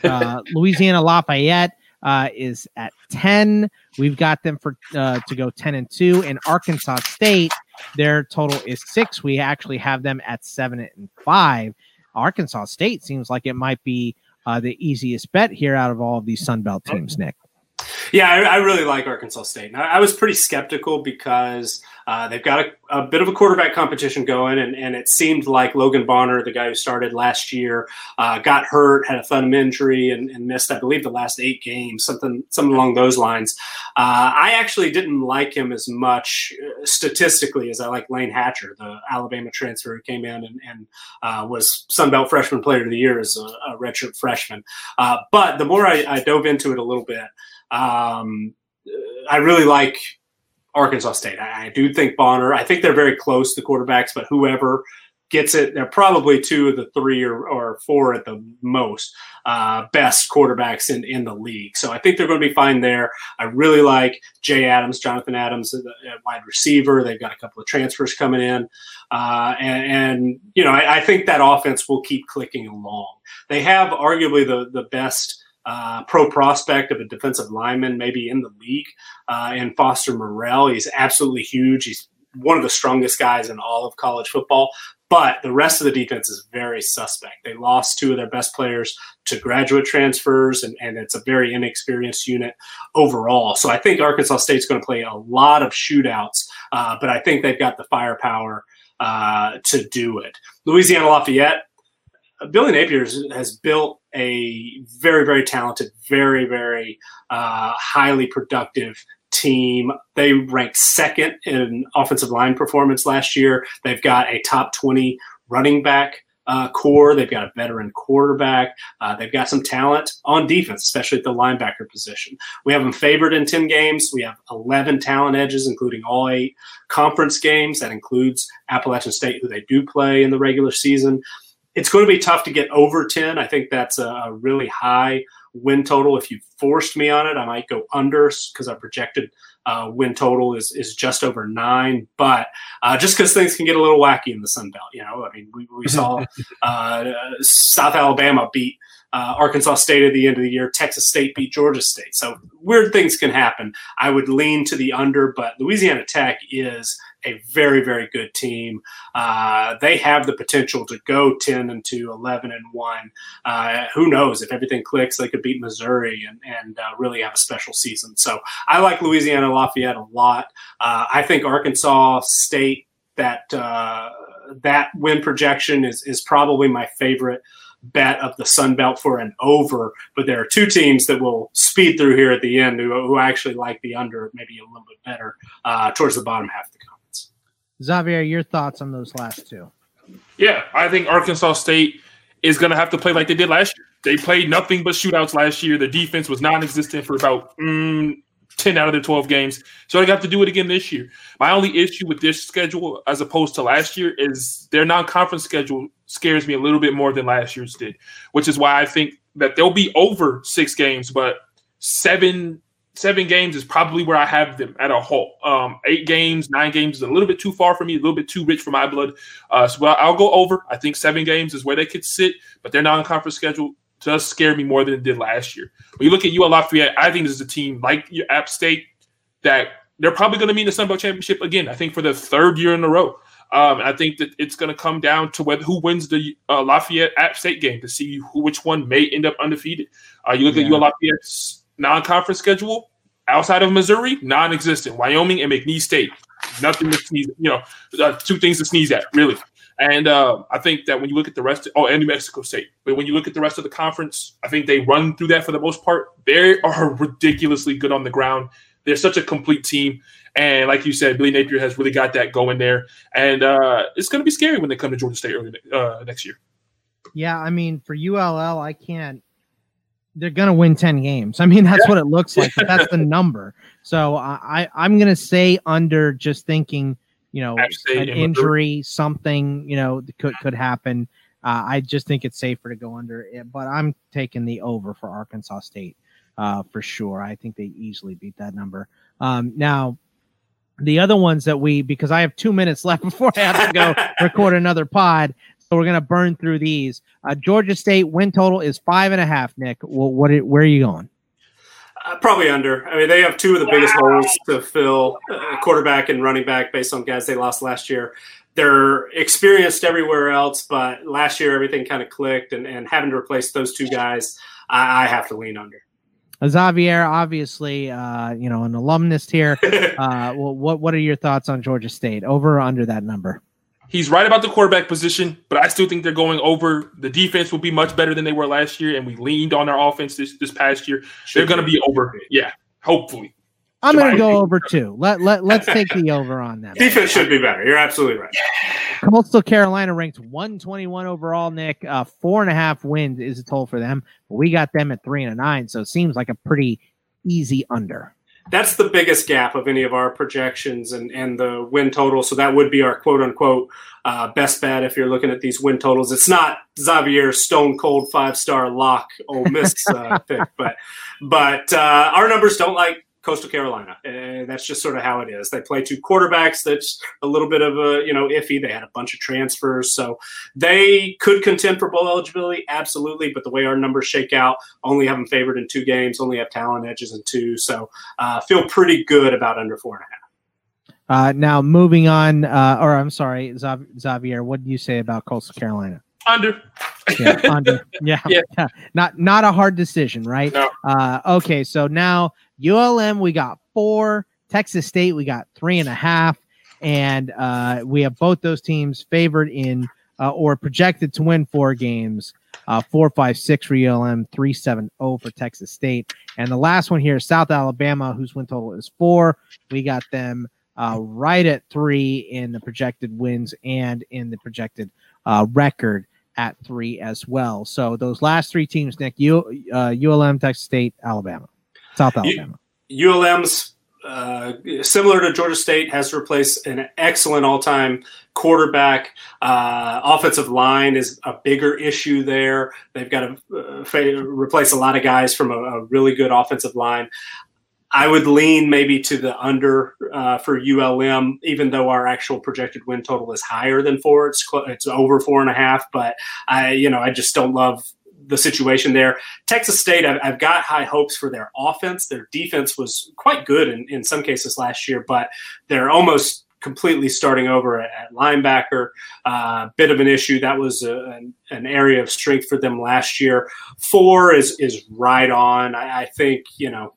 Speaker 1: uh, Louisiana Lafayette. Uh, is at 10. We've got them for uh, to go 10 and 2. In Arkansas State, their total is six. We actually have them at seven and five. Arkansas State seems like it might be uh, the easiest bet here out of all of these Sun Belt teams, Nick.
Speaker 2: Yeah, I, I, really like Arkansas State. I, I was pretty skeptical because uh, they've got a, a, bit of a quarterback competition going, and, and it seemed like Logan Bonner, the guy who started last year, uh, got hurt, had a thumb injury, and, and, missed, I believe, the last eight games, something, something along those lines. Uh, I actually didn't like him as much uh, statistically as I like Layne Hatcher, the Alabama transfer who came in and, and uh, was Sun Belt Freshman Player of the Year as a, a redshirt freshman. Uh, but the more I, I dove into it a little bit, um, I really like Arkansas State. I, I, do think Bonner. I think they're very close to the quarterbacks, but whoever gets it, they're probably two of the three or, or four at the most uh, best quarterbacks in, in the league. So I think they're going to be fine there. I really like Jay Adams, Jonathan Adams, the wide receiver. They've got a couple of transfers coming in, uh, and, and, you know I, I think that offense will keep clicking along. They have arguably the the best uh, pro prospect of a defensive lineman, maybe in the league. Uh, and Forrest Merrill, he's absolutely huge. He's one of the strongest guys in all of college football. But the rest of the defense is very suspect. They lost two of their best players to graduate transfers, and, and it's a very inexperienced unit overall. So I think Arkansas State's going to play a lot of shootouts, uh, but I think they've got the firepower uh, to do it. Louisiana Lafayette, Billy Napier has built a very, very talented, very, very uh, highly productive team. They ranked second in offensive line performance last year. They've got a top 20 running back uh, corps. They've got a veteran quarterback. Uh, they've got some talent on defense, especially at the linebacker position. We have them favored in 10 games. We have 11 talent edges, including all eight conference games. That includes Appalachian State, who they do play in the regular season. It's going to be tough to get over 10. I think that's a, really high win total. If you forced me on it, I might go under because I projected uh, win total is is just over nine. But uh, just because things can get a little wacky in the Sun Belt, you know, I mean, we, we saw uh, South Alabama beat uh, Arkansas State at the end of the year. Texas State beat Georgia State. So weird things can happen. I would lean to the under, but Louisiana Tech is a very, very good team. Uh, they have the potential to go 10 and 2, 11 and 1. Uh, who knows? If everything clicks, they could beat Missouri and, and uh, really have a special season. So I like Louisiana Lafayette a lot. Uh, I think Arkansas State, that, uh, that win projection is, is probably my favorite bet of the Sun Belt for an over, but there are two teams that will speed through here at the end who, who actually like the under maybe a little bit better uh, towards the bottom half of the conference.
Speaker 1: Xavier, your thoughts on those last two?
Speaker 3: Yeah, I think Arkansas State is going to have to play like they did last year. They played nothing but shootouts last year. The defense was non-existent for about mm, 10 out of the 12 games. So I got to do it again this year. My only issue with this schedule, as opposed to last year, is their non conference schedule scares me a little bit more than last year's did, which is why I think that they'll be over six games, but seven seven games is probably where I have them at a whole. Um, eight games, nine games is a little bit too far for me, a little bit too rich for my blood. Uh, so I'll go over. I think seven games is where they could sit, but their non-conference schedule does scare me more than it did last year. When you look at UL Lafayette, I think this is a team like your App State that they're probably going to be in the Sun Belt Championship again. I think for the third year in a row. Um, I think that it's going to come down to whether who wins the uh, Lafayette App State game to see who, which one may end up undefeated. Uh, you look yeah. at UL Lafayette's non-conference schedule outside of Missouri, non-existent. Wyoming and McNeese State, nothing to sneeze. You know, uh, two things to sneeze at, really. And uh, I think that when you look at the rest, of, oh, and New Mexico State, but when you look at the rest of the conference, I think they run through that for the most part. They are ridiculously good on the ground. They're such a complete team. And like you said, Billy Napier has really got that going there. And uh, it's going to be scary when they come to Georgia State early uh, next year.
Speaker 1: Yeah, I mean, for ULL, I can't. They're going to win ten games. I mean, that's yeah. what it looks like. But that's the number. So I, I'm going to say under, just thinking you know, an injury, something, you know, could could happen. Uh, I just think it's safer to go under it, but I'm taking the over for Arkansas State uh, for sure. I think they easily beat that number. Um, now, the other ones that we, because I have two minutes left before I have to go record another pod, so we're gonna burn through these. Uh, Georgia State win total is five and a half. Nick, well, what? Where are you going?
Speaker 2: Uh, probably under. I mean, they have two of the wow. biggest holes to fill, uh, quarterback and running back, based on guys they lost last year. They're experienced everywhere else, but last year everything kind of clicked, and, and having to replace those two guys, I, I have to lean under.
Speaker 1: Xavier, obviously, uh, you know, an alumnus here. Uh, well, what what are your thoughts on Georgia State? Over or under that number?
Speaker 3: He's right about the quarterback position, but I still think they're going over. The defense will be much better than they were last year, and we leaned on our offense this, this past year. They're going to be over. Yeah, hopefully.
Speaker 1: I'm going to go over too. Let let let's take the over on them.
Speaker 2: Defense should be better. You're absolutely right.
Speaker 1: Coastal Carolina ranked 121 overall. Nick, uh, four and a half wins is a total for them. But we got them at three and a nine, so it seems like a pretty easy under
Speaker 2: that's the biggest gap of any of our projections and, and the win total. So that would be our quote unquote uh, best bet if you're looking at these win totals. It's not Xavier's stone cold five star lock Ole Miss uh, pick, but but uh, our numbers don't like Coastal Carolina. And that's just sort of how it is. They play two quarterbacks. That's a little bit of a, you know, iffy. They had a bunch of transfers. So they could contend for bowl eligibility, absolutely. But the way our numbers shake out, only have them favored in two games, only have talent edges in two. So uh, feel pretty good about under four and a half.
Speaker 1: Uh, now moving on, uh, or I'm sorry, Xavier, what do you say about Coastal Carolina?
Speaker 3: Under.
Speaker 1: yeah, under. Yeah, yeah. Not not a hard decision, right? No. Uh, okay, so now ULM, we got four. Texas State, we got three and a half. And uh, we have both those teams favored in uh, or projected to win four games. Uh, four, five, six for ULM, three, seven, oh for Texas State. And the last one here is South Alabama, whose win total is four. We got them uh, right at three in the projected wins and in the projected uh, record. At three as well. So those last three teams, Nick, U, uh, ULM, Texas State, Alabama, South Alabama.
Speaker 2: U, ULM's uh, similar to Georgia State, has replaced an excellent all-time quarterback. Uh, offensive line is a bigger issue there. They've got to uh, replace a lot of guys from a, a, really good offensive line. I would lean maybe to the under uh, for ULM, even though our actual projected win total is higher than four. It's it's over four and a half, but I you know I just don't love the situation there. Texas State, I've, I've, got high hopes for their offense. Their defense was quite good in, in some cases last year, but they're almost completely starting over at, at linebacker. Uh, bit of an issue. That was a, an, an, area of strength for them last year. Four is is right on. I, I think you know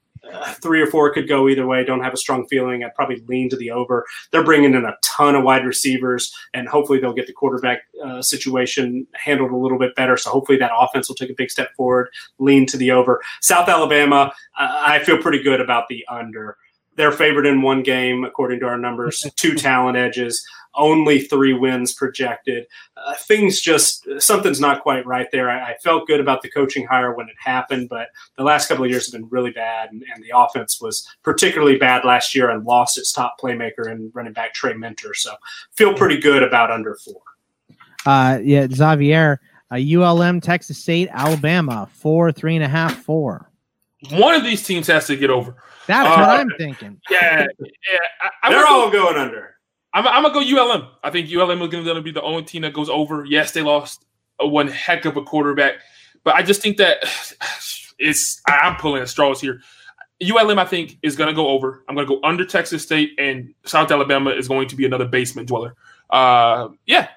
Speaker 2: three or four could go either way. Don't have a strong feeling. I'd probably lean to the over. They're bringing in a ton of wide receivers, and hopefully they'll get the quarterback uh, situation handled a little bit better. So hopefully that offense will take a big step forward. Lean to the over. South Alabama, I feel pretty good about the under. They're favored in one game according to our numbers. Two talent edges only three wins projected. Uh, things just something's not quite right there. I, I, felt good about the coaching hire when it happened, but the last couple of years have been really bad, and, and, the offense was particularly bad last year and lost its top playmaker and running back Trey Mentor. So feel pretty good about under four.
Speaker 1: Uh, yeah, Xavier, uh, ULM, Texas State, Alabama, four, three and a half, four.
Speaker 3: One of these teams has to get over.
Speaker 1: That's what uh, I'm thinking.
Speaker 3: Yeah, yeah. I,
Speaker 2: I They're all going under.
Speaker 3: I'm, I'm gonna go ULM. I think ULM is gonna be the only team that goes over. Yes, they lost a one heck of a quarterback, but I just think that it's I'm pulling at straws here. ULM, I think, is going to go over. I'm going to go under Texas State, and South Alabama is going to be another basement dweller. Uh, yeah.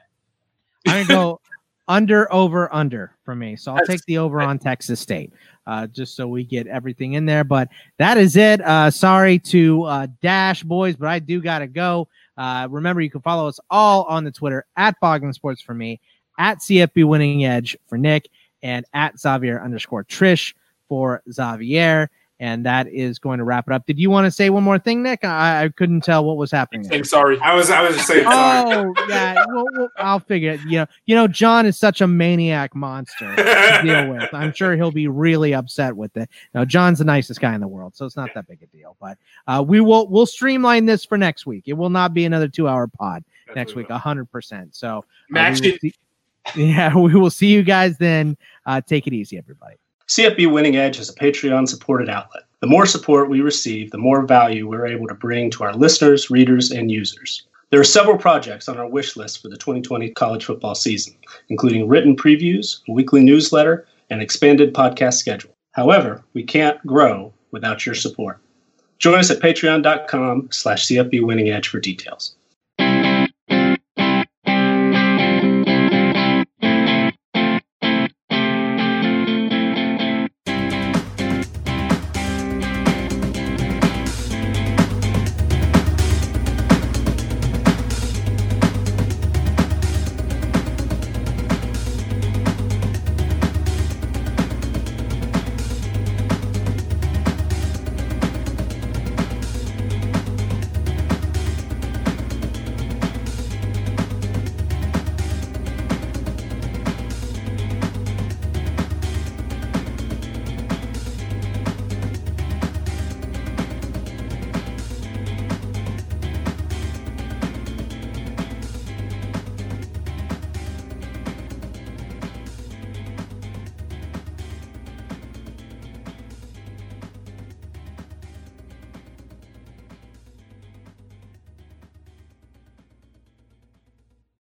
Speaker 1: I'm going to go under, over, under for me. So I'll That's, take the over on Texas State, uh, just so we get everything in there. But that is it. Uh, sorry to uh, Dash boys, but I do got to go. Uh, remember, you can follow us all on the Twitter at Boggin Sports for me, at CFB Winning Edge for Nick, and at Xavier underscore Triche for Xavier and that is going to wrap it up. Did you want to say one more thing, Nick? I, I couldn't tell what was happening.
Speaker 3: I'm sorry.
Speaker 2: I was I was just saying.
Speaker 1: Sorry. Oh yeah, well, well, I'll figure it. You know, you know, John is such a maniac monster to deal with. I'm sure he'll be really upset with it. Now, John's the nicest guy in the world, so it's not that big a deal. But uh, we will we'll streamline this for next week. It will not be another two hour pod That's next week, hundred percent. So,
Speaker 3: uh,
Speaker 1: see, yeah, we will see you guys then. Uh, take it easy, everybody.
Speaker 4: CFB Winning Edge is a Patreon supported outlet. The more support we receive, the more value we're able to bring to our listeners, readers, and users. There are several projects on our wish list for the 2020 college football season, including written previews, a weekly newsletter, and expanded podcast schedule. However, we can't grow without your support. Join us at patreon.com slash CFB Winning Edge for details.